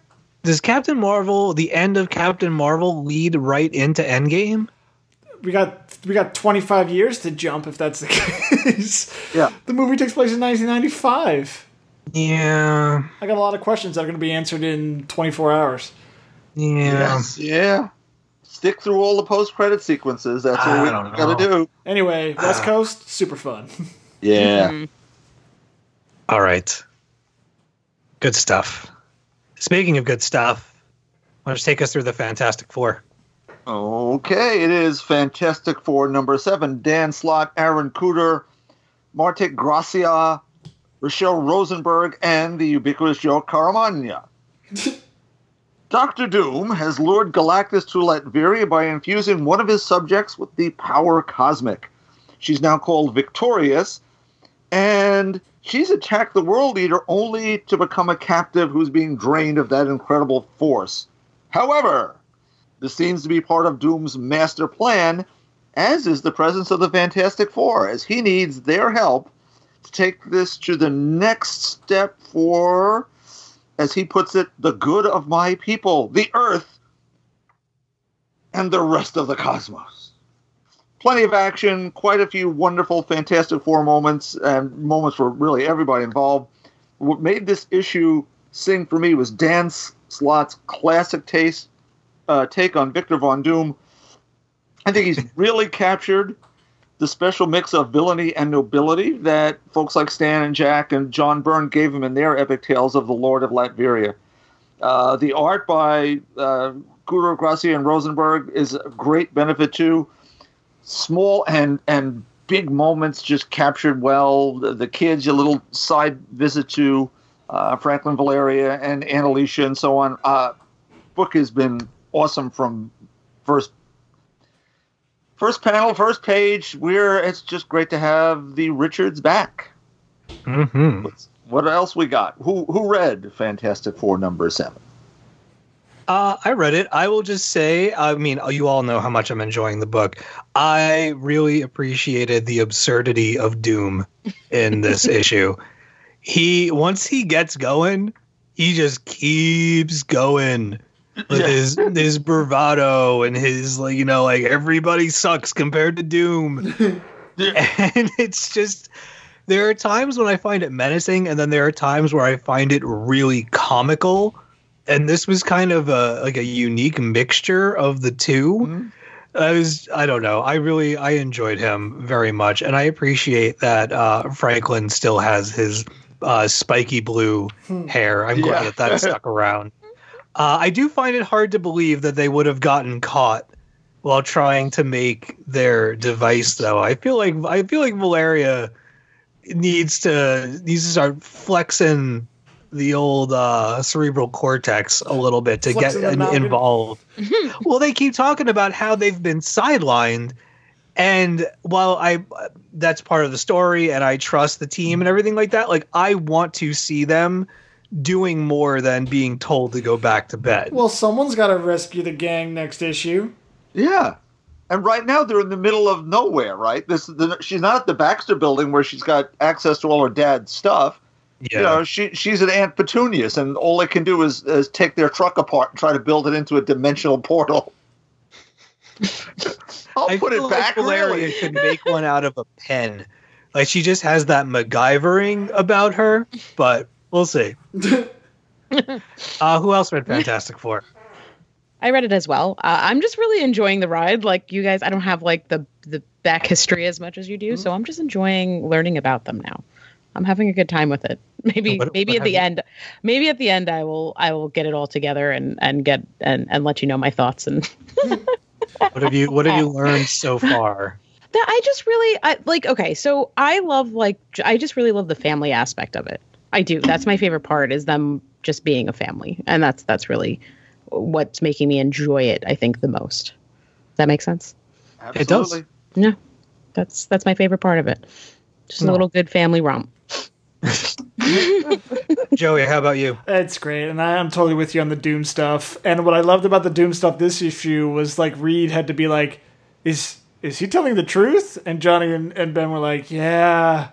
does Captain Marvel, the end of Captain Marvel, lead right into Endgame? We got we got 25 years to jump if that's the [LAUGHS] case. Yeah. The movie takes place in 1995. Yeah, I got a lot of questions that are going to be answered in 24 hours. yeah. Yes. Yeah. Stick through all the post credit sequences. That's I what we got to do. Anyway, West Coast, super fun. [LAUGHS] Yeah. Mhm. All right. Good stuff. Speaking of good stuff, why don't you take us through the Fantastic Four? Okay, it is Fantastic Four number seven. Dan Slott, Aaron Kuder, Marte Gracia, Rochelle Rosenberg, and the ubiquitous Joe Caramagna. [LAUGHS] Doctor Doom has lured Galactus to Latveria by infusing one of his subjects with the power cosmic. She's now called Victorious, and she's attacked the world leader only to become a captive who's being drained of that incredible force. However, this seems to be part of Doom's master plan, as is the presence of the Fantastic Four, as he needs their help to take this to the next step for, as he puts it, the good of my people, the Earth, and the rest of the cosmos. Plenty of action, quite a few wonderful Fantastic Four moments, and moments for really everybody involved. What made this issue sing for me was Dan Slott's classic taste uh, take on Victor Von Doom. I think he's [LAUGHS] really captured the special mix of villainy and nobility that folks like Stan and Jack and John Byrne gave him in their epic tales of the Lord of Latveria. Uh, the art by uh, Guru Gracia and Rosenberg is a great benefit too. Small and and big moments just captured well. The, the kids, a little side visit to uh, Franklin Valeria and Annalicia and so on. Uh, book has been awesome from first first panel, first page. We're it's just great to have the Richards back. Mm-hmm. What else we got? Who who read Fantastic Four number seven? Uh, I read it. I will just say, I mean, you all know how much I'm enjoying the book. I really appreciated the absurdity of Doom in this [LAUGHS] issue. He once he gets going, he just keeps going with Yeah. his his bravado and his like you know like everybody sucks compared to Doom. [LAUGHS] and it's just there are times when I find it menacing, and then there are times where I find it really comical. And this was kind of a like a unique mixture of the 2 Mhm. I was I don't know. I really I enjoyed him very much, and I appreciate that uh, Franklin still has his uh, spiky blue hair. I'm glad Yeah. that that [LAUGHS] stuck around. Uh, I do find it hard to believe that they would have gotten caught while trying to make their device though. I feel like I feel like Valeria needs to needs to start flexing the old uh, cerebral cortex a little bit to Flexing get in- involved. [LAUGHS] well, they keep talking about how they've been sidelined and while I that's part of the story and I trust the team and everything like that, like I want to see them doing more than being told to go back to bed. Well, someone's got to rescue the gang next issue. Yeah. And right now they're in the middle of nowhere, right? This the, she's not at the Baxter building where she's got access to all her dad's stuff. Yeah. You know, she she's an Aunt Petunia's, and all they can do is, is take their truck apart and try to build it into a dimensional portal. [LAUGHS] I'll I put it back. like Valeria really. could make one out of a pen Like she just has that MacGyvering about her, but we'll see. [LAUGHS] uh, who else read Fantastic Four? I read it as well. Uh, I'm just really enjoying the ride. Like you guys, I don't have like the the back history as much as you do, so I'm just enjoying learning about them now. I'm having a good time with it. [LAUGHS] Maybe What- maybe what at the you- end, maybe at the end I will I will get it all together and and get and and let you know my thoughts and [LAUGHS] What have you What have you learned so far? that I just really I like okay, so I love like j- I just really love the family aspect of it. I do. That's my favorite part is them just being a family. And that's that's really what's making me enjoy it, I think, the most. Does that make sense? It does. Yeah. That's that's my favorite part of it. Just a little good family romp. [LAUGHS] Joey, how about you? It's great, and I, I'm totally with you on the Doom stuff. And what I loved about the Doom stuff this issue was like Reed had to be like, "Is is he telling the truth?" And Johnny and, and Ben were like, "Yeah,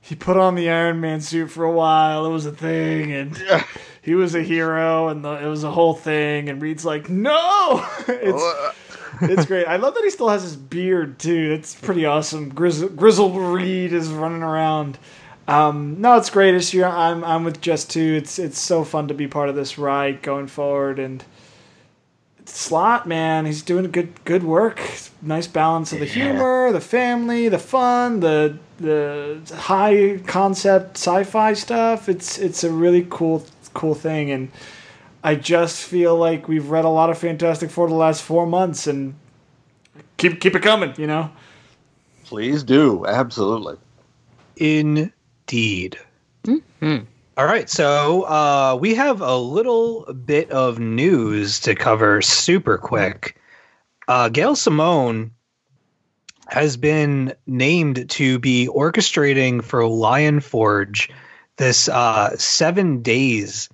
he put on the Iron Man suit for a while. It was a thing, and [LAUGHS] he was a hero, and the, it was a whole thing." And Reed's like, "No, [LAUGHS] it's it's great. I love that he still has his beard too. That's pretty awesome. Grizz- Grizzled Reed is running around. Um, no, it's great issue. I'm I'm with Jess too. It's it's so fun to be part of this ride going forward and Slott man, he's doing good good work. Nice balance of the humor, the family, the fun, the the high concept sci-fi stuff. It's it's a really cool cool thing and I just feel like we've read a lot of Fantastic Four the last four months and keep keep it coming, you know? Please do. Absolutely. Indeed. All right, so uh, we have a little bit of news to cover super quick. Uh, Gail Simone has been named to be orchestrating for Lion Forge this uh, seven days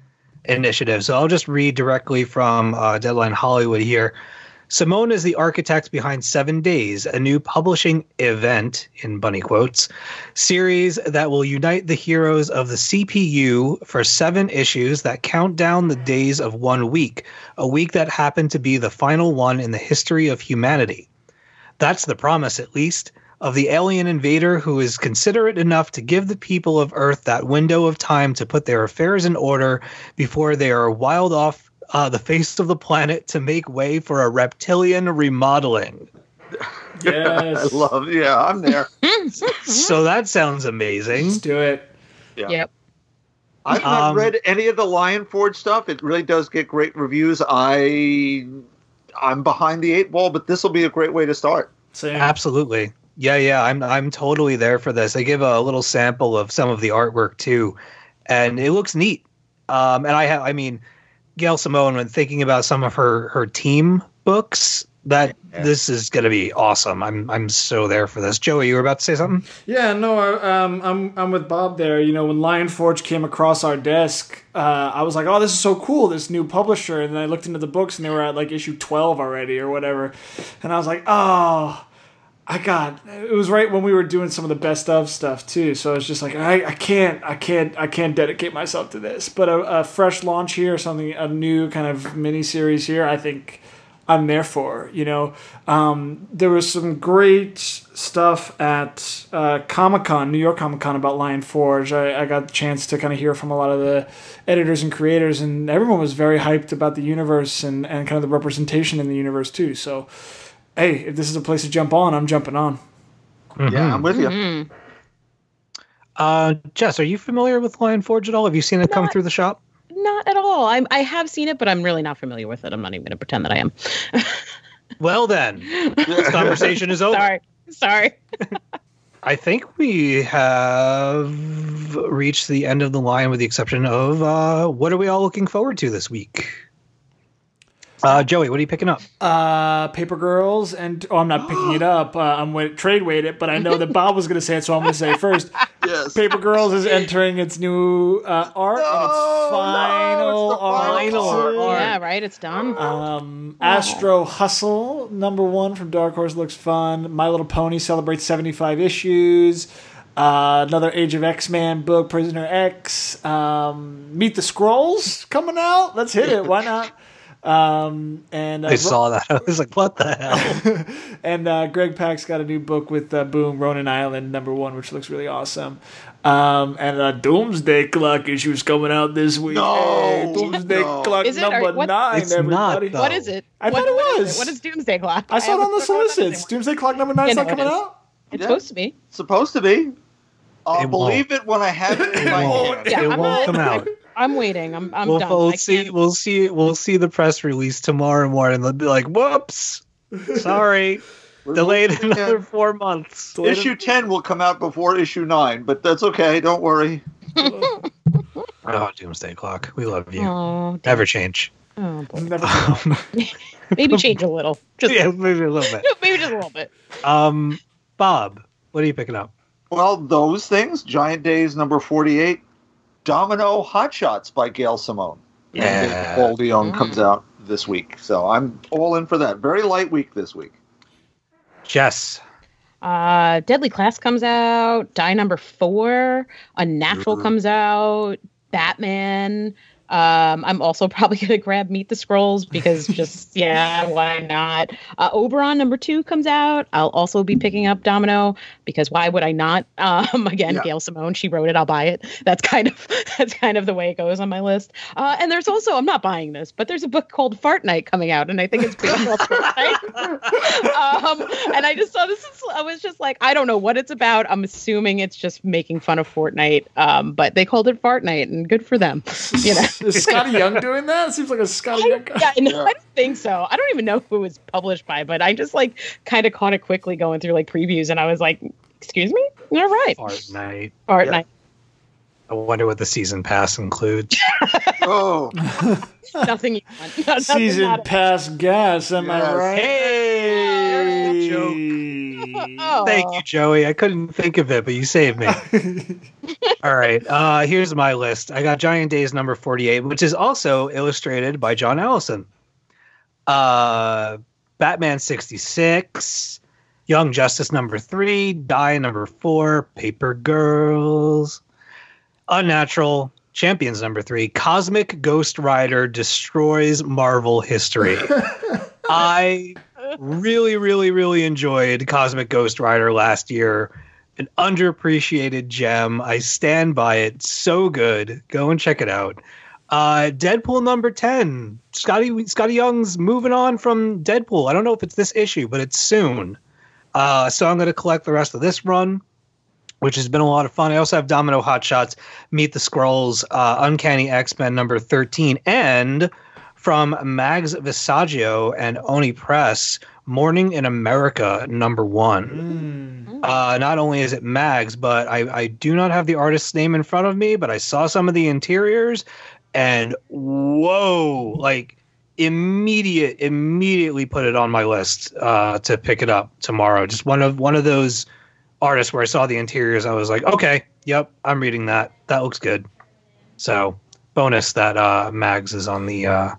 initiative. So I'll just read directly from uh, Deadline Hollywood here. Simone is the architect behind Seven Days, a new publishing event, in bunny quotes, series that will unite the heroes of the CPU for seven issues that count down the days of one week, a week that happened to be the final one in the history of humanity. That's the promise, at least, of the alien invader who is considerate enough to give the people of Earth that window of time to put their affairs in order before they are wild off uh, the face of the planet to make way for a reptilian remodeling. Yes. [LAUGHS] I love. Yeah, I'm there. [LAUGHS] So that sounds amazing. Let's do it. Yep. I've not Um, read any of the Lion Forge stuff. It really does get great reviews. I I'm behind the eight ball, but this will be a great way to start. Same. Absolutely. Yeah, yeah, I'm I'm totally there for this. I give a little sample of some of the artwork too, and it looks neat. Um, and I have, I mean, Gail Simone, when thinking about some of her her team books, that this is going to be awesome. I'm I'm so there for this. Joey, you were about to say something? Yeah, no, I, um, I'm I'm with Bob there. You know, when Lion Forge came across our desk, uh, I was like, "Oh, this is so cool! This new publisher." And then I looked into the books, and they were at like issue twelve already, or whatever. And I was like, "Oh, I got." It was right when we were doing some of the best of stuff too. So I was just like, "I, I can't, I can't, I can't dedicate myself to this." But a, a fresh launch here, something, a new kind of mini series here, I think. I'm there for. You know, um, there was some great stuff at uh, Comic Con, New York Comic Con, about Lion Forge. I, I got the chance to kind of hear from a lot of the editors and creators, and everyone was very hyped about the universe and, and kind of the representation in the universe too. So, hey, if this is a place to jump on, I'm jumping on. Yeah, I'm with you. Mm-hmm. Uh, Jess, are you familiar with Lion Forge at all? Have you seen it come through the shop? Not at all. I'm I have seen it, but I'm really not familiar with it. I'm not even gonna pretend that I am. [LAUGHS] Well, then, this conversation is over. Sorry. Sorry. [LAUGHS] I think we have reached the end of the line with the exception of uh, what are we all looking forward to this week? Uh, Joey, what are you picking up? Uh, Paper Girls, and oh, I'm not picking it [GASPS] up. Uh, I'm wait, trade weight it, but I know that Bob was going to say it, so I'm going to say it first. [LAUGHS] Yes. Paper Girls is entering its new uh, art and its final no, it's the art. final art. Yeah, right. It's done. Um, Astro Hustle, number one from Dark Horse, looks fun. My Little Pony celebrates 75 issues. Uh, another Age of X Man book, Prisoner X. Um, Meet the Skrulls coming out. Let's hit it. Why not? Um, and uh, I saw that. [LAUGHS] I was like, what the hell? [LAUGHS] and uh, Greg Pak's got a new book with uh, Boom, Ronin Island, number one, which looks really awesome. Um, and a Doomsday Clock issue is coming out this week. No, Hey, Doomsday no. Clock Is it? number Or what- nine, It's not, everybody. though. What is it? I what, thought it what is was. What is Doomsday Clock? I saw it on the haven't heard about that solicits. Doomsday Clock number nine's Yeah, not no, it coming is. out. It's Yeah. supposed to be. Supposed to be. I'll It believe it when I have it in It my won't. hand. Yeah, it won't not- come out. [LAUGHS] I'm waiting. I'm. I'm we'll, done. we'll I see. can't- We'll see. We'll see the press release tomorrow morning. They'll be like, "Whoops, sorry, [LAUGHS] delayed another four months." Issue 10 will come out before issue 9, but that's okay. Don't worry. [LAUGHS] Oh, Doomsday Clock. We love you. Oh, Never change. oh. Never come. Maybe change a little. Just yeah, maybe a little bit. [LAUGHS] maybe just a little bit. Um, Bob, what are you picking up? Well, those things, Giant Days number 48, Domino Hot Shots by Gail Simone. Yeah. Paul Leon Mm. comes out this week. So I'm all in for that. Very light week this week. Jess. Uh, Deadly Class comes out. Die number four. Unnatural Mm-hmm. Mhm. comes out. Batman. Um, I'm also [LAUGHS] probably gonna grab Meet the Skrulls because just [LAUGHS] yeah, why not? Uh, Oberon number two comes out. I'll also be picking up Domino because why would I not? [LAUGHS] Um, again, Yeah. Gail Simone, she wrote it. I'll buy it. That's kind of that's kind of the way it goes on my list. Uh, and there's also I'm not buying this, but there's a book called Fart Night coming out, and I think it's off um, and I just saw this. Is, I was just like, I don't know what it's about. I'm assuming it's just making fun of Fortnite. Um, but they called it Fart Night, and good for them. You know. Is Skottie Young doing that? It seems like a Skottie Young guy. yeah, no, Yeah. I don't think so. I don't even know who it was published by, but I just like kind of caught it quickly going through like previews, and I was like, "Excuse me, all right, Fart night. Fart Yeah. Night." I wonder what the season pass includes. [LAUGHS] Oh, Nothing you want. Nothing Season not- pass gas, am I Yes. right? Hey, Oh. Thank you, Joey. I couldn't think of it, but you saved me. [LAUGHS] All right. Uh, here's my list. I got Giant Days number 48, which is also illustrated by John Allison. Uh, Batman 66, Young Justice number 3, Die number 4, Paper Girls, Unnatural, Champions number 3, Cosmic Ghost Rider destroys Marvel history. [LAUGHS] I really, really, really enjoyed Cosmic Ghost Rider last year. An underappreciated gem. I stand by it. So good. Go and check it out. Uh, Deadpool number 10. Skottie Skottie Young's moving on from Deadpool. I don't know if it's this issue, but it's soon. Uh, so I'm going to collect the rest of this run, which has been a lot of fun. I also have Domino Hot Shots, Meet the Skrulls, uh, Uncanny X Men number 13, and from Mags Visaggio and Oni Press, Morning in America number one. Mm. Uh, not only is it Mags, but I, I do not have the artist's name in front of me, but I saw some of the interiors and whoa, like immediate, immediately put it on my list uh, to pick it up tomorrow. Just one of one of those artists where I saw the interiors, I was like, okay, yep, I'm reading that. That looks good. So bonus that uh, Mags is on the uh,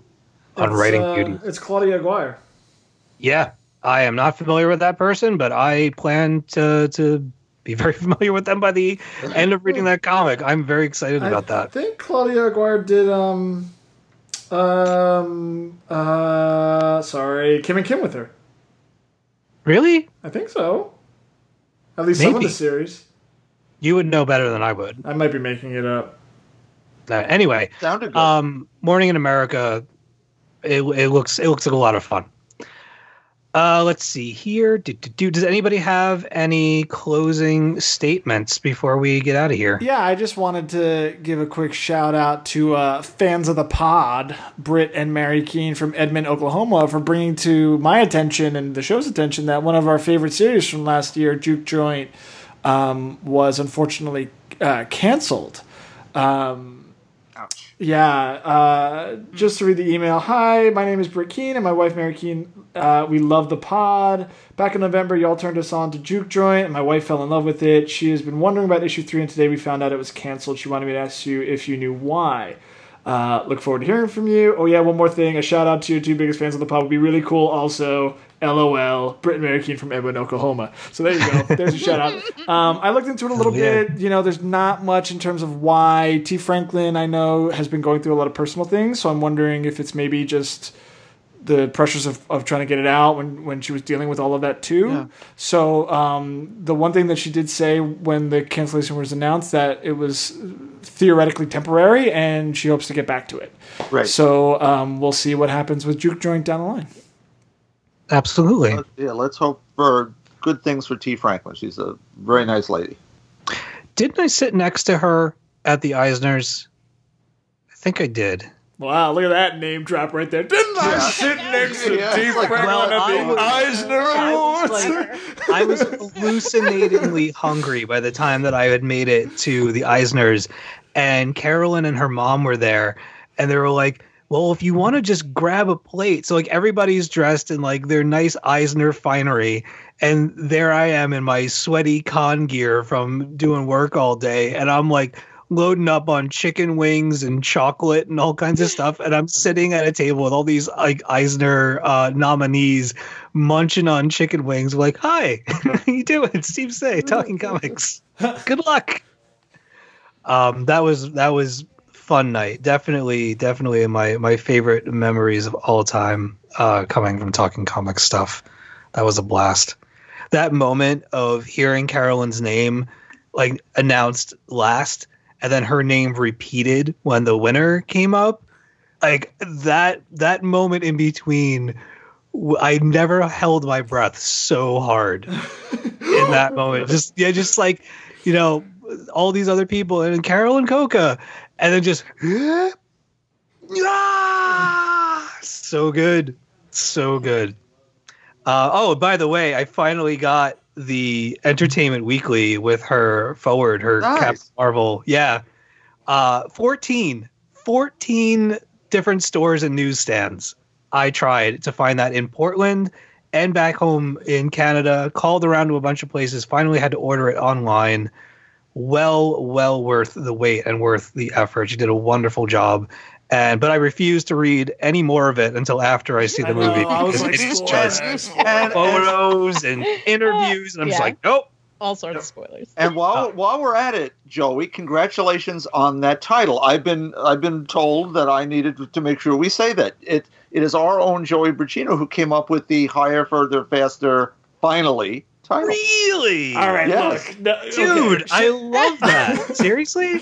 on It's, writing uh, duty. It's Claudia Aguirre. Yeah, I am not familiar with that person, but I plan to to be [LAUGHS] very familiar with them by the end of reading that comic. I'm very excited about that. I think Claudia Aguirre did um um uh sorry, Kim and Kim with her. Really? I think so. At least some of the series. You would know better than I would. I might be making it up. Uh, anyway, sounded good. um, Morning in America, it, it looks it looks like a lot of fun. Uh, let's see here. Do, do, do, does anybody have any closing statements before we get out of here? Yeah, I just wanted to give a quick shout out to uh, fans of the pod, Britt and Mary Keene from Edmond, Oklahoma, for bringing to my attention and the show's attention that one of our favorite series from last year, Jook Joint, um, was unfortunately uh, canceled. Um. Yeah, uh, just to read the email. Hi, my name is Britt Keene and my wife Mary Keene. Uh, we love the pod. Back in November, y'all turned us on to Jook Joint, and my wife fell in love with it. She has been wondering about issue three, and today we found out it was canceled. She wanted me to ask you if you knew why. Uh, look forward to hearing from you. Oh yeah, one more thing. A shout out to your two biggest fans of the pod would be really cool. Also, LOL, and Mary Keene from Edwin, Oklahoma. So there you go. There's a shout out. Um, I looked into it a little yeah. bit. You know, there's not much in terms of why Tee Franklin. I know has been going through a lot of personal things, so I'm wondering if it's maybe just the pressures of, of trying to get it out when, when she was dealing with all of that too. Yeah. So um, the one thing that she did say when the cancellation was announced that it was theoretically temporary and she hopes to get back to it. Right. So um, we'll see what happens with Jook Joint down the line. Absolutely. Let- yeah, let's hope for good things for Tee Franklin. She's a very nice lady. Didn't I sit next to her at the Eisners? I think I did. Wow, look at that name drop right there. Didn't I sit next to [LAUGHS] Yeah, Tee like, Franklin well, at I the was- Eisner I was like- [LAUGHS] I was hallucinatingly hungry by the time that I had made it to the Eisners, and Carolyn and her mom were there, and they were like, "Well, if you want to just grab a plate," so like everybody's dressed in like their nice Eisner finery, and there I am in my sweaty con gear from doing work all day, and I'm like loading up on chicken wings and chocolate and all kinds of stuff, and I'm sitting at a table with all these like Eisner uh, nominees munching on chicken wings. Like, hi, [LAUGHS] how you doing? Steve Seigh, Talking Comics. Good luck. Um, that was that was fun night. Definitely, definitely my my favorite memories of all time. Uh, coming from Talking comic stuff, that was a blast. That moment of hearing Carolyn's name like announced last, and then her name repeated when the winner came up, like that that moment in between I never held my breath so hard [LAUGHS] in that moment. Just yeah, just like you know, all these other people and Carolyn Cocca, and then just ah, so good, so good. Uh, oh, by the way, I finally got the Entertainment Weekly with her forward, her Nice. Captain Marvel. Yeah, uh, 14, 14 different stores and newsstands. I tried to find that in Portland and back home in Canada. Called around to a bunch of places. Finally, had to order it online. Well, well worth the wait and worth the effort. She did a wonderful job. And but I refuse to read any more of it until after I see the I know, movie I because like, it's just. And, and, photos and interviews, and I'm just like, nope. All sorts of spoilers. and while oh. while we're at it, Joey, congratulations on that title. I've been I've been told that I needed to make sure we say that it it is our own Joey Braccino who came up with the higher, further, faster, finally title. Really? All right, Yes. look, no, okay, Dude, I love that. [LAUGHS] Seriously?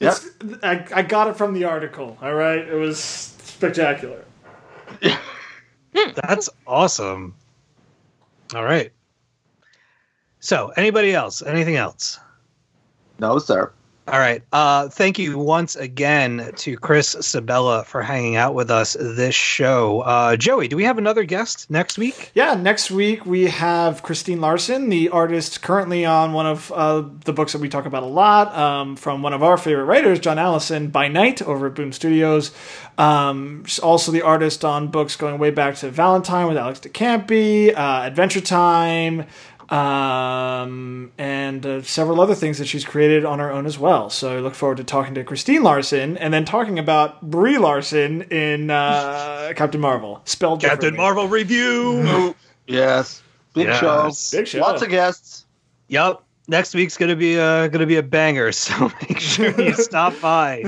it's- I, I got it from the article. All right, it was spectacular. Hmm. That's awesome. All right. So, anybody else? Anything else? No, sir. All right. Uh, thank you once again to Chris Sebela for hanging out with us this show. Uh, Joey, do we have another guest next week? Yeah, next week we have Christine Larsen, the artist currently on one of uh, the books that we talk about a lot um, from one of our favorite writers, John Allison, By Night over at Boom Studios. Um, also the artist on books going way back to Valentine with Alex de Campi, uh, Adventure Time, um, and uh, several other things that she's created on her own as well. So I look forward to talking to Christine Larsen and then talking about Brie Larson in uh, [LAUGHS] Captain Marvel, spelled Captain. Marvel review. [LAUGHS] Yes. Big Yes. show. Big show. Lots of guests. Yep. Next week's gonna be a gonna be a banger, [LAUGHS] so make sure you stop by.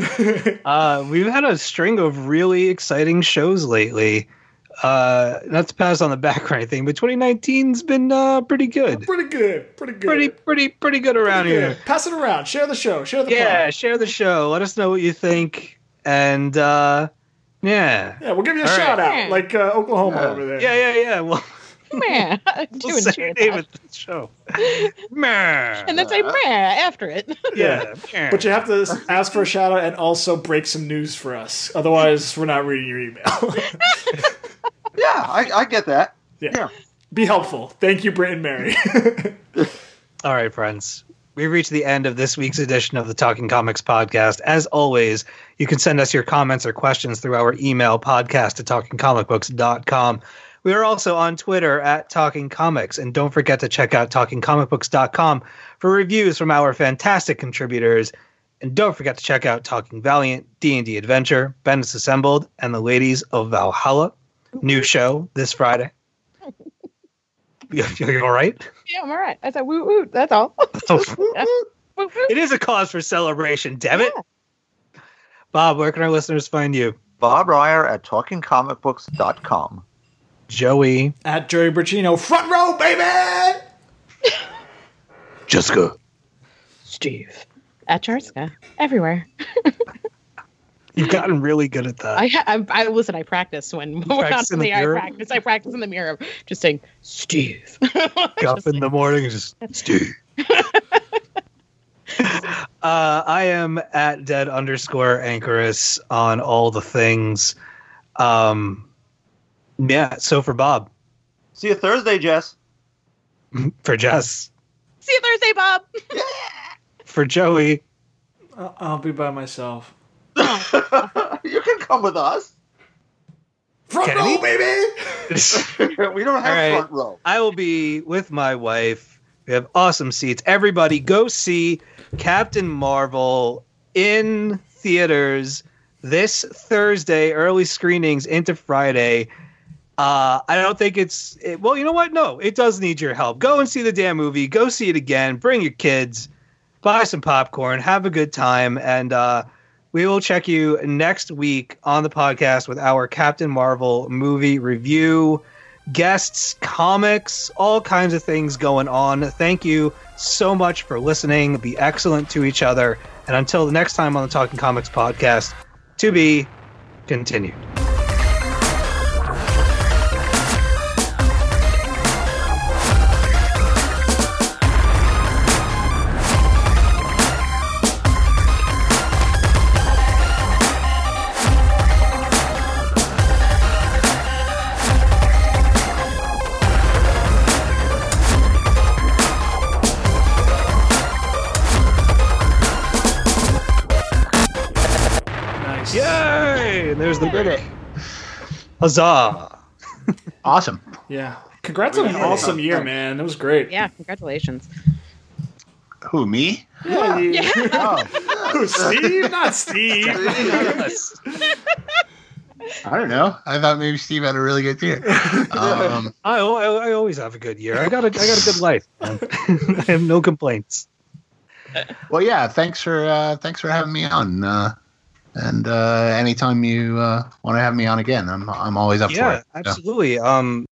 Uh, we've had a string of really exciting shows lately. Uh, not to pass on the back or anything, but 2019's been uh, pretty good. Pretty good. Pretty good. Pretty, pretty, pretty good around Pretty here. Pass it around. Share the show. Share the Yeah, pod. share the show. Let us know what you think, and uh, yeah, Yeah, we'll give you a All right. shout out like uh, Oklahoma Yeah. over there. yeah, yeah, yeah. Well, [LAUGHS] Meh. [LAUGHS] we'll Doing say the name that. of the show. Meh. And then say meh after it. yeah, [LAUGHS] meh. But you have to ask for a shout out and also break some news for us. Otherwise, we're not reading your email. Yeah, I, I get that. yeah. Yeah. Be helpful. Thank you, Britt and Mary. [LAUGHS] All right, friends. We've reached the end of this week's edition of the Talking Comics podcast. As always, you can send us your comments or questions through our email podcast at talkingcomicbooks.com. We are also on Twitter at Talking Comics. And don't forget to check out talkingcomicbooks.com for reviews from our fantastic contributors. And don't forget to check out Talking Valiant, D&D Adventure, Bendis Assembled, and the Ladies of Valhalla. New show this Friday. [LAUGHS] You you all right? Yeah, I'm all right. I said woot woot. That's all. [LAUGHS] Oh, woot, woot. It is a cause for celebration, damn it. Bob, where can our listeners find you? Bob Reyer at TalkingComicBooks.com. Joey, At Joey Braccino, front row, baby! Jessica. Steve. At Charska. Everywhere. [LAUGHS] You've gotten really good at that. I, ha- I, I listen. I practice when we're not in in the the air. I practice. I practice in the mirror, just saying Steve. [LAUGHS] Get up in the morning just Steve. [LAUGHS] uh, I am at dead underscore anchorus on all the things. Um, yeah. So for Bob, See you Thursday, Jess. [LAUGHS] for Jess, See you Thursday, Bob. for Joey, I'll, I'll be by myself. [LAUGHS] you can come with us. Front Kenny? row, baby! [LAUGHS] we don't have All right. front row. I will be with my wife. We have awesome seats. Everybody, go see Captain Marvel in theaters this Thursday. Early screenings into Friday. Uh, I don't think it's it, well. You know what? No, it does need your help. Go and see the damn movie. Go see it again. Bring your kids. Buy some popcorn. Have a good time. And uh, we will check you next week on the podcast with our Captain Marvel movie review guests, comics, all kinds of things going on. Thank you so much for listening. Be excellent to each other. And until the next time on the Talking Comics podcast, to be continued. Huzzah! Awesome. Yeah. Congrats on an awesome year, man. That was great. Yeah, congratulations. Who, me? Yeah. you- [LAUGHS] Oh, Who, Steve? Not Steve. [LAUGHS] I don't know. I thought maybe Steve had a really good year. Um, I, I, I always have a good year. I got a, I got a good life. [LAUGHS] I have no complaints. well, yeah. Thanks for uh, thanks for having me on. Uh, and uh, anytime you uh, want to have me on again, I'm I'm always up for it. So. absolutely. Um,